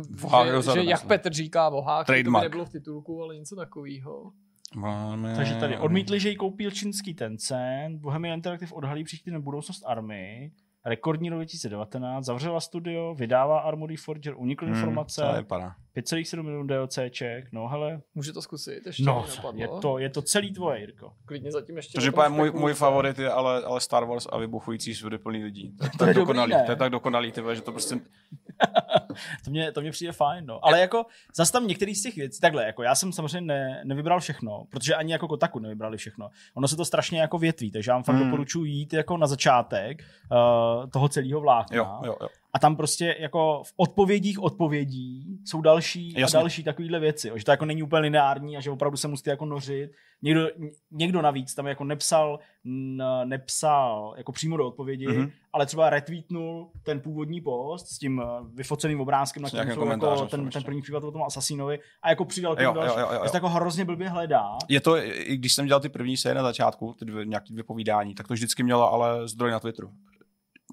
že, že jak. Petr říká voháky, to nebylo v titulku, ale něco takového. Máme... Takže tady odmítli, že jí koupil čínský Tencent, Bohemia Interactive odhalí příští na budoucnost army, rekordní rok 2019, zavřela studio, vydává Armory Forger, unikly Hmm, informace, to vypadá. 5,7 milionů DLCček, no hele, Můžu to zkusit, ještě no, je to, je to celý tvoje, Jirko. Klidně zatím ještě. Protože právě můj, můj favorit je ale, ale Star Wars a vybuchující sudy plný lidí. [laughs] To je To tak je dobrý, dokonalý, ne? to je tak dokonalý, že to prostě... [laughs] to, mě, to mě přijde fajn, no. Ale jako zase tam některý z těch věcí, takhle, jako já jsem samozřejmě ne, nevybral všechno, protože ani jako Kotaku nevybrali všechno. Ono se to strašně jako větví, takže já vám fakt Hmm. doporučuji jít jako na začátek uh, toho celého vlákna. Jo, jo, jo. A tam prostě jako v odpovědích odpovědí jsou další Jasně. a další takovéhle věci. jo, Že to jako není úplně lineární a že opravdu se musíte jako nořit. Někdo, někdo navíc tam jako nepsal, nepsal jako přímo do odpovědi, Mhm. mm-hmm. ale třeba retweetnul ten původní post s tím eh, vyfoceným obrázkem, na kterém jsou jako ten, ten první příklad o tom asasínovi a jako přidal k Jo, tomu jo, další. jo, jo, jo. Takže to jako hrozně blbě hledá. Je to, i když jsem dělal ty první série na začátku, ty dvě, nějaký vypovídání, tak to vždycky mělo ale zdroj na Twitteru.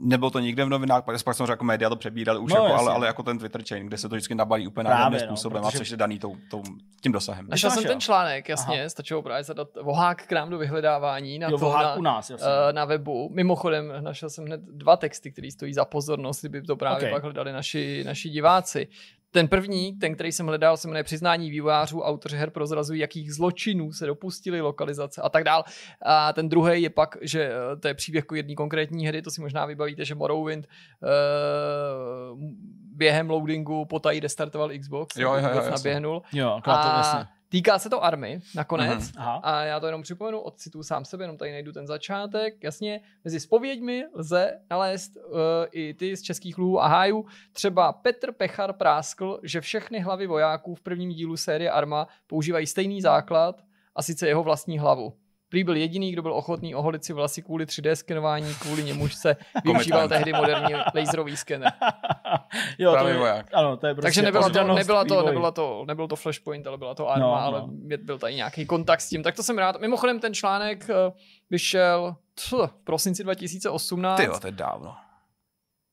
Nebylo to nikde v novinách, pak, jsem jako média to přebírali už, No, jako, ale, ale, jako ten Twitter chain, kde se to vždycky nabalí úplně Právě, nádherným no, způsobem, protože- a což je daný tou, tou, tím dosahem. Našel jsem ten článek, jasně, Aha. stačilo právě zadat vohák k nám do vyhledávání na, Jo, to, na, u nás, jasně. eh, na webu. Mimochodem našel jsem hned dva texty, které stojí za pozornost, kdyby to právě Ok. okay. pak hledali naši, naši diváci. Ten první, ten, který jsem hledal, se jmenuje Přiznání vývojářů, autoři her prozrazují, jakých zločinů se dopustili, lokalizace a tak dál. A ten druhý je pak, že eh, to je příběh jedné konkrétní hry, to si možná vybavíte, že Morrowind uh, během loadingu potají restartoval Xbox, Jo, jo, jo, vůbec jasně. naběhnul. Jo, akorát to A. týká se to army nakonec. Mhm. Aha. A já to jenom připomenu, odcituju sám sebe, jenom tady najdu ten začátek. Jasně, mezi spověďmi lze nalézt uh, i ty z českých lůů a hájů. Třeba Petr Pechar práskl, že všechny hlavy vojáků v prvním dílu série Arma používají stejný základ, a sice jeho vlastní hlavu. Prý byl jediný, kdo byl ochotný oholit si vlasy kvůli 3D skenování, kvůli němuž se [laughs] využíval tehdy moderní laserový skener. [laughs] jo, to je, voják. ano, to je prostě Takže nebyla to, nebyla to, nebyla to, nebyl to Flashpoint, ale byla to Arma, No, no, ale no. no. byl tady nějaký kontakt s tím, tak to jsem rád. Mimochodem ten článek eh, vyšel tch, v prosinci 2018 Ty jo, to je dávno.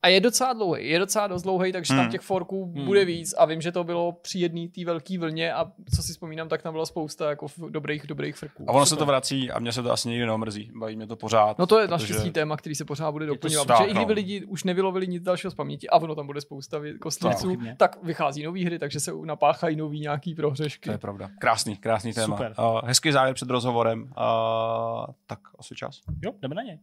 A je docela dlouhý, je docela dost dlouhý, takže Hmm. tam těch forků Hmm. bude víc a vím, že to bylo při jedné té velké vlně a co si vzpomínám, tak tam byla spousta jako dobrých, dobrých frků. A ono se Super. to vrací a mě se to asi nikdy neomrzí. Baví mě to pořád. No to je protože- naštěstí téma, který se pořád bude doplňovat, protože i kdyby no. lidi už nevylovili nic dalšího z paměti a ono tam bude spousta kostlivců, Nepochybně. tak vychází nové hry, takže se napáchají nový nějaký prohřešky. To je pravda. Krásný, krásný téma. Super. Uh, hezký závěr před rozhovorem. Uh, tak asi čas. Jo, jdeme na ně.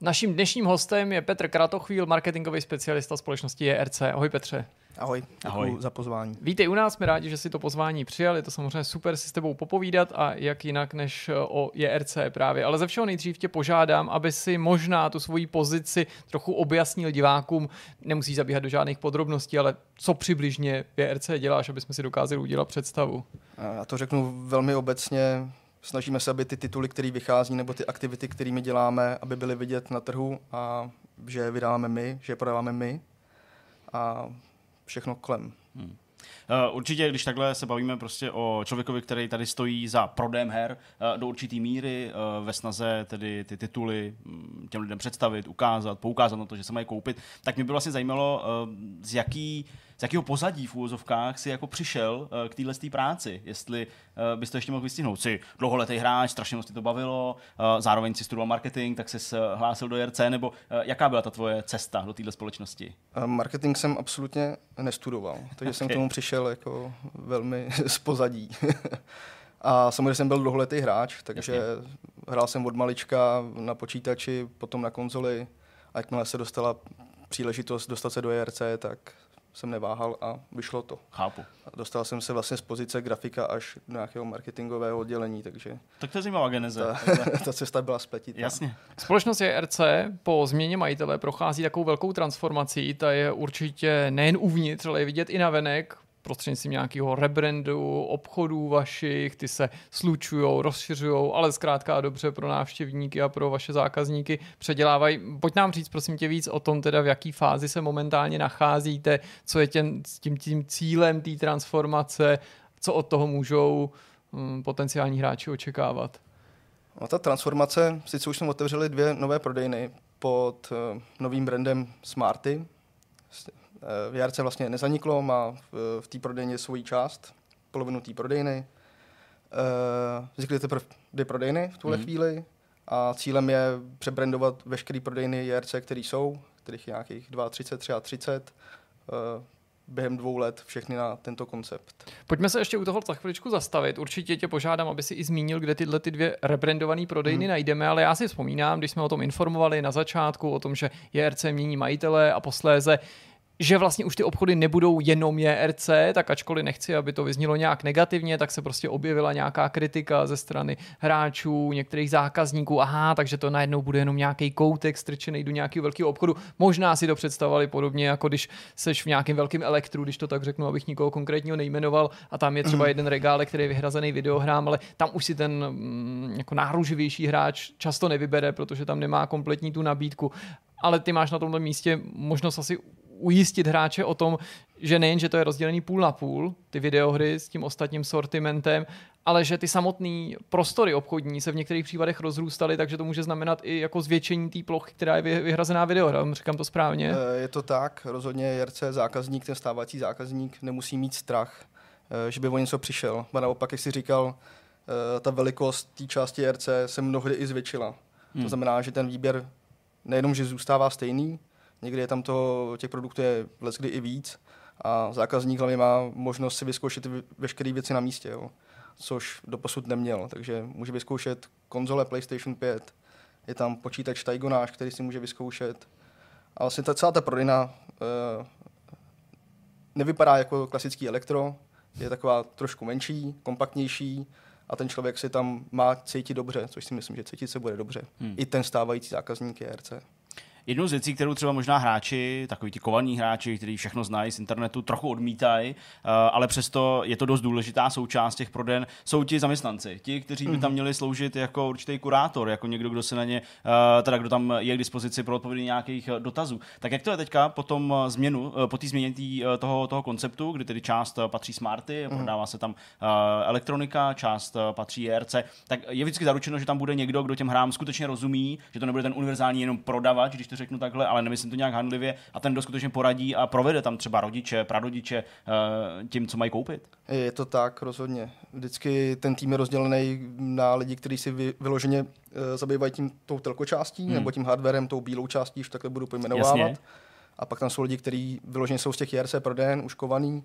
Naším dnešním hostem je Petr Kratochvíl, marketingový specialista společnosti JRC. Ahoj Petře. Ahoj, Ahoj. děkuji za pozvání. Vítej u nás, jsme rádi, že si to pozvání přijal, je to samozřejmě super si s tebou popovídat a jak jinak než eh, o JRC právě. Ale ze všeho nejdřív tě požádám, aby si možná tu svoji pozici trochu objasnil divákům. Nemusíš zabíhat do žádných podrobností, ale co přibližně JRC děláš, aby jsme si dokázali udělat představu. Já to řeknu velmi obecně. Snažíme se, aby ty tituly, které vychází, nebo ty aktivity, kterými děláme, aby byly vidět na trhu a že je vydáváme my, že je prodáváme my a všechno kolem. Uh, určitě, když takhle se bavíme prostě o člověkovi, který tady stojí za prodejem her uh, do určitý míry uh, ve snaze tedy ty tituly mm, těm lidem představit, ukázat, poukázat na to, že se mají koupit, tak mě by vlastně zajímalo, z jaký z jakého pozadí v úvozovkách si jako přišel uh, k téhle práci, jestli uh, bys to ještě mohl vystihnout. Jsi dlouholetý hráč, strašně moc to bavilo, uh, zároveň si studoval marketing, tak jsi se hlásil do JRC, nebo jaká byla ta tvoje cesta do téhle společnosti? Marketing jsem absolutně nestudoval, takže jsem Ok. k tomu přišel jako velmi [laughs] z pozadí. [laughs] A samozřejmě jsem byl dlouholetý hráč, takže Jasně. hrál jsem od malička na počítači, potom na konzoli a jakmile se dostala příležitost dostat se do ERC, tak jsem neváhal a vyšlo to. Chápu. A dostal jsem se vlastně z pozice grafika až do nějakého marketingového oddělení, takže Tak to je zajímavá geneze. ta, [laughs] ta cesta byla spletitá. Jasně. Společnost JRC po změně majitele prochází takovou velkou transformací. Ta je určitě nejen uvnitř, ale je vidět i na venek prostřednictvím nějakého rebrandu, obchodů vašich, ty se slučují, rozšiřují, ale zkrátka a dobře pro návštěvníky a pro vaše zákazníky předělávají. Pojď nám říct prosím tě víc o tom, teda v jaký fázi se momentálně nacházíte, co je těm, tím, tím cílem té transformace, co od toho můžou hm, potenciální hráči očekávat. No, ta transformace, sice už jsme otevřeli dvě nové prodejny pod uh, novým brandem Smarty. Eh, V Jarce vlastně nezaniklo, má v, v té prodejně svoji část, polovinu té prodejny. Uh, vznikly teprve dvě prodejny v tuhle mm. chvíli a cílem je přebrandovat veškeré prodejny JRC, které jsou, kterých je nějakých 32, 33, uh, během dvou let všechny na tento koncept. Pojďme se ještě u toho za chviličku zastavit. Určitě tě požádám, aby si i zmínil, kde tyhle ty dvě rebrandované prodejny hmm. najdeme, ale já si vzpomínám, když jsme o tom informovali na začátku, o tom, že JRC mění majitele a posléze že vlastně už ty obchody nebudou jenom JRC, tak ačkoliv nechci, aby to vyznělo nějak negativně, tak se prostě objevila nějaká kritika ze strany hráčů, některých zákazníků, aha, takže to najednou bude jenom nějaký koutek strčený do nějakého velkého obchodu. Možná si to představovali podobně, jako když seš v nějakém velkém elektru, když to tak řeknu, abych nikoho konkrétního nejmenoval, a tam je třeba mhm. jeden regál, který je vyhrazený videohrám, ale tam už si ten mm, jako náruživější hráč často nevybere, protože tam nemá kompletní tu nabídku ale ty máš na tomto místě možnost asi ujistit hráče o tom, že nejen, že to je rozdělený půl na půl, ty videohry s tím ostatním sortimentem, ale že ty samotné prostory obchodní se v některých případech rozrůstaly, takže to může znamenat i jako zvětšení té plochy, která je vyhrazená videohra. Říkám to správně? Eh, je to tak, rozhodně JRC zákazník, ten stávající zákazník nemusí mít strach, eh, že by o něco přišel. A naopak, jak jsi říkal, eh, ta velikost té části JRC se mnohdy i zvětšila. Hmm. To znamená, že ten výběr nejenom, že zůstává stejný, Někdy je tam toho, těch produktů je kdy i víc a zákazník hlavně má možnost si vyzkoušet veškeré věci na místě, jo, což doposud neměl. Takže může vyzkoušet konzole PlayStation 5, je tam počítač Taigonáš, který si může vyzkoušet. A vlastně ta, celá ta prodejna uh, nevypadá jako klasický elektro, je taková trošku menší, kompaktnější a ten člověk si tam má cítit dobře, což si myslím, že cítit se bude dobře. Hmm. I ten stávající zákazník je RC. Jednou z věcí, kterou třeba možná hráči, takový ti kovaní hráči, kteří všechno znají z internetu, trochu odmítají, uh, ale přesto je to dost důležitá součást těch proden, jsou ti zaměstnanci, ti, kteří by tam mhm. měli sloužit jako určitý kurátor, jako někdo, kdo se na ně, uh, teda kdo tam je k dispozici pro odpovědi nějakých uh, dotazů. Tak jak to je teďka po tom změnu, po té změně tý, toho, toho konceptu, kdy tedy část patří Smarty, mm. prodává se tam elektronika, část patří ERC, tak je vždycky zaručeno, že tam bude někdo, kdo těm hrám skutečně rozumí, že to nebude ten univerzální jenom prodavač, když to řeknu takhle, ale nemyslím to nějak handlivě, a ten, kdo skutečně poradí a provede tam třeba rodiče, prarodiče eh, tím, co mají koupit. Je to tak, rozhodně. Vždycky ten tým je rozdělený na lidi, kteří si vyloženě eh, zabývají tím tou telkočástí hmm. nebo tím hardwarem, tou bílou částí, už takhle budu pojmenovávat. Jasně. A pak tam jsou lidi, kteří vyloženě jsou z těch JRC prodejen, už kovaný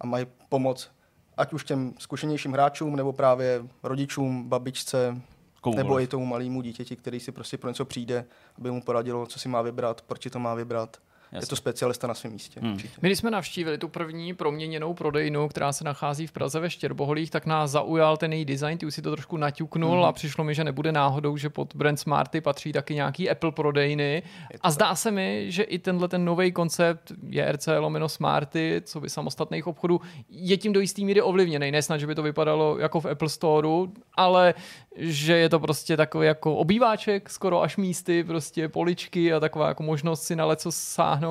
a mají pomoc ať už těm zkušenějším hráčům, nebo právě rodičům, babičce, Komukoliv. Nebo i tomu malému dítěti, který si prostě pro něco přijde, aby mu poradilo, co si má vybrat, proč to má vybrat. Jasně. Je to specialista na svém místě. Hmm. My, když jsme navštívili tu první proměněnou prodejnu, která se nachází v Praze ve Štěrboholích, tak nás zaujal ten její design, ty už si to trošku naťuknul hmm. a přišlo mi, že nebude náhodou, že pod brand Smarty patří taky nějaký Apple prodejny. A zdá tak. se mi, že i tenhle ten nový koncept JRC lomeno Smarty, co by samostatných obchodů, je tím do jistý míry ovlivněný. Nesnad, že by to vypadalo jako v Apple Storeu, ale že je to prostě takový jako obýváček, skoro až místy, prostě poličky a taková jako možnost si na leco sáhnout?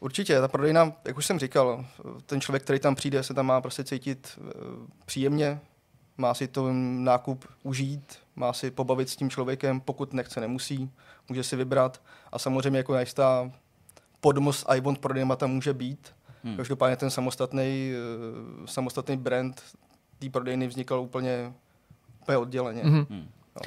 Určitě, ta prodejna, jak už jsem říkal, ten člověk, který tam přijde, se tam má prostě cítit eh, příjemně, má si to nákup užít, má si pobavit s tím člověkem, pokud nechce, nemusí, může si vybrat a samozřejmě jako nejistá podmost iBond prodejma tam může být. Hmm. Každopádně ten samostatný, eh, samostatný brand té prodejny vznikal úplně úplně odděleně. Mm-hmm. Hmm. No.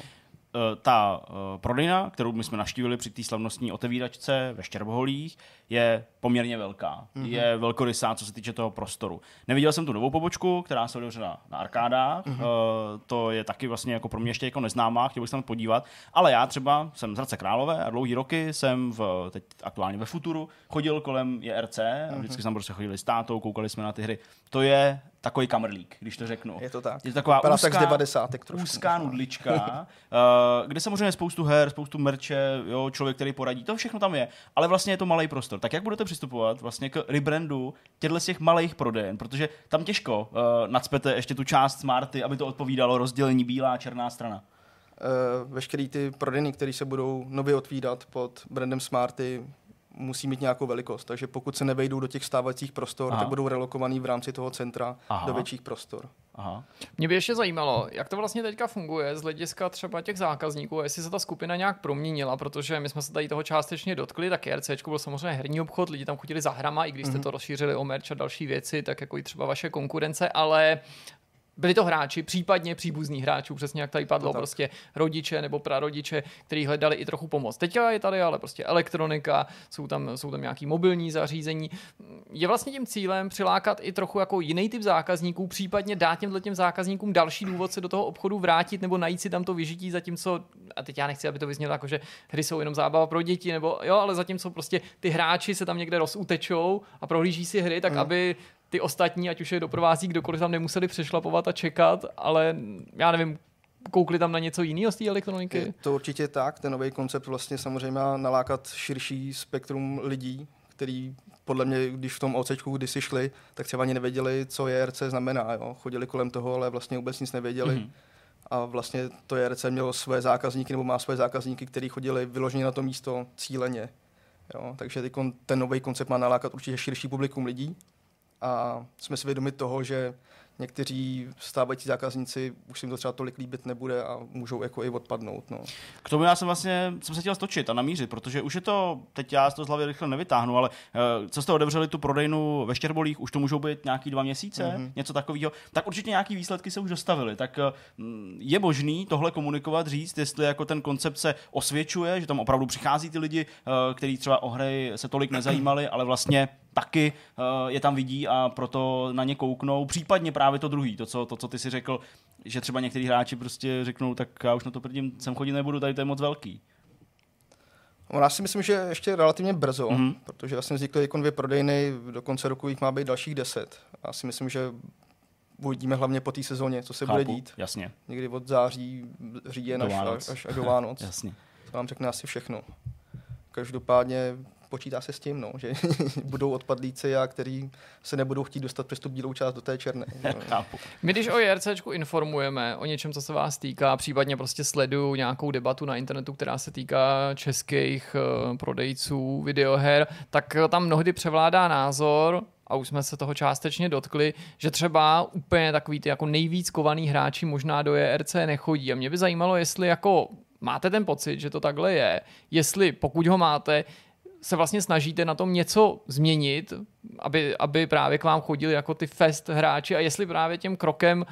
Eh, ta uh, prodejna, kterou my jsme naštívili při té slavnostní otevíračce ve Štěrboholích, je poměrně velká. Mm-hmm. Je velkorysá, co se týče toho prostoru. Neviděl jsem tu novou pobočku, která se otevřela na arkádách. Mm-hmm. To je taky vlastně jako pro mě ještě jako neznámá, chtěl bych se tam podívat. Ale já třeba jsem z Hradce Králové a dlouhý roky jsem v, teď aktuálně ve Futuru chodil kolem JRC mm-hmm. a mhm. vždycky jsme prostě chodili s tátou, koukali jsme na ty hry. To je takový kamrlík, když to řeknu. Je to tak. Je to taková úzká, tak z 90. trošku. úzká nudlička, uh, [laughs] kde samozřejmě spoustu her, spoustu merče, jo, člověk, který poradí, to všechno tam je, ale vlastně je to malý prostor. Tak jak budete přistupovat vlastně k rebrandu těchto těch malých prodejen, protože tam těžko uh, nadspete ještě tu část Smarty, aby to odpovídalo rozdělení bílá, černá strana. Uh, veškeré ty prodejny, které se budou nově otvírat pod brandem Smarty, musí mít nějakou velikost. Takže pokud se nevejdou do těch stávajících prostor, Aha. tak budou relokovaný v rámci toho centra Aha. do větších prostor. Aha. Mě by ještě zajímalo, jak to vlastně teďka funguje z hlediska třeba těch zákazníků, jestli se ta skupina nějak proměnila, protože my jsme se tady toho částečně dotkli, tak RC byl samozřejmě herní obchod, lidi tam chodili za hrama, i když jste mm-hmm. to rozšířili o merch a další věci, tak jako i třeba vaše konkurence, ale byli to hráči, případně příbuzní hráčů, přesně jak tady padlo, tak. prostě rodiče nebo prarodiče, kteří hledali i trochu pomoc. Teď je tady ale prostě elektronika, jsou tam, jsou tam nějaký mobilní zařízení. Je vlastně tím cílem přilákat i trochu jako jiný typ zákazníků, případně dát těmhle těm zákazníkům další důvod se do toho obchodu vrátit nebo najít si tam to vyžití, zatímco, a teď já nechci, aby to vyznělo jako, že hry jsou jenom zábava pro děti, nebo jo, ale zatímco prostě ty hráči se tam někde rozutečou a prohlíží si hry, tak Mhm. aby ty ostatní, ať už je doprovází kdokoliv tam nemuseli přešlapovat a čekat, ale já nevím, koukli tam na něco jiného z té elektroniky. Je to určitě tak. Ten nový koncept vlastně samozřejmě má nalákat širší spektrum lidí, který podle mě, když v tom OCčku kdysi šli, tak třeba ani nevěděli, co JRC znamená. Jo? Chodili kolem toho, ale vlastně vůbec nic nevěděli. Mhm. Mm-hmm. A vlastně to JRC mělo své zákazníky, nebo má své zákazníky, kteří chodili vyloženě na to místo cíleně. Jo? Takže ten nový koncept má nalákat určitě širší publikum lidí. A jsme si vědomi toho, že někteří stávající zákazníci už jim to třeba tolik líbit nebude a můžou jako i odpadnout. No. K tomu já jsem vlastně jsem se chtěl stočit a namířit, protože už je to, teď já to z hlavy rychle nevytáhnu, ale uh, co jste otevřeli tu prodejnu ve Štěrbolích, už to můžou být nějaký dva měsíce, Mhm. mm-hmm. něco takového, tak určitě nějaký výsledky se už dostavily. Tak uh, je možný tohle komunikovat, říct, jestli jako ten koncept se osvědčuje, že tam opravdu přichází ty lidi, uh, kteří třeba o hry se tolik nezajímali, ale vlastně taky uh, je tam vidí a proto na ně kouknou. Případně právě to druhý, to co, to, co ty si řekl, že třeba některý hráči prostě řeknou, tak já už na to prvním sem chodit nebudu, tady to je moc velký. No, já si myslím, že ještě relativně brzo, Mhm. mm-hmm. protože vlastně vznikly jako dvě prodejny, do konce roku jich má být dalších deset. Já si myslím, že uvidíme hlavně po té sezóně, co se Chápu, bude dít. Jasně, Někdy od září, říjen až, až, až do Vánoc. [laughs] jasně. To vám řekne asi všechno. Každopádně počítá se s tím, no, že [laughs] budou odpadlíci a kteří se nebudou chtít dostat přes tu bílou část do té černé. [laughs] Chápu. My když o JRCčku informujeme o něčem, co se vás týká, případně prostě sleduju nějakou debatu na internetu, která se týká českých uh, prodejců videoher, tak eh, tam mnohdy převládá názor, a už jsme se toho částečně dotkli, že třeba úplně takový ty jako nejvíc kovaný hráči možná do JRC nechodí. A mě by zajímalo, jestli jako máte ten pocit, že to takhle je, jestli pokud ho máte, se vlastně snažíte na tom něco změnit, aby, aby právě k vám chodili jako ty fest hráči a jestli právě tím krokem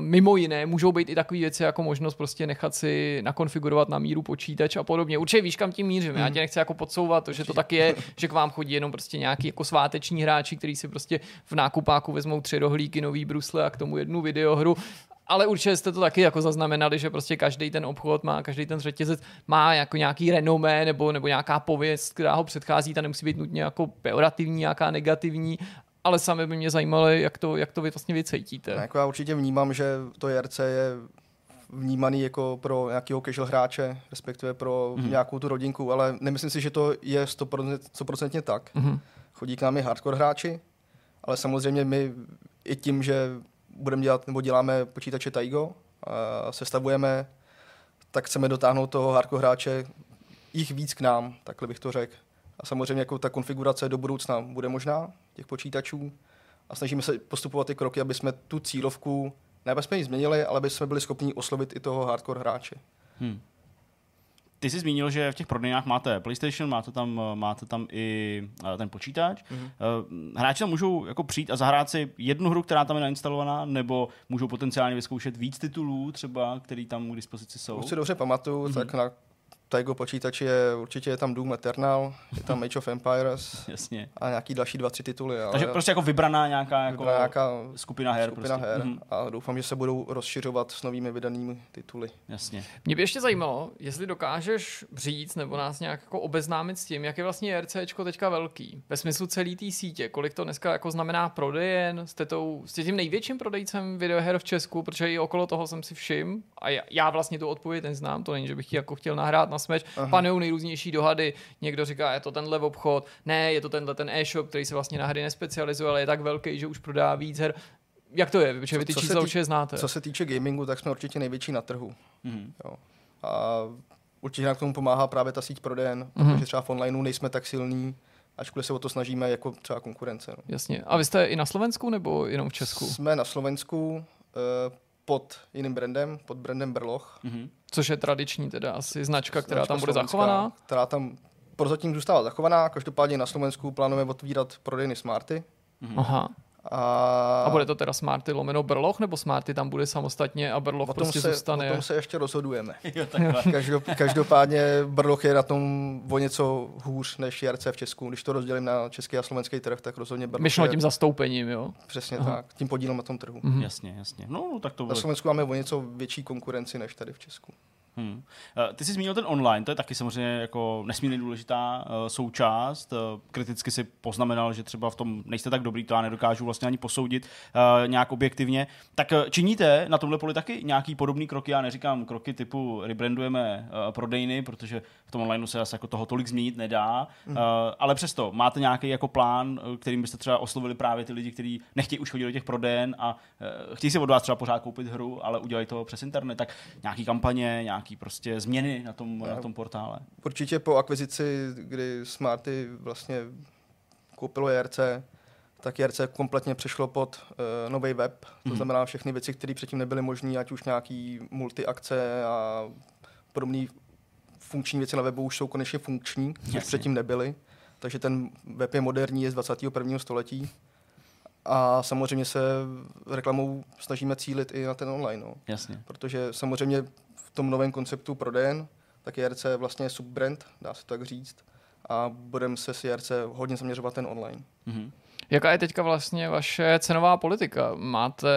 mimo jiné můžou být i takové věci jako možnost prostě nechat si nakonfigurovat na míru počítač a podobně. Určitě víš, kam tím mířím. Já tě nechci jako podsouvat, že to tak je, že k vám chodí jenom prostě nějaký jako sváteční hráči, kteří si prostě v nákupáku vezmou tři rohlíky, nový brusle a k tomu jednu videohru ale určitě jste to taky jako zaznamenali, že prostě každý ten obchod má, každý ten řetězec má jako nějaký renomé nebo, nebo nějaká pověst, která ho předchází, ta nemusí být nutně jako pejorativní, nějaká negativní, ale sami by mě zajímalo, jak to, jak to vy vlastně vy cítíte. Jako já určitě vnímám, že to JRC je vnímaný jako pro nějakého casual hráče, respektive pro mm. nějakou tu rodinku, ale nemyslím si, že to je 100%, 100% tak. Mhm. Chodí k nám i hardcore hráči, ale samozřejmě my i tím, že budeme dělat nebo děláme počítače Taigo, a sestavujeme, tak chceme dotáhnout toho hardcore hráče jich víc k nám, takhle bych to řekl. A samozřejmě jako ta konfigurace do budoucna bude možná těch počítačů a snažíme se postupovat ty kroky, aby jsme tu cílovku, ne aby jsme ji změnili, ale aby jsme byli schopni oslovit i toho hardcore hráče. Hmm. Ty jsi zmínil, že v těch prodejnách máte PlayStation, máte tam, máte tam i eh, ten počítač. Mm-hmm. Hráči tam můžou jako přijít a zahrát si jednu hru, která tam je nainstalovaná, nebo můžou potenciálně vyzkoušet víc titulů, třeba, který tam k dispozici jsou. Pokud si dobře pamatuju, mm-hmm. tak na Taigo počítači je určitě je tam Doom Eternal, je tam Age of Empires [laughs] Jasně. a nějaký další dva, tři tituly. Ale Takže prostě jako vybraná nějaká, jako vybraná nějaká skupina her. skupina prostě. her Mhm. a doufám, že se budou rozšiřovat s novými vydanými tituly. Jasně. Mě by ještě zajímalo, jestli dokážeš říct nebo nás nějak jako obeznámit s tím, jak je vlastně JRCčko teďka velký. Ve smyslu celé té sítě, kolik to dneska jako znamená prodejen, jste, tou, jste tím největším prodejcem videoher v Česku, protože i okolo toho jsem si všim a já, já vlastně tu odpověď neznám, to není, že bych ji jako chtěl nahrát na smeč. Panují nejrůznější dohady, někdo říká, je to tenhle obchod, ne, je to tenhle ten e-shop, který se vlastně na hry nespecializuje, ale je tak velký, že už prodá víc her. Jak to je? Protože vy ty Co se čísla určitě znáte. Co se týče gamingu, tak jsme určitě největší na trhu. Mhm. Jo. A určitě nám k tomu pomáhá právě ta síť prodejen, mm-hmm. protože třeba v onlineu nejsme tak silní, ačkoliv se o to snažíme jako třeba konkurence. No. Jasně. A vy jste i na Slovensku nebo jenom v Česku? Jsme na Slovensku eh, pod jiným brandem, pod brandem Berloch. Mhm. Což je tradiční teda asi značka, která Značka tam bude slovenská, zachovaná. Která tam prozatím zůstává zachovaná, každopádně na Slovensku plánujeme otvírat prodejny Smarty Aha. A, A bude to teda Smarty lomeno Brloch, nebo Smarty tam bude samostatně a Brloch o tom, prostě se, zůstane? o tom se ještě rozhodujeme. [laughs] Jo. [laughs] Každop, každopádně Brloch je na tom o něco hůř než JRC v Česku. Když to rozdělím na český a slovenský trh, tak rozhodně Brloch Myšlo je tím zastoupením, jo? přesně Aha. tak, tím podílem na tom trhu. Mhm. Jasně, jasně. No, tak to Na bude. Slovensku máme o něco větší konkurenci než tady v Česku. Hmm. Eh, Ty jsi zmínil ten online, to je taky samozřejmě jako nesmírně důležitá uh, součást. Uh, kriticky si poznamenal, že třeba v tom nejste tak dobrý, to já nedokážu vlastně ani posoudit nějak objektivně. Tak činíte na tomhle poli taky nějaký podobný kroky? Já neříkám kroky typu rebrandujeme prodejny, protože v tom onlineu se asi jako toho tolik změnit nedá, uh, ale přesto máte nějaký jako plán, kterým byste třeba oslovili právě ty lidi, kteří nechtějí už chodit do těch prodejen a chtějí si od vás třeba pořád koupit hru, ale udělají to přes internet, tak nějaký kampaně, nějaký prostě změny na tom, na tom portále. Určitě po akvizici, kdy Smarty vlastně koupilo JRC, tak JRC kompletně přešlo pod uh, nový web. To Mhm. znamená všechny věci, které předtím nebyly možné, ať už nějaký multi-akce a podobné funkční věci na webu už jsou konečně funkční, což Jasně. předtím nebyly. Takže ten web je moderní, je z 21. století. A samozřejmě se reklamou snažíme cílit i na ten online. No. Jasně. Protože samozřejmě tom novém konceptu prodejen, tak JRC je vlastně subbrand, dá se tak říct. A budeme se s JRC hodně zaměřovat ten online. Mhm. Jaká je teďka vlastně vaše cenová politika? Máte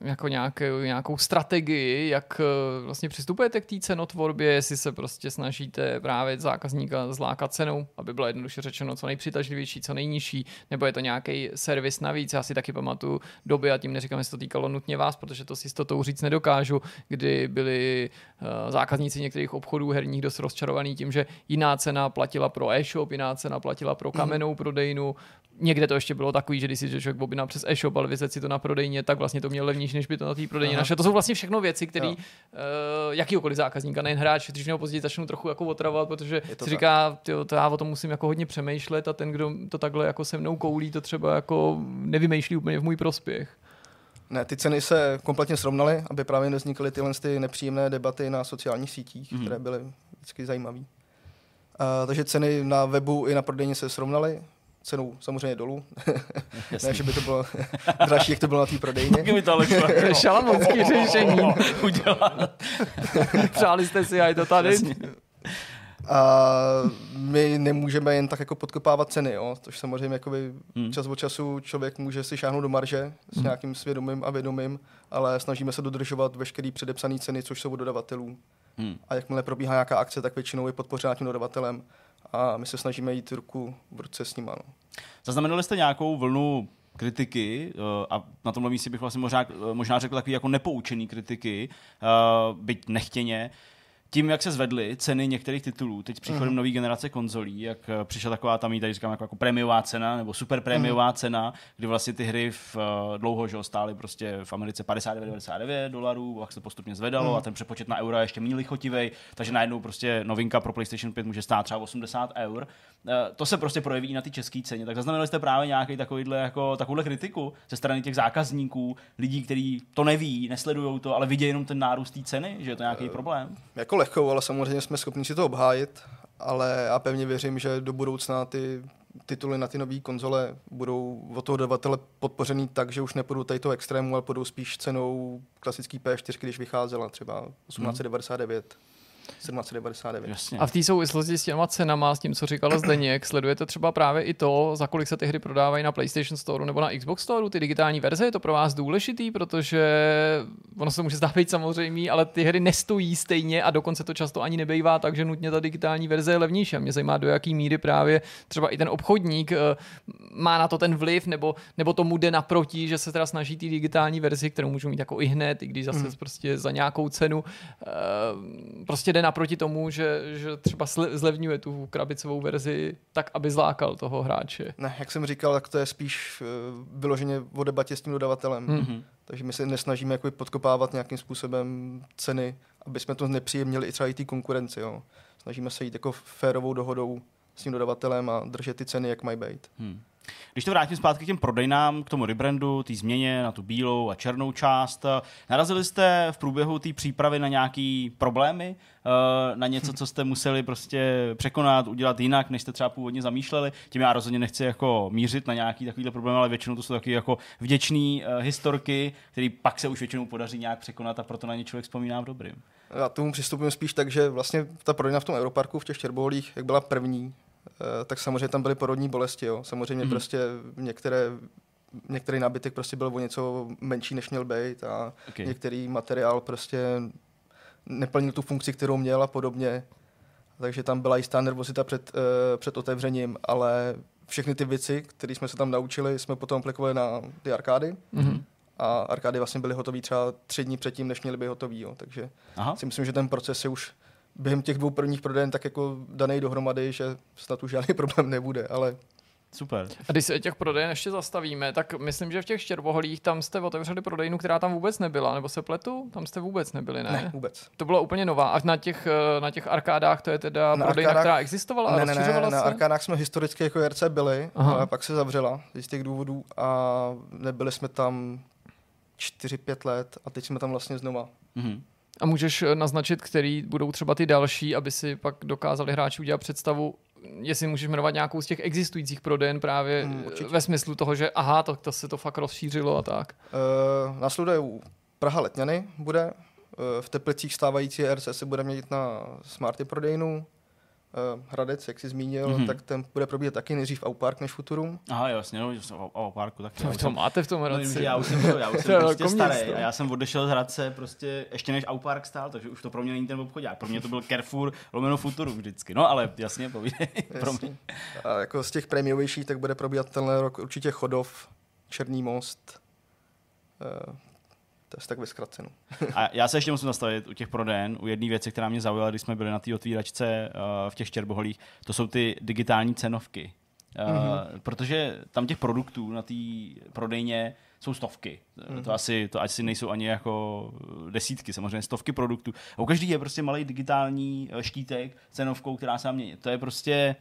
jako nějakou, nějakou strategii, jak eh, vlastně přistupujete k té cenotvorbě, jestli se prostě snažíte právě zákazníka zlákat cenou, aby byla jednoduše řečeno co nejpřitažlivější, co nejnižší, nebo je to nějaký servis navíc. Já si taky pamatuju doby, a tím neříkám, jestli to týkalo nutně vás, protože to si s tou říct nedokážu, kdy byli eh, zákazníci některých obchodů herních dost rozčarovaní tím, že jiná cena platila pro e-shop, jiná cena platila pro kamennou prodejnu, Někde to ještě bylo takový, že když si člověk objedná přes e-shop, ale vyzet si to na prodejně, tak vlastně to měl levnější, než by to na té prodejně našel. To jsou vlastně všechno věci, které uh, jakýkoliv zákazníka, nejen hráč, když nebo později začnou trochu jako otravovat, protože si tak. říká, tyjo, to já o tom musím jako hodně přemýšlet a ten, kdo to takhle jako se mnou koulí, to třeba jako nevymýšlí úplně v můj prospěch. Ne, ty ceny se kompletně srovnaly, aby právě nevznikaly tyhle ty nepříjemné debaty na sociálních sítích, mm-hmm. které byly vždycky zajímavé. Uh, takže ceny na webu i na prodejně se srovnaly, cenou samozřejmě dolů. [laughs] ne, že by to bylo [laughs] dražší, jak to bylo na té prodejně. Taky mi to ale šlo, [laughs] Šalamounský řešení. udělat. Přáli jste si, a je to tady. A my nemůžeme jen tak jako podkopávat ceny, jo? což samozřejmě jakoby Hmm. čas od času člověk může si šáhnout do marže s Hmm. nějakým svědomím a vědomím, ale snažíme se dodržovat veškeré předepsané ceny, což jsou od dodavatelů. Hmm. A jakmile probíhá nějaká akce, tak většinou je podpořena tím dodavatelem a my se snažíme jít ruku v ruce s nima. No. Zaznamenali jste nějakou vlnu kritiky eh, a na tomhle místě bych vlastně možná, možná řekl takový jako nepoučený kritiky, eh, byť nechtěně, tím, jak se zvedly ceny některých titulů, teď s příchodem mm. nové generace konzolí, jak eh, přišla taková tam, tady říkám, jako, jako prémiová cena nebo super prémiová mm. cena, kdy vlastně ty hry v, eh, dlouho že, stály prostě v Americe 59-99 dolarů, pak se postupně zvedalo mm. a ten přepočet na euro je ještě méně lichotivej, takže najednou prostě novinka pro PlayStation 5 může stát třeba 80 eur. Eh, To se prostě projeví i na ty české ceně. Tak zaznamenali jste právě nějaký takovýhle, jako, takovouhle kritiku ze strany těch zákazníků, lidí, kteří to neví, nesledují to, ale vidí jenom ten nárůst té ceny, že je to nějaký problém? Jako lehkou, ale samozřejmě jsme schopni si to obhájit, ale já pevně věřím, že do budoucna ty tituly na ty nové konzole budou od toho dodavatele podpořený tak, že už nepůjdou tady toho extrému, ale půjdou spíš cenou klasický P4, když vycházela třeba 1899. 1799. Jasně. A v té souvislosti s těma cenama, s tím, co říkala Zdeněk, sledujete třeba právě i to, za kolik se ty hry prodávají na PlayStation Store nebo na Xbox Store, ty digitální verze, je to pro vás důležitý, protože ono se může zdát být samozřejmý, ale ty hry nestojí stejně a dokonce to často ani nebejvá, takže nutně ta digitální verze je levnější. A mě zajímá, do jaký míry právě třeba i ten obchodník eh, má na to ten vliv, nebo, nebo tomu jde naproti, že se teda snaží ty digitální verzi, kterou můžou mít jako i hned, i když zase mm. prostě za nějakou cenu, eh, prostě jde naproti tomu, že, že třeba zlevňuje tu krabicovou verzi tak, aby zlákal toho hráče. Ne, jak jsem říkal, tak to je spíš uh, vyloženě o debatě s tím dodavatelem. Hmm. Mhm. Takže my se nesnažíme jako podkopávat nějakým způsobem ceny, aby jsme to nepříjemnili i třeba i té konkurenci. Jo. Snažíme se jít jako férovou dohodou s tím dodavatelem a držet ty ceny, jak mají být. Hmm. Když to vrátím zpátky k těm prodejnám, k tomu rebrandu, té změně na tu bílou a černou část, narazili jste v průběhu té přípravy na nějaký problémy, eh, na něco, co jste museli prostě překonat, udělat jinak, než jste třeba původně zamýšleli. Tím já rozhodně nechci jako mířit na nějaký takovýhle problém, ale většinou to jsou taky jako vděčný uh, historky, který pak se už většinou podaří nějak překonat a proto na ně člověk vzpomíná v dobrým. Já tomu přistupím spíš tak, že vlastně ta prodejna v tom Europarku v těch Čerboholích, jak byla první, Eh, tak samozřejmě tam byly porodní bolesti. Jo. Samozřejmě mm-hmm. prostě některé některý nábytek prostě byl o něco menší, než měl být a okay. některý materiál prostě neplnil tu funkci, kterou měl a podobně. Takže tam byla jistá nervozita před, uh, před otevřením, ale všechny ty věci, které jsme se tam naučili, jsme potom aplikovali na ty arkády. Mm-hmm. A arkády vlastně byly hotové třeba tři dny předtím, než měly být hotový. Jo. Takže Aha. si myslím, že ten proces je už během těch dvou prvních prodejen tak jako daný dohromady, že snad už žádný [laughs] problém nebude, ale Super. A když se těch prodejen ještě zastavíme, tak myslím, že v těch Štěrboholích tam jste otevřeli prodejnu, která tam vůbec nebyla, nebo se pletu? Tam jste vůbec nebyli, ne? Ne, vůbec. To byla úplně nová. A na těch, eh, na těch arkádách to je teda na prodejna, arkádách, která existovala ne, a ne, ne, se? na arkádách jsme historicky jako JRC byli, Aha. ale pak se zavřela z těch důvodů a nebyli jsme tam 4-5 let a teď jsme tam vlastně znova. Mm-hmm. A můžeš eh, naznačit, který budou třeba ty další, aby si pak dokázali hráči udělat představu, jestli můžeš jmenovat nějakou z těch existujících prodejen právě hmm, ve smyslu toho, že aha, to, to se to fakt rozšířilo a tak. Uh, následuje Praha Letňany bude, uh, v Teplicích stávající RC se bude měnit na Smarty prodejnu, Hradec, jak jsi zmínil, mm-hmm. tak ten bude probíhat taky nejdřív Aupark než Futurum. Aha, jasně, no, o Auparku taky. To, to máte v tom Hradci. No, já už jsem, já už [laughs] jsem prostě starý a já jsem odešel z Hradce prostě ještě než Aupark stál, takže už to pro mě není ten obchodák. Pro mě to byl Carrefour lomeno Futurum vždycky. No ale jasně, povídej. [laughs] pro mě. A jako z těch prémiovějších tak bude probíhat tenhle rok určitě Chodov, Černý most, uh, to je tak ve zkracenu. [laughs] a já se ještě musím zastavit u těch prodejen, u jedné věci, která mě zaujala, když jsme byli na té otvíračce uh, v těch Čerboholích, to jsou ty digitální cenovky. Uh, mm-hmm. Protože tam těch produktů na té prodejně jsou stovky. Mm-hmm. To, asi, to asi nejsou ani jako desítky, samozřejmě stovky produktů. A u každý je prostě malý digitální eh, štítek cenovkou, která se mění. To je prostě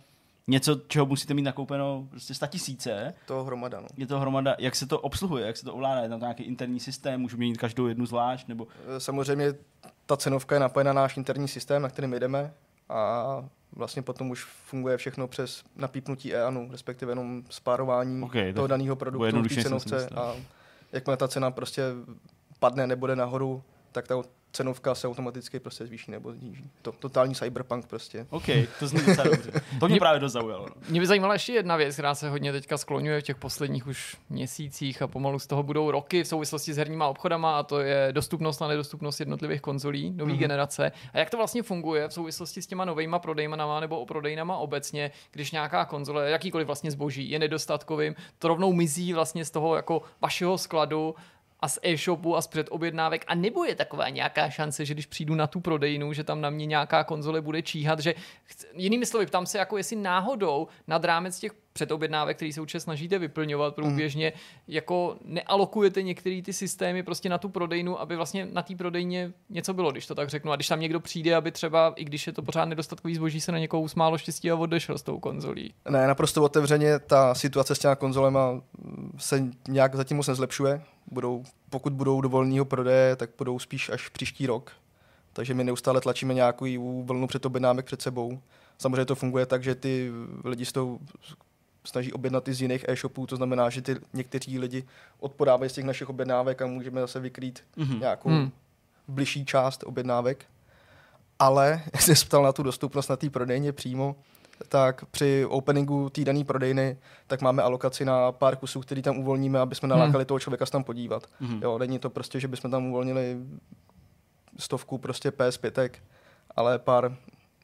něco, čeho musíte mít nakoupeno prostě sta tisíce. To hromada, no. Je to hromada. Jak se to obsluhuje, jak se to ovládá? Je tam nějaký interní systém, můžu měnit každou jednu zvlášť? Nebo... E, samozřejmě ta cenovka je napojena na náš interní systém, na kterým jdeme a vlastně potom už funguje všechno přes napípnutí EANu, respektive jenom spárování okay, toho daného produktu cenovce a jakmile ta cena prostě padne, nebude nahoru, tak ta cenovka se automaticky prostě zvýší nebo zníží. To, totální cyberpunk prostě. OK, to zní docela [laughs] dobře. To mě, mě právě dost zaujalo. No. Mě by zajímala ještě jedna věc, která se hodně teďka skloňuje v těch posledních už měsících a pomalu z toho budou roky v souvislosti s herníma obchodama a to je dostupnost a nedostupnost jednotlivých konzolí nové mm-hmm. generace. A jak to vlastně funguje v souvislosti s těma novejma prodejmanama nebo o prodejnama obecně, když nějaká konzole, jakýkoliv vlastně zboží je nedostatkovým, to rovnou mizí vlastně z toho jako vašeho skladu a z e-shopu a z předobjednávek. A nebo je taková nějaká šance, že když přijdu na tu prodejnu, že tam na mě nějaká konzole bude číhat, že jinými slovy, ptám se jako jestli náhodou nad rámec těch předobjednávek, který se určitě snažíte vyplňovat průběžně, mm. jako nealokujete některé ty systémy prostě na tu prodejnu, aby vlastně na té prodejně něco bylo, když to tak řeknu. A když tam někdo přijde, aby třeba, i když je to pořád nedostatkový zboží, se na někoho usmálo štěstí a odešel s tou konzolí. Ne, naprosto otevřeně ta situace s těma konzolema se nějak zatím moc nezlepšuje. Budou, pokud budou do volného prodeje, tak budou spíš až příští rok. Takže my neustále tlačíme nějakou vlnu předobjednámek před sebou. Samozřejmě to funguje tak, že ty lidi s tou snaží objednat i z jiných e-shopů, to znamená, že ty někteří lidi odpodávají z těch našich objednávek a můžeme zase vykrýt mm-hmm. nějakou mm. bližší část objednávek. Ale, [laughs] jak jsi ptal na tu dostupnost na té prodejně přímo, tak při openingu té dané prodejny, tak máme alokaci na pár kusů, který tam uvolníme, aby jsme hmm. nalákali hmm. toho člověka se tam podívat. Hmm. Jo, není to prostě, že bychom tam uvolnili stovku prostě PS5, ale pár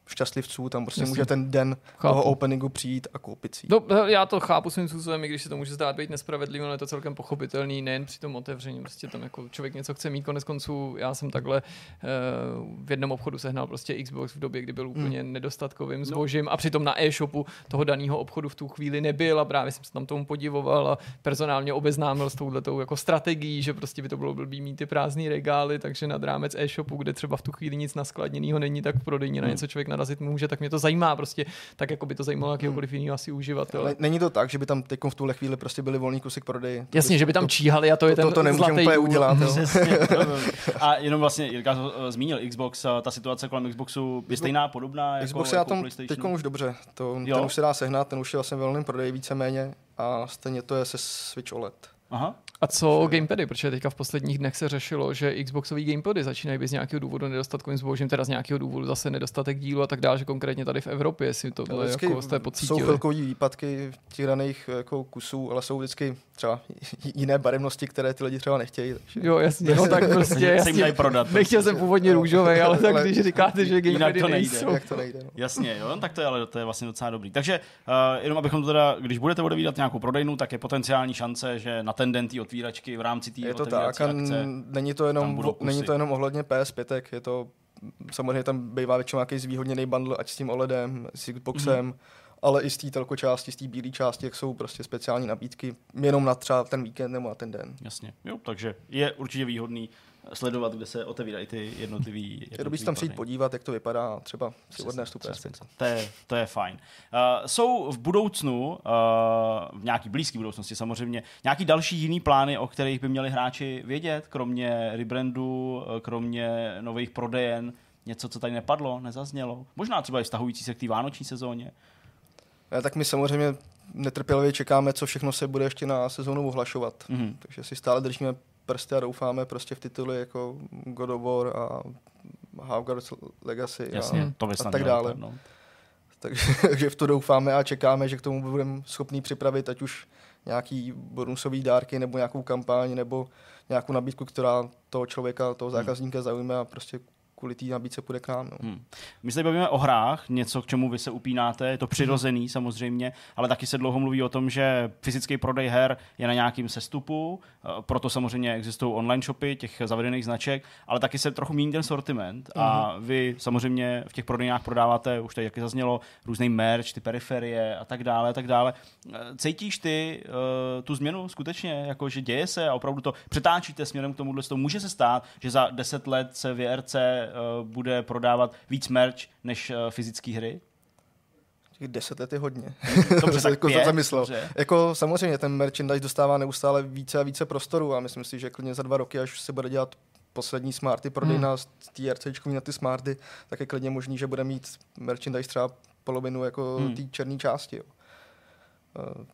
šťastlivců, tam prostě Jasně. může ten den chápu. toho openingu přijít a koupit si. No, já to chápu svým způsobem, i když se to může zdát být nespravedlivý, ale je to celkem pochopitelný, nejen při tom otevření, prostě tam jako člověk něco chce mít, konec konců já jsem takhle uh, v jednom obchodu sehnal prostě Xbox v době, kdy byl úplně hmm. nedostatkovým no. zbožím no. a přitom na e-shopu toho daného obchodu v tu chvíli nebyl a právě jsem se tam tomu podivoval a personálně obeznámil s touhletou jako strategií, že prostě by to bylo blbý mít ty prázdné regály, takže nad rámec e-shopu, kde třeba v tu chvíli nic naskladněného není, tak v prodejně na hmm. něco člověk narazit může, tak mě to zajímá prostě, tak jako by to zajímalo jakéhokoliv jiného asi uživatele. Ale není to tak, že by tam teď v tuhle chvíli prostě byli volný kusy k prodeji. To Jasně, by, že by tam to, číhali a to, je to, ten to, to nemůžeme zlatý úplně udělat. Jo. Přesně. [laughs] A jenom vlastně, Jirka eh, zmínil Xbox, eh, ta situace kolem Xboxu je stejná, podobná jako, Xbox je na jako tom PlayStation? teď už dobře. To, Jo. ten už se dá sehnat, ten už je vlastně ve volném prodeji víceméně a stejně to je se Switch OLED. Aha. A co gamepady, protože teďka v posledních dnech se řešilo, že Xboxové gamepady začínají být z nějakého důvodu nedostatkovým zbožím, teda z nějakého důvodu zase nedostatek dílu a tak dále, že konkrétně tady v Evropě si to bylo Vždycky jako jste jsou pocítili. chvilkový výpadky těch daných jako kusů, ale jsou vždycky třeba [laughs] jiné barevnosti, které ty lidi třeba nechtějí. Takže... Jo, jasně, no tak [laughs] prostě, jasně. prodat. Nechtěl jsem původně růžový, [laughs] ale tak Ale- když říkáte, že Jinak gamepady to nejde. nejsou. Jak to nejde. No. Jasně, jo, tak to je, ale to je vlastně docela dobrý. Takže uh, jenom abychom to teda, když budete odevídat nějakou prodejnu, tak je potenciální šance, že na ten den otvíračky v rámci té Je to tak a akce. není to, jenom, není to jenom ohledně PS5, je to samozřejmě tam bývá většinou nějaký zvýhodněný bundle, ať s tím OLEDem, s Xboxem, Mhm. ale i z té telko části, z té bílé části, jak jsou prostě speciální nabídky, jenom na třeba ten víkend nebo na ten den. Jasně, jo, takže je určitě výhodný sledovat, kde se otevírají ty jednotlivý, Je dobrý tam přijít podívat, jak to vypadá třeba si odnést tu přesně. PS5. To je, to je fajn. Uh, jsou v budoucnu, uh, v nějaký blízké budoucnosti samozřejmě, nějaký další jiný plány, o kterých by měli hráči vědět, kromě rebrandu, eh, kromě nových prodejen, něco, co tady nepadlo, nezaznělo? Možná třeba i vztahující se k té vánoční sezóně. A tak my samozřejmě netrpělivě čekáme, co všechno se bude ještě na sezónu ohlašovat. Mhm. Takže si stále držíme prsty a doufáme prostě v tituly jako God of War a Hogwarts Legacy Jasně, a, to a tak dále. vypadnout. Takže, [laughs] takže v to doufáme a čekáme, že k tomu budeme schopní připravit ať už nějaký bonusový dárky nebo nějakou kampaň nebo nějakou nabídku, která toho člověka, toho zákazníka zaujme a prostě kvůli té nabídce půjde k nám. No. Hmm. My se bavíme o hrách, něco, k čemu vy se upínáte, je to přirozený samozřejmě, ale taky se dlouho mluví o tom, že fyzický prodej her je na nějakým sestupu, eh, proto samozřejmě existují online shopy těch zavedených značek, ale taky se trochu mění ten sortiment a vy samozřejmě v těch prodejnách prodáváte, už tady taky zaznělo, různý merch, ty periferie a tak dále, a tak dále. Eh, Cítíš ty uh, tu změnu skutečně, jako že děje se a opravdu to přetáčíte směrem k tomuhle, to může se stát, že za deset let se VRC bude prodávat víc merch než uh, fyzické hry? Těch deset let je hodně. Dobře, [laughs] tak jako pět, zamyslel. dobře. Jako samozřejmě ten merchandise dostává neustále více a více prostoru a myslím si, že klidně za dva roky, až se bude dělat poslední smarty, prodejna hmm. z TRC na ty smarty, tak je klidně možný, že bude mít merchandise třeba polovinu jako Hmm. hmm. té černé části. Jo. Eh,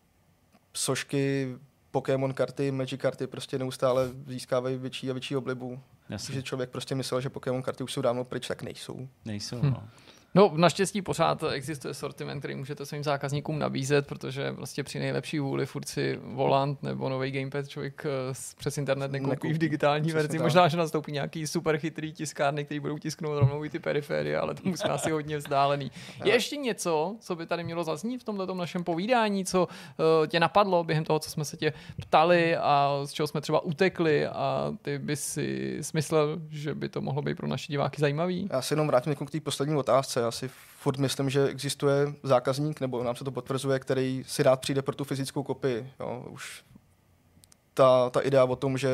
Sošky, Pokémon karty, Magic karty prostě neustále získávají větší a větší oblibu. Jasně, Když člověk prostě myslel, že Pokémon karty už jsou dávno pryč, tak nejsou. nejsou. Hm. No. No, naštěstí pořád existuje sortiment, který můžete svým zákazníkům nabízet, protože prostě při nejlepší vůli furt si volant nebo nový gamepad člověk eh, přes internet nekoupí, v digitální Přesně verzi. tak. Možná, že nastoupí nějaký super chytrý tiskárny, který budou tisknout rovnou i ty periférie, ale tomu jsme asi hodně vzdálený. [laughs] Je ještě něco, co by tady mělo zaznít v tomto našem povídání, co uh, tě napadlo během toho, co jsme se tě ptali a z čeho jsme třeba utekli a ty by si smyslel, že by to mohlo být pro naše diváky zajímavý? Já se jenom vrátím jako k té poslední otázce. Já si furt myslím, že existuje zákazník, nebo nám se to potvrzuje, který si rád přijde pro tu fyzickou kopii. Jo. Už ta, ta idea o tom, že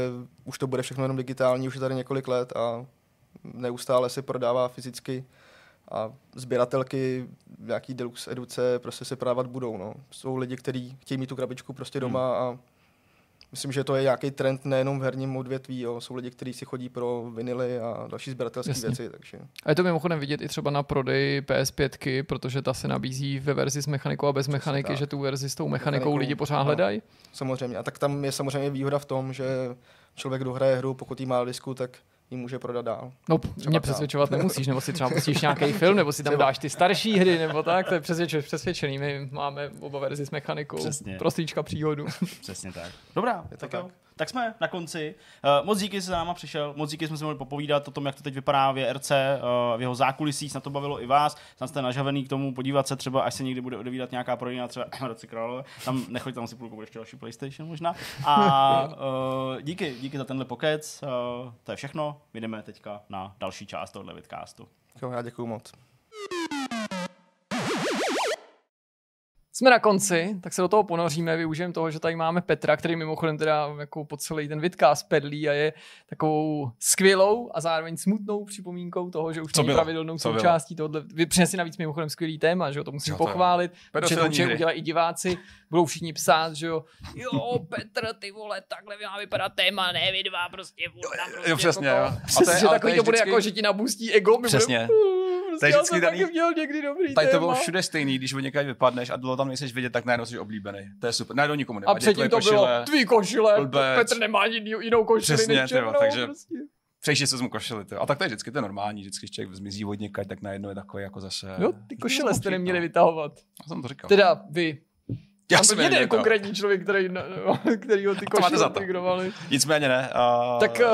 už to bude všechno jenom digitální, už je tady několik let a neustále se prodává fyzicky a sběratelky, nějaký deluxe educe prostě se prodávat budou. No. Jsou lidi, kteří chtějí mít tu krabičku prostě doma a myslím, že to je nějaký trend nejenom v herním odvětví. Jo. Jsou lidi, kteří si chodí pro vinily a další sběratelské věci. Takže A je to mimochodem vidět i třeba na prodeji PS5, protože ta se nabízí ve verzi s mechanikou a bez mechaniky, tak. že tu verzi s tou mechanikou Mechanikou, lidi pořád no. hledají. Samozřejmě. A tak tam je samozřejmě výhoda v tom, že člověk dohraje hru, pokud jí má disku, tak ji může prodat dál. No, Třeba mě dál. přesvědčovat [laughs] nemusíš, nebo si třeba pustíš nějaký film, nebo si tam Třeba. dáš ty starší hry, nebo tak, to je přesvědčený, přesvědčený. My máme oba verzi s mechanikou, Přesně. prostříčka příhodu. Přesně tak. Dobrá, Je to tak, tak. Jo. Tak jsme na konci. Uh, moc díky, že jsi náma přišel, moc díky, jsme si mohli popovídat o tom, jak to teď vypadá v RC, uh, v jeho zákulisí, snad to bavilo i vás, snad jste nažavený k tomu podívat se třeba, až se někdy bude odevídat nějaká prodejna, třeba [coughs] Hradci Králové, tam nechoď tam si půlku, ještě další PlayStation možná. A uh, díky, díky za tenhle pokec, uh, to je všechno, my jdeme teďka na další část tohohle vidcastu. Jo, já děkuju moc. Jsme na konci, tak se do toho ponoříme, využijeme toho, že tady máme Petra, který mimochodem teda jako po celý ten vidcast pedlí a je takovou skvělou a zároveň smutnou připomínkou toho, že už není bylo? pravidelnou Co bylo? součástí tohohle. Vy přinesli navíc mimochodem skvělý téma, že jo, to musím Jo, to pochválit, protože to určitě udělají i diváci, budou všichni psát, že jo, jo, Petr, ty vole, takhle má vypadat téma, ne, vy dva prostě, tam prostě jo, přesně, jako jo. A to je- že takový to bude vždycky- jako, že ti nabustí ego, Přesně. budeme, To je já jsem taky měl někdy dobrý Tady to bylo všude stejný, když od někde vypadneš a dlouho tam nejseš vidět, tak najednou jsi oblíbený. To je super. Najednou nikomu A nevadí. předtím tvoje to bylo košile, tvý košile, blbec. Petr nemá jiný, jinou košili Přesně, než černou, takže- prostě. Přeji co mu košili. tyjo. A tak to je vždycky to je normální, vždycky, když člověk zmizí od někať, tak najednou je takový jako zase. No, ty košile jste neměli vytahovat. Já jsem to říkal. Teda vy. Já jsem jeden jeden konkrétní člověk, který, [laughs] který ho ty to košile za to. migrovali. Nicméně ne. Uh, Tak, eh,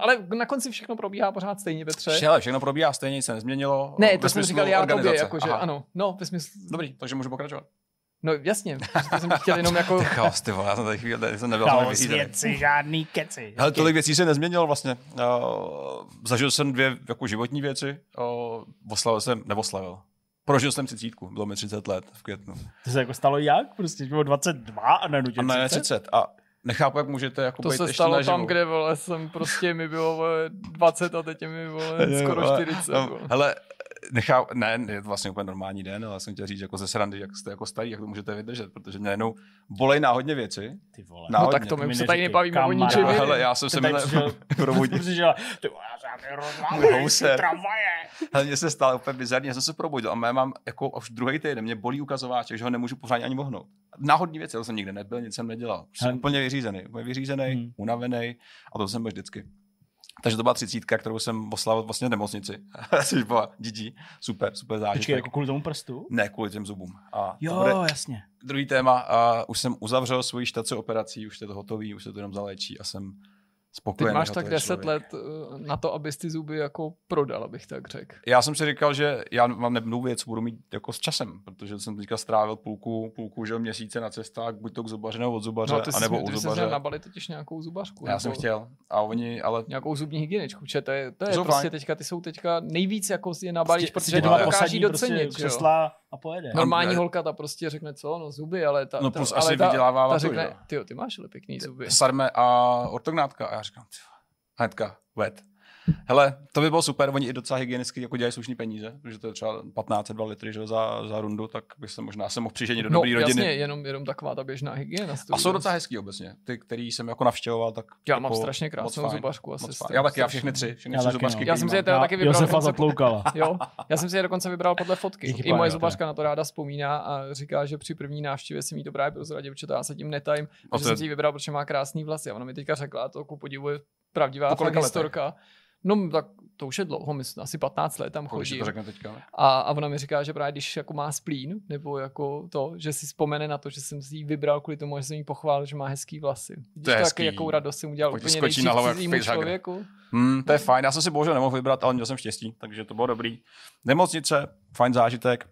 ale na konci všechno probíhá pořád stejně, Petře. Hele, všechno probíhá stejně, nic se nezměnilo. Ne, to jsem říkal já tobě, jakože ano. No, ve smyslu, Dobrý, takže můžu pokračovat. No jasně, to jsem chtěl jenom jako, [laughs] Ty chaos, ty vole, já jsem tady chvíli, jsem nebyl tam Chaos věci, žádný keci. Hele, tolik věcí se nezměnilo vlastně. Uh, zažil jsem dvě jako životní věci. Uh, oslavil jsem, nevoslavil. Prožil jsem třicítku, bylo mi 30 let v květnu. To se jako stalo jak? Prostě bylo 22 a nenutě A ne 30? 30. A nechápu, jak můžete jako to být se ještě stalo naživu. tam, kde vole, jsem prostě mi bylo vole, 20 a teď mi vole, [laughs] skoro Ale- 40. no. Hele, nechá, ne, je to vlastně úplně normální den, ale jsem chtěl říct jako ze srandy, jak jste jako starý, jak to můžete vydržet, protože mě jenom bolej náhodně věci. Ty vole. Na- No náhodně. tak to my se tady nebavíme o ničem. Já, hele, já jsem se minule přišel- [laughs] probudil. Ty já tramvaje. Hele, mně se stalo úplně bizarně, já jsem se probudil a já mám jako už druhý týden, mě bolí ukazováček, že ho nemůžu pořádně ani mohnout. Náhodní věci, to jsem nikde nebyl, nic jsem nedělal. Jsem úplně vyřízený, úplně vyřízený, hmm. unavený a to jsem byl vždycky. Takže to byla třicítka, kterou jsem oslavil vlastně v nemocnici. Což byla GG, super, super zážitek. Počkej, jako kvůli tomu prstu? Ne, kvůli těm zubům. A Jo, bude jasně. druhý téma. A už jsem uzavřel svoji štaci operací, už je to hotový, už se to jenom zaléčí a jsem Ty spokojený. máš hotový tak 10 člověk. let eh, na to, abys ty zuby jako prodal, abych tak řekl. Já jsem si říkal, že já mám nebudu věc, co budu mít jako s časem, protože jsem teďka strávil půlku, půlku že měsíce na cestách, buď to k zubaři nebo od zubaře, No, ty jsi, anebo ty u jsi zubaře. měl nabalit totiž nějakou zubařku. Já jsem nebo chtěl. A oni, ale Nějakou zubní hygieničku, protože to je, to je prostě teďka, ty jsou teďka nejvíc jako si je nabalíš, Si protože to doma dokáží posadí prostě docenit, že jo. křesla a pojede. Normální holka ta prostě řekne co, no zuby, ale ta, No ta, plus ale asi ta, vydělává ta že řekne, jo. ty ty máš ale pěkný zuby. sarme a ortognátka. A já říkám, ty hnedka, wet. Hele, to by bylo super, oni i docela hygienicky jako dělají slušný peníze, protože to je třeba 15-2 litry že, za, za rundu, tak bych se možná se mohl přiženit do No dobrý rodiny. jasně, jenom, jenom taková ta běžná hygiena. A jsou docela hezký obecně. Ty, který jsem jako navštěvoval, tak Já jako mám strašně krásnou zubařku. Asi Já taky, já všechny tři, všechny Já tři zubařky. no. Já jsem si je teda taky vybral. Josefa zatloukala. [laughs] Jo, já jsem si je dokonce vybral podle fotky. Díky, I moje zubařka na to ráda vzpomíná a říká, že při první návštěvě si mi to právě prozradila děvčata, já se tím netajím, že jsem si ji vybral, protože má krásný vlasy. A ona mi teďka řekla, to ku podivu je pravdivá fakt letech? historka. No tak to už je dlouho, myslím, asi 15 let tam chodí. to řekne teďka? ne? A, a ona mi říká, že právě když jako má splín, nebo jako to, že si vzpomene na to, že jsem si ji vybral kvůli tomu, že jsem jí pochválil, že má hezký vlasy. Vidíš To je hezký. jakou radost jsem udělal Pojď úplně skočí na hlavu člověku. Hmm, to je fajn, já jsem si bohužel nemohl vybrat, ale měl jsem štěstí, takže to bylo dobrý. Nemocnice, fajn zážitek.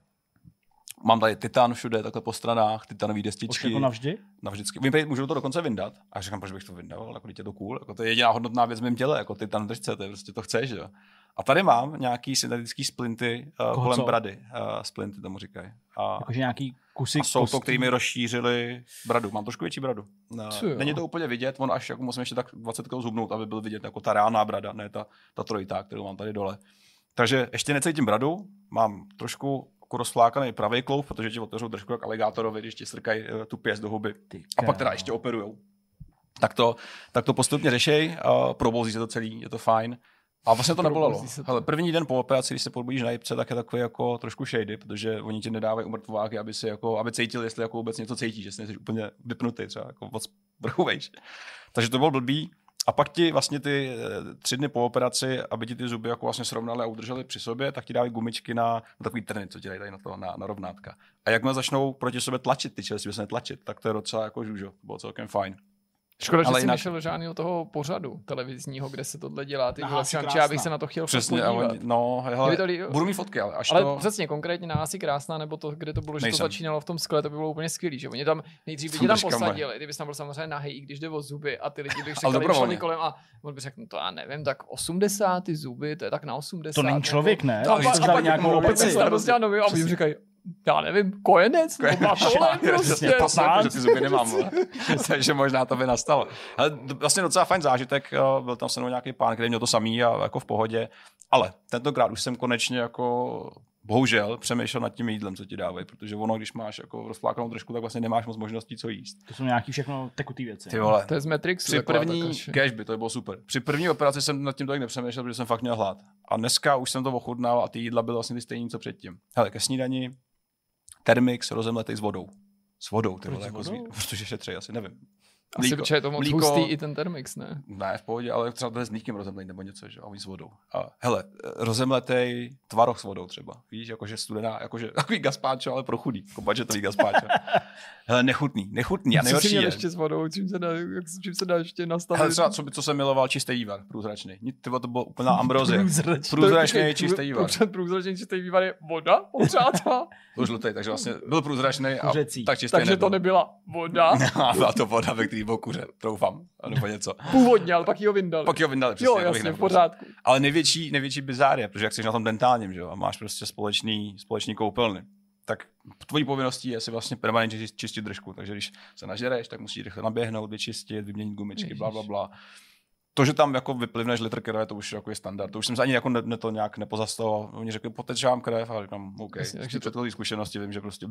Mám tady titan všude, takhle po stranách, titanový Už destičky. jako navždy? Navždycky. Vím, můžu to dokonce vyndat. A já říkám, proč bych to vyndal, jako je to cool. Jako to je jediná hodnotná věc v mém těle, jako titan držce, to je prostě to chceš, jo. A tady mám nějaký syntetický splinty uh, Koho kolem co? brady. Uh, splinty tomu říkají. A, Jakože nějaký kusy a jsou to, kostí. který mi rozšířili bradu. Mám trošku větší bradu. No, jo? není to úplně vidět, on až jako musím ještě tak 20 kg zhubnout, aby byl vidět jako ta reálná brada, ne ta, ta trojitá, kterou mám tady dole. Takže ještě necítím bradu, mám trošku jako rozflákaný pravý klouf, protože ti otevřou držku jak aligátorovi, když ti strkají eh, tu pěst do huby. A pak teda ještě operujou. Tak to, tak to postupně řešej, uh, probouzí se to celý, je to fajn. A vlastně to nebolelo. Hele, první den po operaci, když se probudíš na jibce, tak je takový jako trošku shady, protože oni ti nedávají umrtvováky, aby si jako, aby cítil, jestli jako vůbec něco cítíš, jestli jsi úplně vypnutý, třeba jako moc vrchu. Takže to bylo blbý. A pak ti vlastně ty eh, tři dny po operaci, aby ti ty zuby jako vlastně srovnali a udrželi při sobě, tak ti dávají gumičky na, na takový trny, co ti dají tady na, to, na, na rovnátka. A jakmile začnou proti sobě tlačit ty čeliství, se netlačit, tak to je docela jako žužo. Bylo celkem fajn. Škoda, že Ale jsi jinak- nešel žádného toho pořadu televizního, kde se tohle dělá. Ty Na vole, šanči, krásná. já bych se na to chtěl Přesně, fakt a podívat. oni, no, hele, to li- budu mít fotky, ale až Ale to... přesně, konkrétně na asi krásná, nebo to, kde to bylo, že Nejsem. to začínalo v tom skle, to by bylo úplně skvělý, že oni tam nejdřív by tě tam posadili, kdyby tam byl samozřejmě nahý, i když jde o zuby a ty lidi by Ale šli kolem a on by řekl, no to já nevím, tak 80 ty zuby, to je tak na 80. To není nebo- člověk, ne? No, To a, a nějakou opici. a říkají, já nevím, kojenec, nebo batole, [laughs] prostě. Přesně, pasák, že ty zuby nemám. [laughs] Takže možná to by nastalo. Ale vlastně docela fajn zážitek, byl tam se mnou nějaký pán, který měl to samý a jako v pohodě. Ale tentokrát už jsem konečně jako bohužel přemýšlel nad tím jídlem, co ti dávají, protože ono, když máš jako rozflákanou trošku, tak vlastně nemáš moc možností, co jíst. To jsou nějaký všechno tekutý věci. Ty vole, To je z Matrixu. při první cash by to bylo super. Při první operaci jsem nad tím tolik nepřemýšlel, protože jsem fakt měl hlad. A dneska už jsem to ochutnal a ty jídla byly vlastně ty stejné, co předtím. Hele, ke snídani termix rozemletej s vodou. S vodou, ty vole, jako vodou? zví, [laughs] protože šetří, asi nevím. Asi, Mlíko. je to moc Mlíko- hustý i ten Termix, ne? Ne, v pohodě, ale třeba to je s mlíkem rozemlej nebo něco, že? A oni s vodou. A hele, rozemletej tvaroh s vodou třeba. Víš, jakože studená, jakože [laughs] takový gazpáčo, ale pro chudý. Jako budgetový gazpáčo. [laughs] hele, nechutný, nechutný. A Co jsi nejhorší měl je, ještě s vodou, čím se dá, jak, čím se dá ještě nastavit? hele, třeba, co, by- co jsem miloval, čistý vývar, průzračný. Ty vole, to bylo úplná [laughs] ambrozie. Průzračný. Průzračný čistý vývar. Průzračný čistý vývar je voda, popřátelé. Byl žlutý, takže vlastně byl průzračný a tak čistý Takže to nebyl. nebyla voda, A byla to voda, ve který byl kuře, doufám, a nebo něco. [laughs] původně, ale pak ji ho vyndali. Pak jo vyndali, přesně, jo, jasně, v pořádku. Ale největší, největší bizár je, protože jak jsi na tom dentálním, že jo, a máš prostě společný, společný koupelny, tak tvojí povinností je si vlastně permanentně čist- čistit držku. Takže když se nažereš, tak musíš rychle naběhnout, vyčistit, vyměnit gumičky, bla, bla, bla. To, že tam jako vyplivneš litr krve, to už jako je standard. To už jsem se ani jako ne, ne to nějak nepozastavoval. Oni řekli, poteč vám krev a říkám, OK. Jasně, takže předchozí zkušenosti vím, že prostě,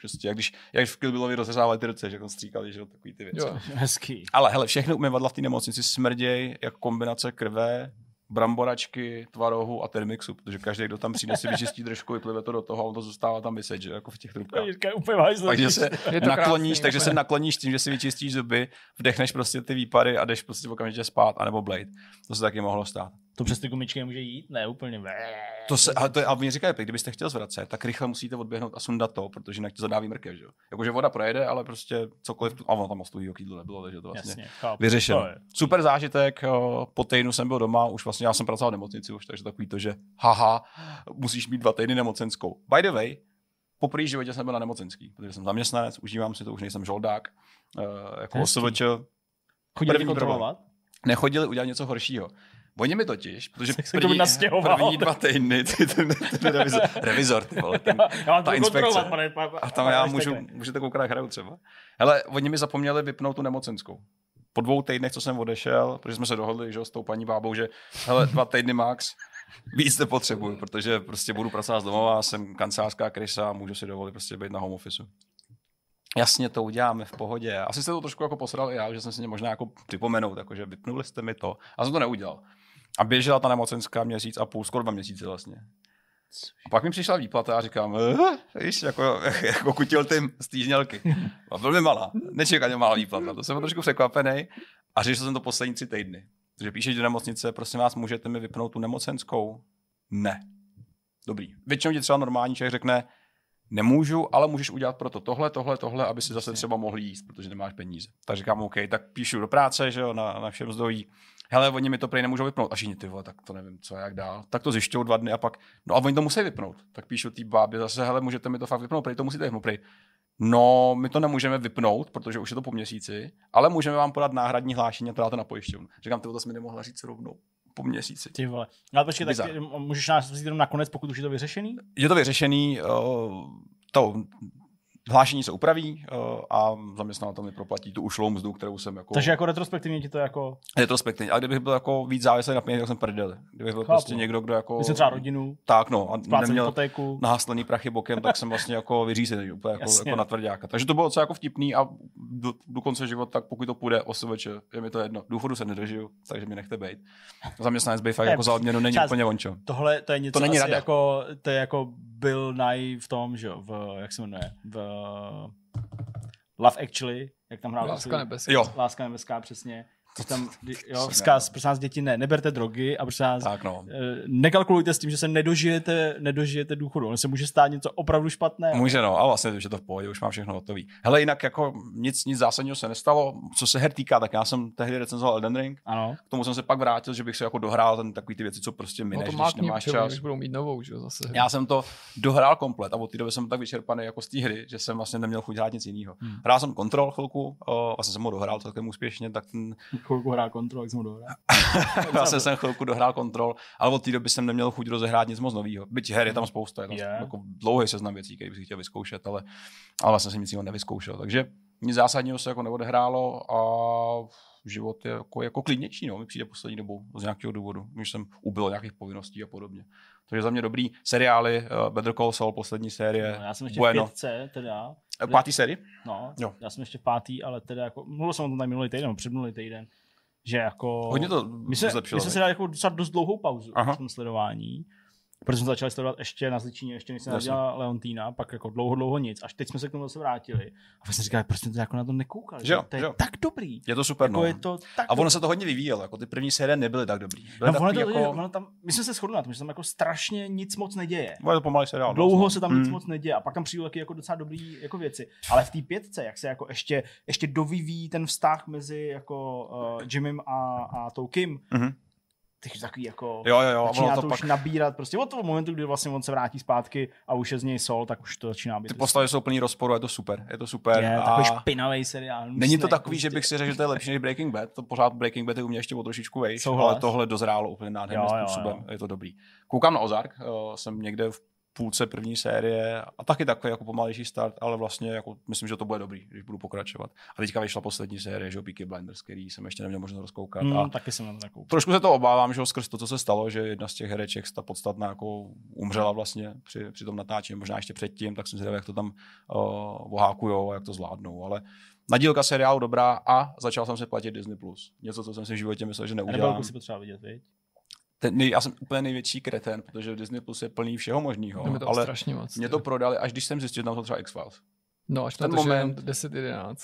prostě jak když, jak v Kill Billovi rozřezávali ty ruce, že jako stříkali, že jo, takový ty věci. Jo. Hezký. Ale hele, všechny umyvadla v té nemocnici smrděj jako kombinace krve, bramboračky, tvarohu a termixu, protože každý, kdo tam přijde, si vyčistí držku, vyplive to do toho a on to zůstává tam vyset, že jako v těch trubkách. Úplně. Takže se Je to nakloníš, krásný, takže úplně. se nakloníš tím, že si vyčistíš zuby, vdechneš prostě ty výpary a jdeš prostě okamžitě spát, anebo blade. To se taky mohlo stát. To přes ty gumičky nemůže jít? Ne, úplně. To se, ale to je, a oni říkají, kdybyste chtěl zvracet, tak rychle musíte odběhnout a sundat to, protože jinak to zadáví mrkev, že jo. Jakože voda projede, ale prostě cokoliv, a ono tam moc tuhýho kýdlu nebylo, takže to vlastně Jasně, chápu. vyřešeno. To je. Super zážitek, jo, po týdnu jsem byl doma, už vlastně já jsem pracoval v nemocnici už, takže takový to, že haha, musíš mít dva týdny nemocenskou. By the way, po první životě jsem byl na nemocenský, protože jsem zaměstnanec, užívám si to, už nejsem žoldák, uh, jako. OSVČ. Chodili kontrolovat? Nechodili udělat něco horšího. Oni mi totiž, protože se první, první dva týdny, ty, ten, ten revizor, [laughs] revizor ty vole, ten, Já mám ta to inspekce. pane, pane, a tam já můžu, můžete koukat, hraju třeba. Hele, oni mi zapomněli vypnout tu nemocenskou. Po dvou týdnech, co jsem odešel, protože jsme se dohodli, že s tou paní bábou, že hele, dva týdny max, víc nepotřebuju, protože prostě budu pracovat z domova, jsem kancelářská krysa a můžu si dovolit prostě být na home office. Jasně, to uděláme v pohodě. Asi jste to trošku jako posral i já, že jsem si mě možná jako připomenout, jako, že vypnuli jste mi to. A jsem to neudělal. A běžela ta nemocenská měsíc a půl, skoro dva měsíce vlastně. A pak mi přišla výplata a říkám, eh, víš, jako, [laughs] jako kutil tím z týždělky. A velmi malá, nečekaně malá výplata. To jsem byl trošku překvapený a řešil jsem to poslední tři týdny. Takže píšeš do nemocnice, prosím vás, můžete mi vypnout tu nemocenskou? Ne. Dobrý. Většinou ti třeba normální člověk řekne, nemůžu, ale můžeš udělat proto tohle, tohle, tohle, aby si zase třeba mohl jíst, protože nemáš peníze. Tak říkám, OK, tak píšu do práce, že jo, na, na všem zdojí. Hele, oni mi to prej nemůžou vypnout. A všichni ty vole, tak to nevím, co jak dál. Tak to zjišťují dva dny a pak, no a oni to musí vypnout. Tak píšu té bábě zase, hele, můžete mi to fakt vypnout, prej to musíte vypnout, prej. No, my to nemůžeme vypnout, protože už je to po měsíci, ale můžeme vám podat náhradní hlášení a to dáte na pojišťovnu. Říkám, ty to jsi mi nemohla říct rovnou po měsíci. Ty vole. No, Ale počkej, tak můžeš nás vzít jenom nakonec, pokud už je to vyřešený? je to vyřešený, uh, to hlášení se upraví uh, a zaměstnavatel mi proplatí tu ušlou mzdu, kterou jsem jako Takže jako retrospektivně ti to jako... retrospektivně. Ale kdybych byl jako víc závislý na penězích, tak jsem prdeli. Kdybych byl Chápu. prostě někdo, kdo jako... Jste třeba rodinu, Tak no, a neměl hypotéku. nahaslený prachy bokem, tak jsem vlastně jako vyřízený, úplně jako, Jasně. jako na tvrdáka. Takže to bylo docela jako vtipný a do, do konce života, tak pokud to půjde OSVČ, je mi to jedno. Důchodu se nedožiju, takže mi nechte být. Zaměstnanec by fakt jako za odměnu není čas- úplně vončo. Tohle to je něco To není asi rada. jako, to je jako Bill Nye v tom, že jo, v, jak se jmenuje, v Love Actually, jak tam hrál Láska nebeská. Jo, Láska nebeská, přesně. To tam, jo, vzkaz, prosím vás, děti, ne, neberte drogy a prosím vás, tak no. eh, nekalkulujte s tím, že se nedožijete, nedožijete důchodu. On se může stát něco opravdu špatného. Může no, a vlastně už je to v pohodě, už mám všechno hotový. Hele, jinak jako nic, nic zásadního se nestalo. Co se her týká, tak já jsem tehdy recenzoval Elden Ring. Ano. K tomu jsem se pak vrátil, že bych se jako dohrál ten takový ty věci, co prostě No mineš, to když mákni, nemáš čas. už budou mít novou, že zase. Já jsem to dohrál komplet a od té doby jsem tak vyčerpaný jako z té hry, že jsem vlastně neměl chuť hrát nic jiného. Hmm. Hrál jsem kontrol chvilku, o, vlastně jsem ho dohrál celkem úspěšně, tak ten chvilku hrál kontrol, jak jsem ho dohrál. [laughs] Já jsem sem chvilku dohrál kontrol, ale od té doby jsem neměl chuť rozehrát nic moc nového. Byť her je tam spousta, je tam Je. jako dlouhý seznam věcí, které bych si chtěl vyzkoušet, ale, ale vlastně jsem nic jiného nevyzkoušel. Takže nic zásadního se jako neodehrálo a život je jako, jako klidnější, no, mi přijde poslední dobou z nějakého důvodu, když jsem ubyl nějakých povinností a podobně. Takže za mě dobrý seriály, uh, Better Call Saul, poslední série, No, já jsem ještě bueno. v pětce, teda. Eh, Pátý série? No, Jo. já jsem ještě v pátý, ale teda jako, mluvil jsem o tom tady minulý týden, nebo předminulý týden, že jako... Hodně to my jsme, zlepšilo. my jsme si dali jako docela dost dlouhou pauzu Aha. v tom sledování, protože jsme začali sledovat ještě na Zličině, ještě než se narodila Leontýna, pak jako dlouho, dlouho nic, až teď jsme se k tomu zase vrátili. A jsme říkali, proč jsme to jako na to nekoukali, Že jo, to je jo. tak dobrý. Je to super, Jako no. je to tak A ono dobrý. se to hodně vyvíjelo, jako ty první série nebyly tak dobrý. Byly No, ono to, jako... ono tam, my jsme se shodli na tom, že tam jako strašně nic moc neděje. Bude to pomalý seriál. Dlouho no. se tam nic Mm. moc neděje a pak tam přijdou taky jako docela dobrý jako věci. Ale v té pětce, jak se jako ještě, ještě dovyvíjí ten vztah mezi jako uh, Jimem a, a tou Kim, Mhm. Takže takový jako Jo, jo, jo. začíná to, to už pak, nabírat prostě od toho momentu, kdy vlastně on se vrátí zpátky a už je z něj sol, tak už to začíná být. ty postavy jsou plný rozporu, je to super. Je to super. je a takový špinavý seriál. Není to takový, že prostě. bych si řekl, že to je lepší než Breaking Bad. To pořád Breaking Bad je u mě ještě o trošičku vejš, Souhlas. ale tohle dozrálo úplně nádherným Jo, jo, způsobem. jo. Je to dobrý. Koukám na Ozark, eh, jsem někde v půlce první série a taky takový jako pomalejší start, ale vlastně jako myslím, že to bude dobrý, když budu pokračovat. A teďka vyšla poslední série, že Peaky Blinders, který jsem ještě neměl možnost rozkoukat. Hmm, a taky jsem na to. Trošku se to obávám, že skrz to, co se stalo, že jedna z těch hereček, ta podstatná, jako umřela vlastně při, při tom natáčení, možná ještě předtím, tak jsem zvědavý, jak to tam uh, ohákujou a jak to zvládnou. Ale nadílka seriálu dobrá a začal jsem se platit Disney+. Plus. Něco, co jsem si v životě myslel, že neudělám. Rebelku si potřeba vidět, viď? Ten, nej, já jsem úplně největší kreten, protože Disney Plus je plný všeho možného. Ale strašně moc. mě to prodali, až když jsem zjistil, že tam to třeba X-Files. No, až ten na to, moment... moment- 10-11.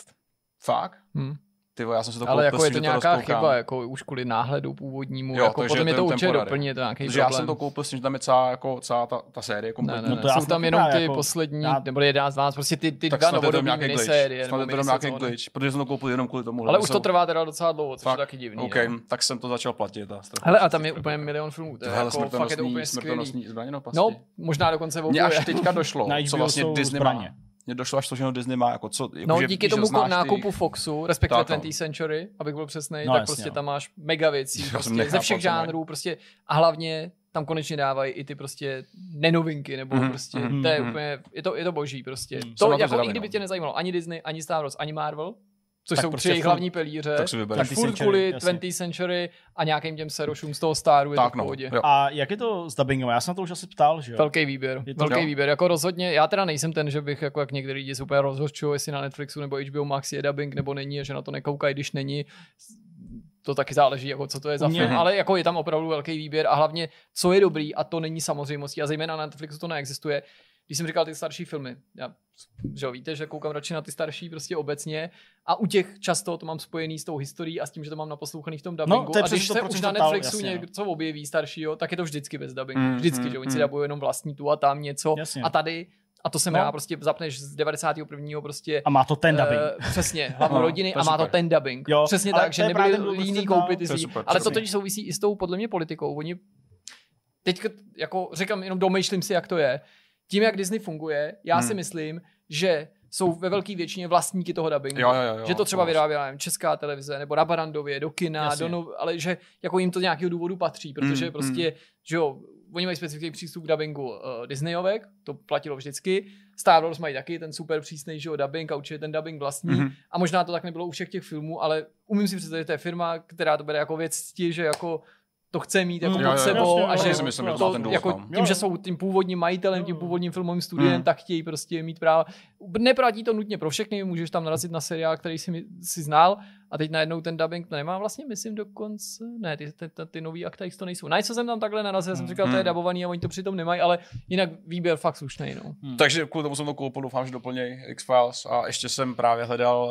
Fakt? Hm. Ty já jsem se to Ale jako je to nějaká rozkoukám. chyba, jako už kvůli náhledu původnímu, Jo, jako potom je to určitě je to nějaký Protože já problém. jsem to koupil s tím, že tam je celá, jako, celá ta, ta série Ne, kompletní. ne, No ne. to já Jsou jsem tam jenom ty jako- poslední, já- nebo 11, 12, prostě ty, ty tak dva to glitch. minisérie. Snad je to jenom nějaký glitch, protože jsem to koupil jenom kvůli tomu. Ale už to trvá teda docela dlouho, což je taky divný. OK, no. tak jsem to začal platit. Hele, a tam je to úplně milion filmů, to je Tohle jako, to smrtonosný zbraně no, No, možná dokonce Mně až teďka došlo, co vlastně Disney má. Mně došlo až to, že ho Disney má, jako co, jako No, že, díky tomu znáš nákupu Foxu, respektive Tak, no. 20th Century, abych byl přesný, No, tak jasně, prostě no. tam máš mega věcí, prostě, ze všech mají. žánrů, prostě a hlavně tam konečně dávají i ty prostě nenovinky, nebo Mhm, prostě, mhm, to je mhm. úplně, je to, je to boží prostě. Jsem To jako zvědavý, i kdyby no. tě nezajímalo ani Disney, ani Star Wars, ani Marvel, což Tak jsou prostě tři jejich furt- hlavní pilíře, tak si tak vybereš. 20th furt Century, kvůli jasně. 20th Century a nějakým těm serošům z toho Staru je to Tak v no, jo. A jak je to s dubbingem? Já jsem na to už asi ptal, že jo? Velký výběr, Je to- velký Jo. výběr, jako rozhodně, já teda nejsem ten, že bych jako jak některý lidi se úplně rozhořčují, jestli na Netflixu nebo HBO Max je dubbing nebo není, a že na to nekoukají, když není, to taky záleží, jako co to je za film, ale jako je tam opravdu velký výběr a hlavně, co je dobrý a to není samozřejmostí a zejména na Netflixu to neexistuje. Když jsem říkal ty starší filmy, já, že jo, víte, že koukám radši na ty starší prostě obecně a u těch často to mám spojený s tou historií a s tím, že to mám naposlouchaný v tom dubbingu. to je a když to, se už na se ptal, Netflixu jasně, no. něco objeví staršího, tak je to vždycky bez dubbingu. Mm, vždycky, mm, že oni si mm. dabují jenom vlastní tu a tam něco. Jasně. A tady, a to jsem No. no. prostě zapneš z 91. prostě A má to ten dubbing. eh, přesně, hlavu No, rodiny to a má to super. ten dubbing. Jo, Přesně tak, to že nebyli líní koupit ty To super, Ale to totiž souvisí i s tou podle mě politikou. Oni teď jako říkám, jenom domýšlím si, jak to je. Tím, jak Disney funguje, já Hmm. si myslím, že jsou ve velké většině vlastníky toho dubbingu. Jo, jo, jo, že to třeba vyráběla nevím, česká televize, nebo na Barandově, do kina, Jasně. do no, ale že jako jim to z nějakého důvodu patří, protože Mm, prostě, že jo, oni mají specifický přístup k dubbingu uh, Disneyovek, to platilo vždycky. Star Wars mají taky ten super přísný, že jo, dubbing a určitě ten dubbing vlastní. Mhm. A možná to tak nebylo u všech těch filmů, ale umím si představit, že to je firma, která to bere jako věc cti, že jako to chce mít jako Mm, pod sebou jasně, a že myslím, to ten jako tím, že jsou tím původním majitelem, tím původním filmovým studiem, Mm. tak chtějí prostě mít práva. Neplatí to nutně pro všechny, můžeš tam narazit na seriál, který si, si znal a teď najednou ten dubbing to nemá vlastně, myslím dokonce, ne, ty, ty, ty, ty nový akta to nejsou. Na jsem tam takhle narazil, jsem Mm. říkal, to je Mm. dubovaný a oni to přitom nemají, ale jinak výběr fakt slušný, no. Takže kvůli tomu jsem to koupil, doufám, že doplněj X-Files a ještě jsem právě hledal,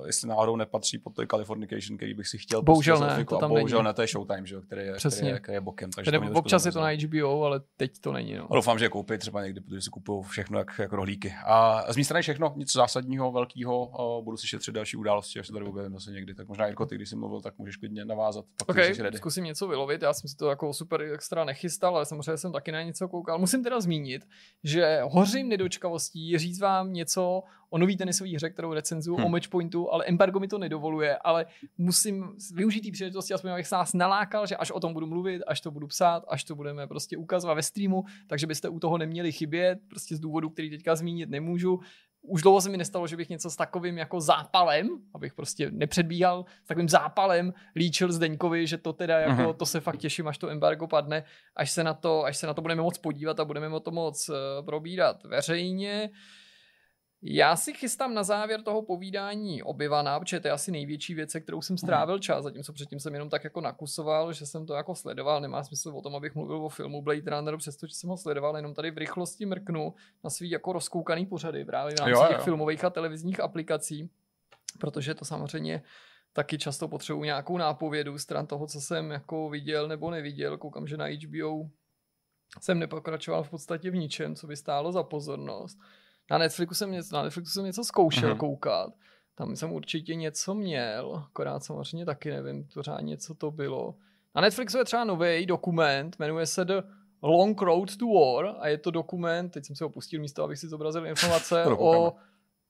uh, jestli náhodou nepatří pod to Californication, který bych si chtěl Bohužel pustit z ne, to a tam bohužel není. ne, to je Showtime, že jo, který je, Přesně. který je, který je bokem. Takže Tedy mě občas je to na. HBO, ale teď to není, no. A doufám, že je koupí třeba někdy, protože si kupují všechno jak, jak rohlíky. A z mé strany všechno, nic zásadního, velkého. Uh, budu si šetřit další události, až se tady objevím zase někdy. Tak možná Jirko, ty, když jsi mluvil, tak můžeš klidně navázat. Pak OK, když jsi ready. zkusím něco vylovit, já jsem si to jako super extra nechystal, ale samozřejmě jsem taky na něco koukal. Musím teda zmínit, že hořím nedočkavostí říct vám něco o nový tenisové hře, kterou recenzuju, Hm. o matchpointu, ale embargo mi to nedovoluje, ale musím využít té příležitosti, aspoň abych se nás nalákal, že až o tom budu mluvit, až to budu psát, až to budeme prostě ukazovat ve streamu, takže byste u toho neměli chybět, prostě z důvodu, který teďka zmínit nemůžu. Už dlouho se mi nestalo, že bych něco s takovým jako zápalem, abych prostě nepředbíhal, s takovým zápalem líčil Zdeňkovi, že to teda jako, Mhm. to se fakt těším, až to embargo padne, až se na to, až se na to budeme moc podívat a budeme o to moc uh, probírat veřejně. Já si chystám na závěr toho povídání obyvaná, protože to je asi největší věc, se kterou jsem strávil čas, zatímco předtím jsem jenom tak jako nakusoval, že jsem to jako sledoval, nemá smysl o tom, abych mluvil o filmu Blade Runner, přestože jsem ho sledoval, jenom tady v rychlosti mrknu na svý jako rozkoukaný pořady právě v rámci Jo, jo. těch filmových a televizních aplikací, protože to samozřejmě taky často potřebuji nějakou nápovědu stran toho, co jsem jako viděl nebo neviděl. Koukám, že na HBO jsem nepokračoval v podstatě v ničem, co by stálo za pozornost. Na Netflixu jsem něco, na Netflixu jsem něco zkoušel Mhm. koukat. Tam jsem určitě něco měl, akorát samozřejmě taky nevím pořádně, co to bylo. Na Netflixu je třeba nový dokument, jmenuje se The Long Road to War a je to dokument, teď jsem si ho pustil místo, abych si zobrazil informace To o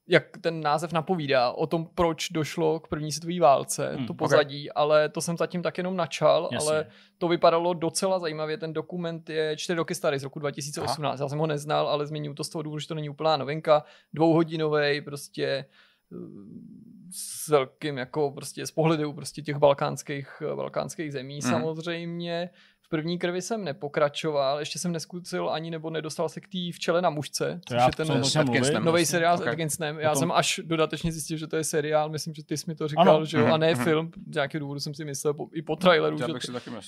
jak ten název napovídá, o tom, proč došlo k první světové válce, Hmm, to pozadí, ale to jsem zatím tak jenom načal, Jasně. ale to vypadalo docela zajímavě. Ten dokument je čtyři roky starý, z roku 2018. Já jsem ho neznal, ale zmiňuji to z toho důvodu, že to není úplná novinka. Dvouhodinový, prostě eh, s velkým jako prostě z pohledu prostě těch balkánských, balkánských zemí Mhm. samozřejmě. První krvi jsem nepokračoval, ještě jsem neskusil ani nebo nedostal se k té včele na mužce, To což já je ten s nový seriál s Ok. Atkinsonem. Já Potom- jsem až dodatečně zjistil, že to je seriál, myslím, že ty jsi mi to říkal, Ano. že jo, a ne Mhm. film. Z nějakého důvodu jsem si myslel po, i po traileru, Já že,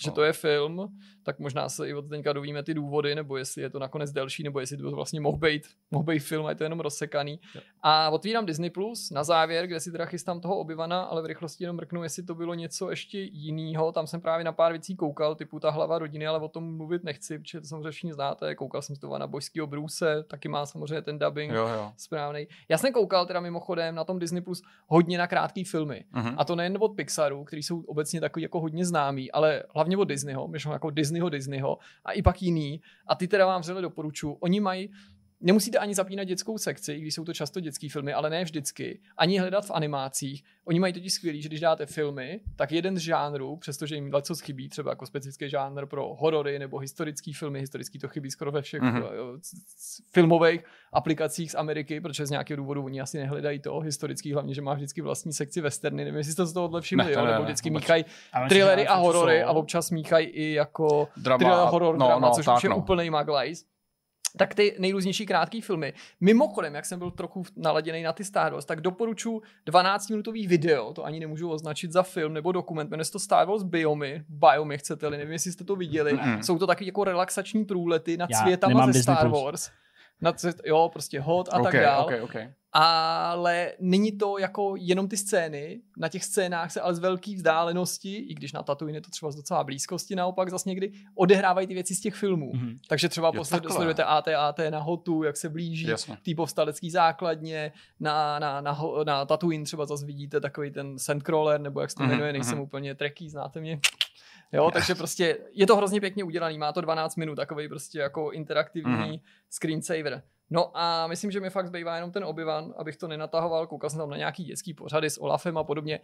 že to je film, tak možná se i od teďka dovíme ty důvody, nebo jestli je to nakonec delší, nebo jestli to vlastně mohl být, mohl být film a je to jenom rozsekaný. A otvírám Disney Plus na závěr, kde si teda chystám toho obyvana, ale v rychlosti jenom mrknu, jestli to bylo něco ještě jiného. Tam jsem právě na pár věcí koukal, typu ta hlava rodiny, ale o tom mluvit nechci, protože to samozřejmě všichni znáte. Koukal jsem si to na božského Bruce, taky má samozřejmě ten dubbing Jo, jo. správný. Já jsem koukal teda mimochodem na tom Disney Plus hodně na krátký filmy. Mhm. A to nejen od Pixaru, který jsou obecně takový jako hodně známý, ale hlavně od Disneyho, myšleno jako Disneyho Disneyho a i pak jiný. A ty teda vám vřele doporučuji. Oni mají Nemusíte ani zapínat dětskou sekci, i když jsou to často dětské filmy, ale ne vždycky. Ani hledat v animácích. Oni mají totiž skvělý, že když dáte filmy, tak jeden z žánrů, přestože jim něco chybí, třeba jako specifický žánr pro horory nebo historické filmy, historický to chybí skoro ve všech Mhm. mm-hmm. filmových aplikacích z Ameriky, protože z nějakého důvodu oni asi nehledají to historický, hlavně, že má vždycky vlastní sekci westerny. Nevím, jestli jste z toho všimli, Ne, jo, ne, ne, nebo ne, vždycky vůbec. míchají thrillery myslím, a horory jsou- a občas míchají i jako Drama thriller, a- horor, no, drama, no, což tak už je no. úplný maglajs. Tak ty nejrůznější krátké filmy. Mimochodem, jak jsem byl trochu naladěný na ty Star Wars, tak doporučuji 12-minutový video, to ani nemůžu označit za film nebo dokument, jmenuje se to Star Wars Biomy, Biomy chcete-li, nevím, jestli jste to viděli. Mm-mm. Jsou to taky jako relaxační průlety nad Já světama ze Disney Star Plus. Wars. Nad, jo, prostě hod a Ok, tak dál ok, ok. Ale není to jako jenom ty scény, na těch scénách se ale z velké vzdálenosti, i když na Tatooine je to třeba z docela blízkosti, naopak zase někdy odehrávají ty věci z těch filmů. Mhm. Takže třeba Jo, posled, takhle. sledujete AT-AT na Hotu, jak se blíží té povstalecké základně, na, na, na, na Tatooine třeba zase vidíte takový ten Sandcrawler, nebo jak se to Mhm, jmenuje, nejsem mhm. úplně treký, znáte mě. Jo, takže prostě je to hrozně pěkně udělaný, má to 12 minut, takový prostě jako interaktivní Mhm. screensaver. No a myslím, že mi fakt zbývá jenom ten obyvan, abych to nenatahoval, koukal jsem tam na nějaký dětský pořady s Olafem a podobně.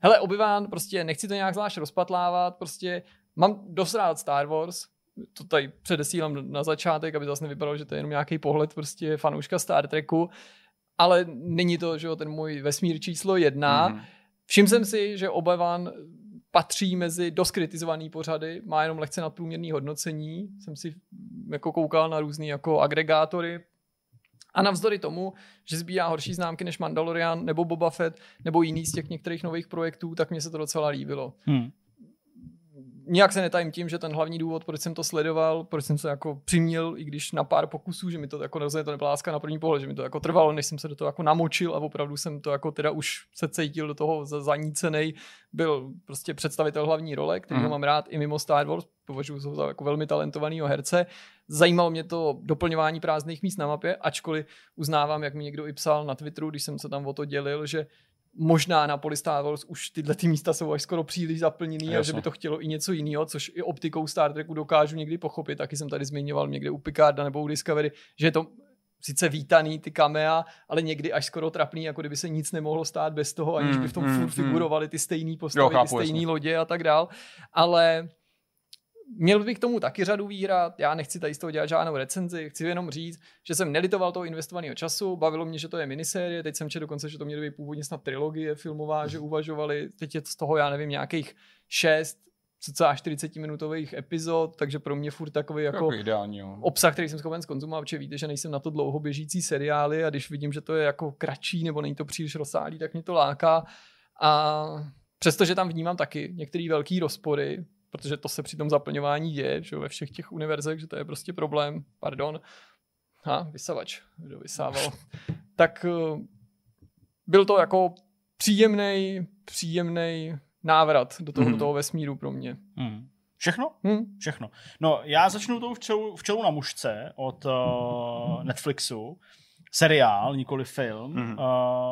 Hele, obyvan, prostě nechci to nějak zvlášť rozpatlávat, prostě mám dost rád Star Wars, to tady předesílám na začátek, aby zase nevypadalo, že to je jenom nějaký pohled prostě fanouška Star Treku, ale není to, že jo, ten můj vesmír číslo jedna. Mhm. Všiml jsem si, že Obevan patří mezi dost kritizovaný pořady, má jenom lehce nadprůměrný hodnocení, jsem si jako koukal na různé jako agregátory, a navzdory tomu, že sbírá horší známky než Mandalorian nebo Boba Fett nebo jiný z těch některých nových projektů, tak mně se to docela líbilo. Hmm. Nijak se netajím tím, že ten hlavní důvod, proč jsem to sledoval, proč jsem se jako přiměl, i když na pár pokusů, že mi to jako rozhodně to nebyla láska na první pohled, že mi to jako trvalo, než jsem se do toho jako namočil a opravdu jsem to jako teda už se cítil do toho za- zanícenej, byl prostě představitel hlavní role, který ho mám rád i mimo Star Wars, považuji ho za jako velmi talentovaného herce. Zajímalo mě to doplňování prázdných míst na mapě, ačkoliv uznávám, jak mi někdo i psal na Twitteru, když jsem se tam o to dělil, že možná na poli Star Wars už tyhle ty místa jsou až skoro příliš zaplněný a že by to chtělo i něco jiného, což i optikou Star Treku dokážu někdy pochopit. Taky jsem tady zmiňoval někde u Picarda nebo u Discovery, že je to sice vítaný ty kamea, ale někdy až skoro trapný, jako kdyby se nic nemohlo stát bez toho, aniž by v tom Mm, furt mm, figurovaly ty stejné postavy, Jo, chápu, ty stejné lodě a tak dál. Ale Měl bych k tomu taky řadu výhrad, já nechci tady z toho dělat žádnou recenzi, chci jenom říct, že jsem nelitoval toho investovaného času, bavilo mě, že to je minisérie, teď jsem četl dokonce, že to měly být původně snad trilogie filmová, že uvažovali, teď je z toho, já nevím, nějakých šest, cca 40 minutových epizod, takže pro mě furt takový jako Jako ideální, jo. obsah, který jsem schopen zkonzumovat, protože víte, že nejsem na to dlouho běžící seriály a když vidím, že to je jako kratší nebo není to příliš rozsáhlý, tak mě to láká. A přestože tam vnímám taky některé velký rozpory, protože to se při tom zaplňování děje, že ve všech těch univerzech, že to je prostě problém, pardon, ha, vysavač, kdo vysával, [laughs] tak eh, byl to jako příjemný, příjemný návrat do toho, Mhm. do toho vesmíru pro mě. Hmm. Všechno? Hm? Všechno. No, já začnu tou včelu, včelu na mužce od uh, Netflixu. Seriál, nikoli film, Mhm. mm-hmm.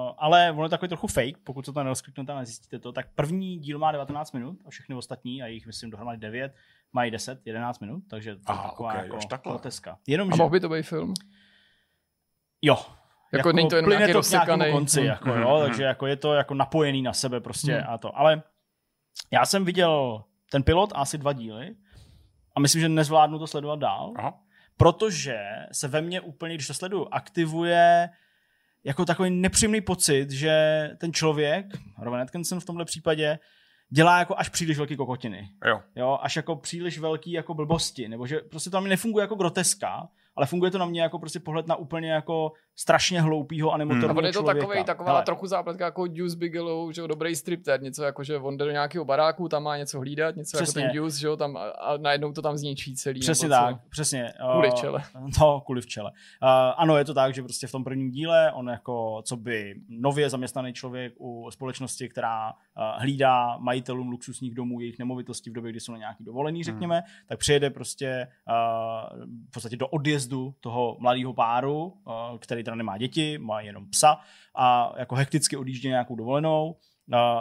uh, ale ono je takový trochu fake, pokud se to nerozkliknete a nezjistíte to. Tak první díl má 19 minut a všechny ostatní, a jich myslím dohromady 9, mají 10, 11 minut, takže to je Aha, taková ok, jako takhle. groteska. A Jenomže, mohl by to být film? jo, Jako, není to jenom nějaký to rozsekaný. konci, Hm. jako, Mhm, jo, mhm. takže jako je to jako napojený na sebe prostě Mhm. a to. Ale já jsem viděl ten pilot a asi dva díly a myslím, že nezvládnu to sledovat dál, Aha. Protože se ve mně úplně, když to sleduju, aktivuje jako takový nepříjemný pocit, že ten člověk, Rowan Atkinson v tomhle případě, dělá jako až příliš velký kokotiny. Jo. Jo, až jako příliš velký jako blbosti, nebo že prostě to na mě nefunguje jako groteska, ale funguje to na mě jako prostě pohled na úplně jako strašně hloupýho a A nemotorného on je to člověka. takový, taková Hele, trochu zápletka jako Deuce Bigelow, že jo, dobrý stripter, něco jako, že on jde do nějakého baráku, tam má něco hlídat, něco Přesně. jako ten Deuce, že jo, tam a, a najednou to tam zničí celý. Přesně nebo co. tak, přesně. Kvůli Eh, včele. [laughs] No, kvůli včele. Uh, ano, je to tak, že prostě v tom prvním díle on jako, co by nově zaměstnaný člověk u společnosti, která uh, hlídá majitelům luxusních domů jejich nemovitosti v době, kdy jsou na nějaký dovolený, řekněme, hmm. tak přijede prostě uh, v podstatě do odjezdu toho mladého páru, uh, který teda nemá děti, má jenom psa a jako hekticky odjíždí nějakou dovolenou.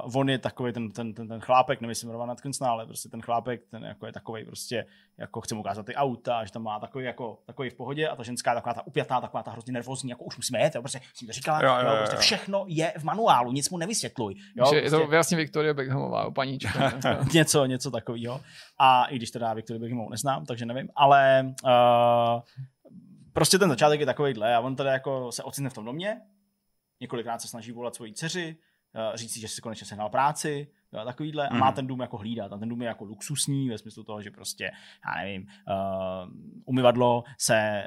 Uh, on je takový ten, ten, ten, ten chlápek, nemyslím Rowan Atkinson, ale prostě ten chlápek, ten jako je takový prostě, jako chce mu ukázat ty auta, že tam má takový jako takový v pohodě a ta ženská je taková ta upjatá, taková ta hrozně nervózní, jako už musíme jet, jo, prostě jsem to říkala, Jo, jo, jo, jo, prostě jo. všechno je v manuálu, nic mu nevysvětluj. Jo, že je prostě, to vlastně Victoria Beckhamová, paníčka. [laughs] něco, něco takového. A i když teda Viktorii Beckhamovou neznám, takže nevím, ale uh, prostě ten začátek je takovýhle a on teda jako se ocitne v tom domě, několikrát se snaží volat svoji dceři, uh, říct si, že si konečně sehnal práci, jo, takovýhle, a má Mhm. ten dům jako hlídat. A ten dům je jako luxusní ve smyslu toho, že prostě, já nevím, uh, umyvadlo se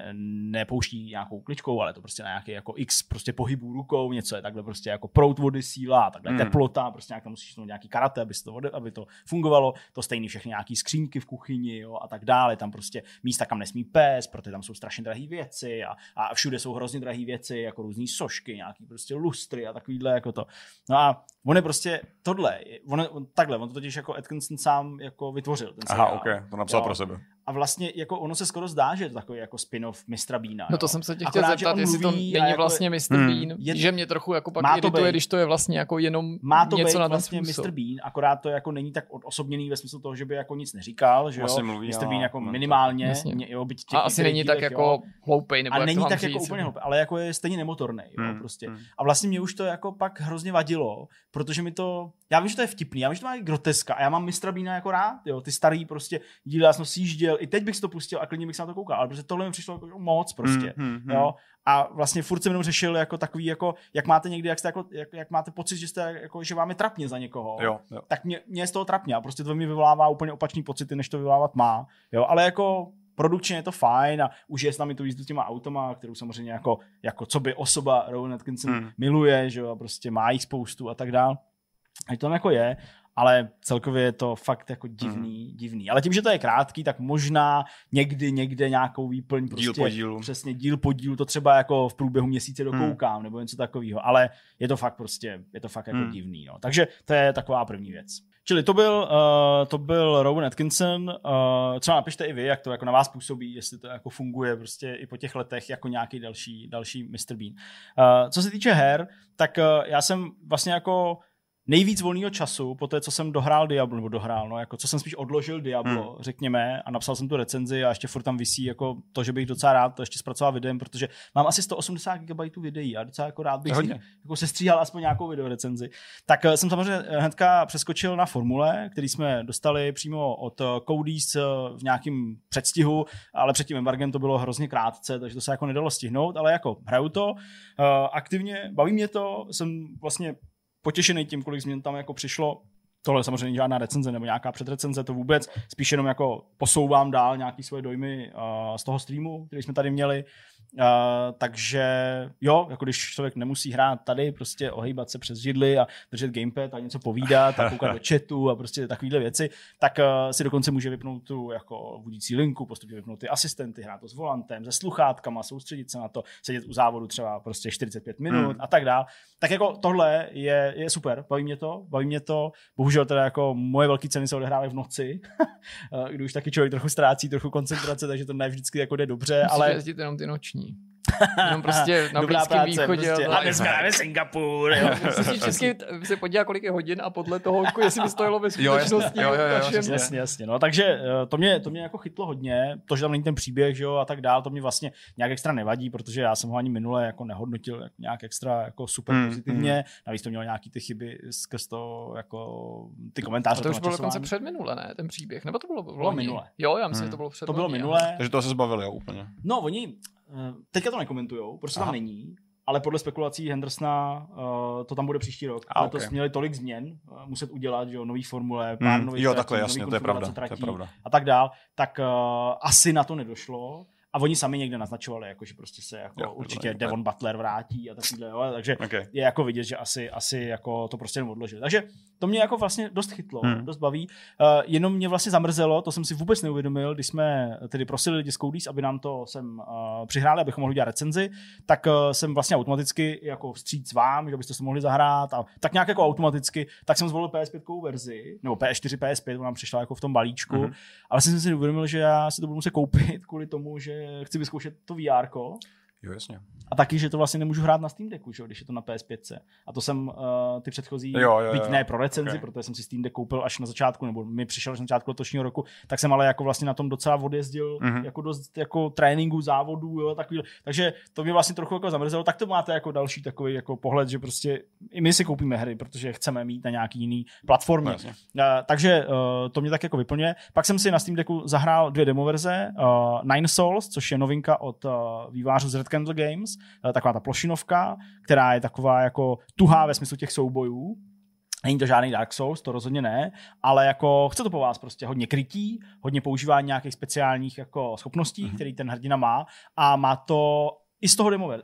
nepouští nějakou kličkou, ale to prostě na nějaký jako x prostě pohybů rukou, něco je takhle prostě jako prout vody, síla, takhle Mhm. teplota, prostě nějak tam musíš nějaký karate, aby, to, aby to fungovalo, to stejný všechny nějaký skřínky v kuchyni jo, a tak dále, tam prostě místa, kam nesmí pes, protože tam jsou strašně drahé věci a, a všude jsou hrozně drahé věci, jako různé sošky, nějaký prostě lustry a takovýhle jako to. No a on je prostě tohle, on, on takhle, on to totiž jako Atkinson sám jako vytvořil ten Aha, seriál. ok, to napsal Jo. pro sebe. A vlastně jako ono se skoro zdá, že je to takový jako spin-off Mistra Beana. No jo. to jsem se tě chtěl Akorát, zeptat, jestli to není jako- vlastně Mr. Hmm. Bean, Je- že mě trochu jako pak Má to irituje, být. když to je vlastně jako jenom Má to něco být na vlastně způsob. Mr. Bean, akorát to jako není tak osobněný ve smyslu toho, že by jako nic neříkal, že jo. Vlastně mluví Mr. Bean jako no, to- minimálně, Jasně. mě, jo, byť těch A asi není tak dílech, jako jo. hloupej, nebo a jak není tak jako úplně hloupý, ale jako je stejně nemotorný, jo, Hmm, prostě. hmm. A vlastně mě už to jako pak hrozně vadilo, protože mi to, já vím, že to je vtipný, já vím, že to má i groteska a já mám Mistra Beana jako rád, jo, ty starý prostě díly, já jsem sjížděl, i teď bych si to pustil a klidně bych se na to koukal, ale protože tohle mi přišlo jako moc prostě, Hmm, hmm, hmm. jo. A vlastně furt jsem jenom řešil jako takový, jako, jak máte někdy, jak, jste jako, jak, jak máte pocit, že jste jako, že vám je trapně za někoho Jo, jo. tak mě, mě je z toho trapně a prostě to mi vyvolává úplně opačný pocity, než to vyvolávat má. Jo, ale jako produkčně je to fajn a užije s námi tu jízdu těma automa, kterou samozřejmě jako, jako co by osoba Rowan Atkinson hmm. miluje, že jo, a prostě má jich spoustu a tak dál. A to tam jako je. Ale celkově je to fakt jako divný, mm. divný. Ale tím, že to je krátký, tak možná někdy někde nějakou výplň prostě díl po dílu. přesně díl po dílu, to třeba jako v průběhu měsíce dokoukám mm. nebo něco takového, ale je to fakt prostě, je to fakt jako mm. divný. No. Takže to je taková první věc. Čili to byl, uh, to byl Rowan Atkinson. Uh, třeba napište i vy, jak to jako na vás působí, jestli to jako funguje prostě i po těch letech jako nějaký další, další Mr. Bean. Uh, co se týče her, tak uh, já jsem vlastně jako nejvíc volného času, po té, co jsem dohrál Diablo, nebo dohrál, no, jako co jsem spíš odložil Diablo, hmm. řekněme, a napsal jsem tu recenzi a ještě furt tam visí jako to, že bych docela rád to ještě zpracoval videem, protože mám asi 180 GB videí a docela jako rád bych si jako sestříhal aspoň nějakou video recenzi. Tak eh, jsem samozřejmě hnedka přeskočil na formule, který jsme dostali přímo od Cody's eh, v nějakém předstihu, ale před tím embargem to bylo hrozně krátce, takže to se jako nedalo stihnout, ale jako hraju to, eh, aktivně, baví mě to, jsem vlastně potěšený tím, kolik změn tam jako přišlo. Tohle samozřejmě žádná recenze nebo nějaká předrecenze, to vůbec. Spíš jenom jako posouvám dál nějaký svoje dojmy uh, z toho streamu, který jsme tady měli. Uh, takže jo, jako když člověk nemusí hrát tady, prostě ohýbat se přes židly a držet gamepad a něco povídat a koukat do [laughs] chatu a prostě takovéhle věci, tak uh, si dokonce může vypnout tu jako vodící linku, postupně vypnout ty asistenty, hrát to s volantem, se sluchátkama, soustředit se na to, sedět u závodu třeba prostě 45 minut hmm. a tak dál. Tak jako tohle je, je super, baví mě to, baví mě to. Bohužel teda jako moje velké ceny se odehrávají v noci, [laughs] kdy už taky člověk trochu ztrácí trochu koncentrace, takže to ne vždycky jako jde dobře, Musíš ale... jezdit jenom ty noční. Jenom prostě [laughs] na Dobrá Blízkém práce, východě. prostě. a dneska je Singapur. jo. [laughs] Musíš vždycky se podívat, kolik je hodin a podle toho, jako jestli by stojilo ve [laughs] Jo, jasně. skutečnosti. Jo, jo, jo, jasně. Jasně, jasně. No, takže eh, to mě, to mě jako chytlo hodně. To, že tam není ten příběh, že jo, a tak dál, to mě vlastně nějak extra nevadí, protože já jsem ho ani minule jako nehodnotil jako nějak extra jako super Hmm, pozitivně. Navíc to mělo nějaký ty chyby skrz to, jako ty komentáře. A to už bylo dokonce načasování. před minule, ne? Ten příběh. Nebo to bylo, Bylo minule. Jo, já myslím, Hmm. že to bylo před To bylo minule. Takže to se zbavili, jo, úplně. No, oni teďka to nekomentujou, prostě Aha. tam není, ale podle spekulací Hendersona uh, to tam bude příští rok. A, Ale to ok. měli tolik změn uh, muset udělat, že jo, nový formule, pár Hmm, nových jo, tratí, takhle, jasně, to je pravda, konfigurace to je tratí pravda. a tak dál, tak uh, asi na to nedošlo. A oni sami někde naznačovali, jako, že prostě se jako Jo, určitě dobré, Devon Butler vrátí a takovýhle, jo, takže Okay. je jako vidět, že asi, asi jako to prostě jenom odložili. Takže to mě jako vlastně dost chytlo, Hmm. hmm. dost baví. Uh, jenom mě vlastně zamrzelo, to jsem si vůbec neuvědomil, když jsme tedy prosili lidi z Cody's, aby nám to sem uh, přihráli, abychom mohli dělat recenzi, tak uh, jsem vlastně automaticky jako vstříc vám, že byste se mohli zahrát a tak nějak jako automaticky, tak jsem zvolil PS5 verzi, nebo PS4, PS5, ona nám přišla jako v tom balíčku, mm-hmm. ale jsem si neuvědomil, že já si to budu muset koupit kvůli tomu, že chci vyzkoušet to VR. Jo, jasně. A taky, že to vlastně nemůžu hrát na Steam Decku, že? jo, když je to na PS5. A to jsem uh, ty předchozí, Jo, jo, jo. byť ne pro recenzi, Ok. okay. protože jsem si Steam Deck koupil až na začátku, nebo mi přišel až na začátku letošního roku, tak jsem ale jako vlastně na tom docela odjezdil Mhm. mm-hmm. jako dost jako tréninku, závodů, jo, takový. Takže to mě vlastně trochu jako zamrzelo. Tak to máte jako další takový jako pohled, že prostě i my si koupíme hry, protože chceme mít na nějaký jiný platformě. No. Uh, takže uh, to mě tak jako vyplňuje. Pak jsem si na Steam Decku zahrál dvě demoverze. Uh, Nine Souls, což je novinka od uh, vývářů z Red Candle Games, uh, taková ta plošinovka, která je taková jako tuhá ve smyslu těch soubojů. Není to žádný Dark Souls, to rozhodně ne, ale jako chce to po vás prostě hodně krytí, hodně používání nějakých speciálních jako schopností, mm-hmm. který ten hrdina má a má to i z toho, demo, uh,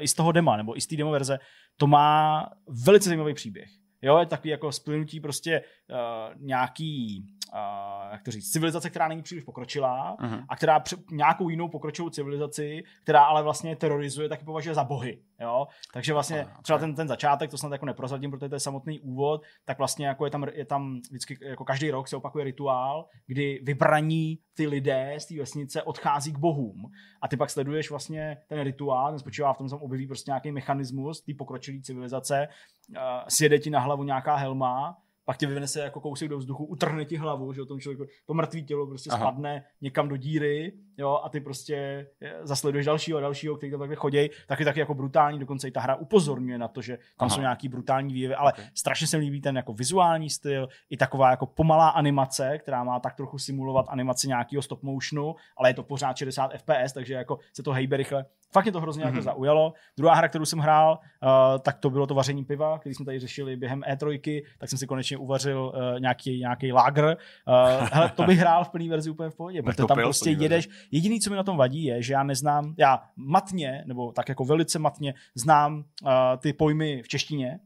i z toho dema, nebo i z té demo verze, to má velice zajímavý příběh. Jo, je takový jako splynutí prostě uh, nějaký, uh, jak to říct, civilizace, která není příliš pokročilá Mhm. a která pře- nějakou jinou pokročilou civilizaci, která ale vlastně terorizuje, taky považuje za bohy. Jo? Takže vlastně Aha, třeba ok. ten, ten začátek, to snad jako neprozradím, protože to je samotný úvod, tak vlastně jako je tam, je tam vždycky, jako každý rok se opakuje rituál, kdy vybraní ty lidé z té vesnice odchází k bohům. A ty pak sleduješ vlastně ten rituál, ten spočívá v tom, že tam objeví prostě nějaký mechanismus té pokročilé civilizace, uh, sjede ti na hlavu nějaká helma, pak tě vyvine se jako kousek do vzduchu, utrhne ti hlavu, že o tom člověku, to mrtvý tělo prostě. Aha. spadne někam do díry, jo, a ty prostě eh, zasleduješ dalšího a dalšího, který tam takhle chodí, taky taky jako brutální, dokonce i ta hra upozorňuje na to, že tam Aha. Jsou nějaký brutální výjevy, ale Ok. okay. strašně se mi líbí ten jako vizuální styl, i taková jako pomalá animace, která má tak trochu simulovat animaci nějakého stop motionu, ale je to pořád 60 fps, takže jako se to hejbe rychle. Fakt mě to hrozně mm-hmm. Mhm. jako zaujalo. Druhá hra, kterou jsem hrál, uh, tak to bylo to vaření piva, který jsme tady řešili během E3, tak jsem si konečně uvařil uh, nějaký, nějaký lager. Uh, hele, to bych hrál v plné verzi úplně v pohodě, protože to tam prostě plný jedeš. Jediný, co mi na tom vadí, je, že já neznám, já matně, nebo tak jako velice matně znám uh, ty pojmy v češtině,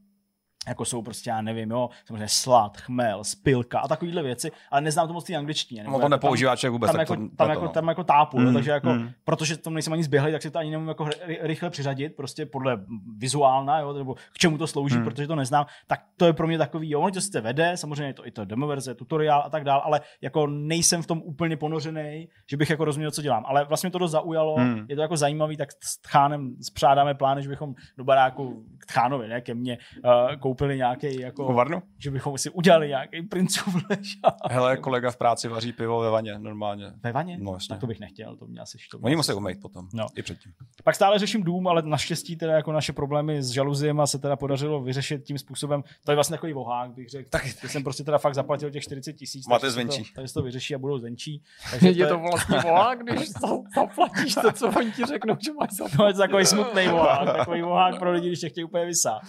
jako jsou prostě, já nevím, jo, samozřejmě slad, chmel, spilka a takovýhle věci, ale neznám to moc té angličtině. No, to nepoužívá člověk vůbec. Tam, tak jako, to, tam, to, jako, no. tam jako tápu, mm, Mm, takže jako, mm. protože tam nejsem ani zběhlý, tak si to ani nemůžu jako ry- rychle přiřadit, prostě podle vizuálna, jo, nebo k čemu to slouží, Mm. protože to neznám, tak to je pro mě takový, jo, ono to sice vede, samozřejmě je to i to demo verze, tutoriál a tak dál, ale jako nejsem v tom úplně ponořený, že bych jako rozuměl, co dělám. Ale vlastně to dost zaujalo, Mm. je to jako zajímavý, tak s Tchánem spřádáme plány, že bychom do baráku k Tchánovi, ne, ke mně, uh, koupili nějaký jako, Kovarnu? že bychom si udělali nějaký princův ležák. Hele, kolega v práci vaří pivo ve vaně, normálně. Ve vaně? No, jasně. Tak to bych nechtěl, to mě asi šlo. Oni musí umýt potom, No. i předtím. Pak stále řeším dům, ale naštěstí teda jako naše problémy s žaluziema se teda podařilo vyřešit tím způsobem. To je vlastně takový vohák, bych řekl. Tak že jsem prostě teda fakt zaplatil těch 40 tisíc. Máte zvenčí. To, takže to vyřeší a budou zvenčí. [laughs] Takže Je to to vlastně volá, když za- zaplatíš to, co oni ti řeknou, že máš zaplatit. [laughs] No, je to takový smutný vohák, takový vohák pro lidi, když tě chtějí úplně vysát.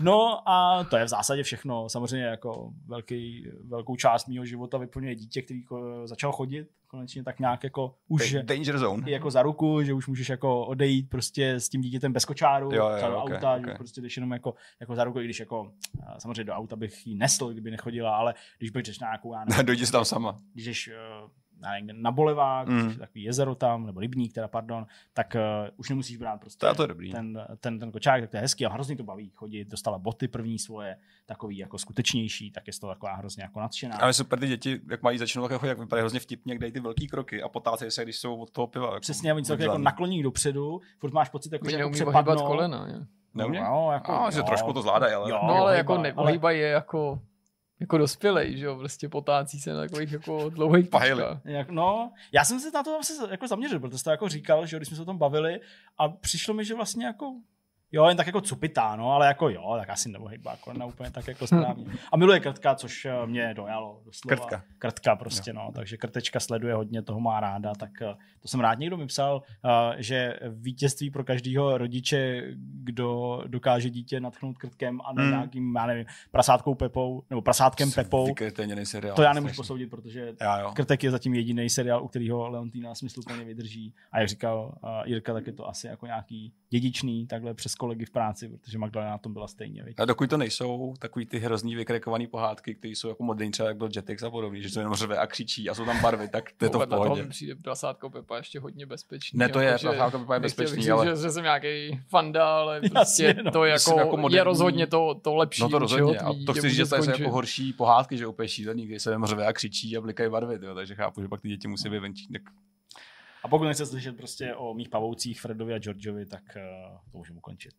No a to je v zásadě všechno. Samozřejmě jako velký, velkou část mého života vyplňuje dítě, který začal chodit konečně tak nějak jako už Danger zone. jako za ruku, že už můžeš jako odejít prostě s tím dítětem bez kočáru, Jo, jo, do ok, auta, ok. že prostě jdeš jenom jako, jako za ruku, i když jako samozřejmě do auta bych ji nesl, kdyby nechodila, ale když bych na nějakou, já nevím, [laughs] Dojdi tam sama. když jdeš eh, nevím, na Bolevák, Mm. mm. takový jezero tam, nebo rybník teda, pardon, tak uh, už nemusíš brát prostě To je- to je dobrý. ten, ten, ten kočák, tak to je hezký a hrozně to baví chodit, dostala boty první svoje, takový jako skutečnější, tak je z toho taková hrozně jako nadšená. Ale super, ty děti, jak mají začnou takhle chodit, jak vypadají hrozně vtipně, dají ty velký kroky a potácejí se, když jsou od toho piva. Jako Přesně, oni taky jako naklonění dopředu, furt máš pocit, jako, že jako přepadnou. kolena. Je. Neumí? No, jako, A, že jo. trošku to zvládají, ale... Jo. No ale jako neohýbají je jako jako dospělej, že jo, prostě potácí se na takových jako dlouhých. Jak, no, já jsem se na to se jako zaměřil, protože jsi to jako říkal, že jo, když jsme se o tom bavili a přišlo mi, že vlastně jako Jo, jen tak jako cupitá, no, ale jako jo, tak asi nebo hejba kolena úplně tak jako správně. A miluje krtka, což eh, mě dojalo doslova. Krtka. Krtka prostě, no, takže krtečka sleduje hodně, toho má ráda, tak eh, to jsem rád. Někdo mi psal, eh, že vítězství pro každého rodiče, kdo dokáže dítě natchnout krtkem a ne Hmm. nějakým, já nevím, prasátkou Pepou, nebo prasátkem Pepou, Vykryteněný seriál. to já nemůžu strašný. posoudit, protože Já jo. Krtek je zatím jediný seriál, u kterého Leontýna smysluplně vydrží. A jak říkal Jirka, tak je to asi jako nějaký dědičný, takhle přes kolegy v práci, protože Magdalena na tom byla stejně. Viď? A dokud to nejsou takový ty hrozný vykrekovaný pohádky, které jsou jako moderní, třeba jak byl Jetix a podobný, že to jenom řve a křičí a jsou tam barvy, tak to je to v toho pohodě. mi přijde prasátko Pepa ještě hodně bezpečný. Ne, to je, jakože- prasátko Pepa je bezpečný, ale že, že jsem nějaký fanda, ale Jasně, prostě no. to Myslím, jako, jako je moderní- rozhodně to, to lepší. No to rozhodně. A to chci říct, že to jsou skončit. jako horší pohádky, že úplně šílený, kdy se jenom řve a křičí a blikají barvy, tyjo, takže chápu, že pak ty děti musí být venčí. Tak A pokud nechcete slyšet prostě o mých pavoucích Fredovi a Georgeovi, tak uh, to můžeme ukončit.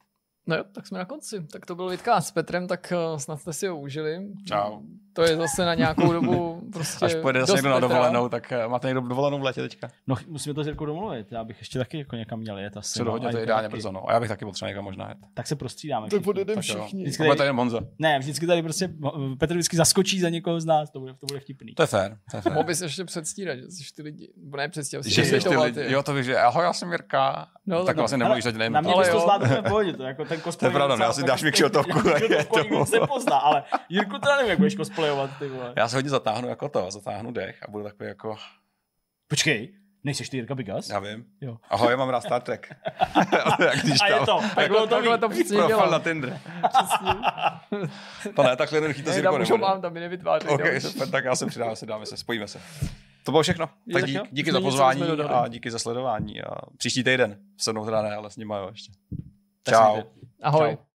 No jo, tak jsme na konci. Tak to byl Vidcast s Petrem, tak uh, snad jste si ho užili. Čau. To je zase na nějakou dobu [laughs] prostě až pojede zase někdo na Petra. dovolenou, tak eh, máte někdo dovolenou v létě teďka? No, musíme to s Jirkou domluvit, já bych ještě taky jako někam měl jet asi. Co no, hodně, to je ideálně brzo, no. A já bych taky potřeboval někam možná jet. Tak se prostřídáme. To budeme všichni. Vždycky Bude tady- jen Monza. Ne, vždycky tady prostě Petr vždycky zaskočí za někoho z nás, to bude, to bude vtipný. To je fér, to je fér. Mohl bys ještě předstírat, že jsi ty lidi, nebo ne předstírat, Že jsi ty lidi, jo, to víš, že ahoj, já jsem Jirka. No, tak no. vlastně nemluvíš teď nevím. Na mě to v pohodě, to jako ten cosplay. To je pravda, no, já si dáš mi [laughs] je to. se pozná, ale Jirku teda nevím, jak budeš cosplayovat, ty vole. Já se hodně zatáhnu jako to, zatáhnu dech a budu takový jako, Počkej, nejseš ty Jirka Bigas? já vím. Jo. Ahoj, já mám rád Star Trek. [laughs] [laughs] Když A je to, tak bylo to Takhle to přesně Profil na Tinder. To ne, takhle jednoduchý to Ne, si tam Jirko už ho nebude. mám, tam mi nevytváří. OK, super, tak já se přidám, se dáme se, spojíme se. To bylo všechno. Tak dík, díky za pozvání a díky za sledování. A příští týden se mnou teda ne, ale s nima jo ještě. Tak Čau. Ahoj. Čau.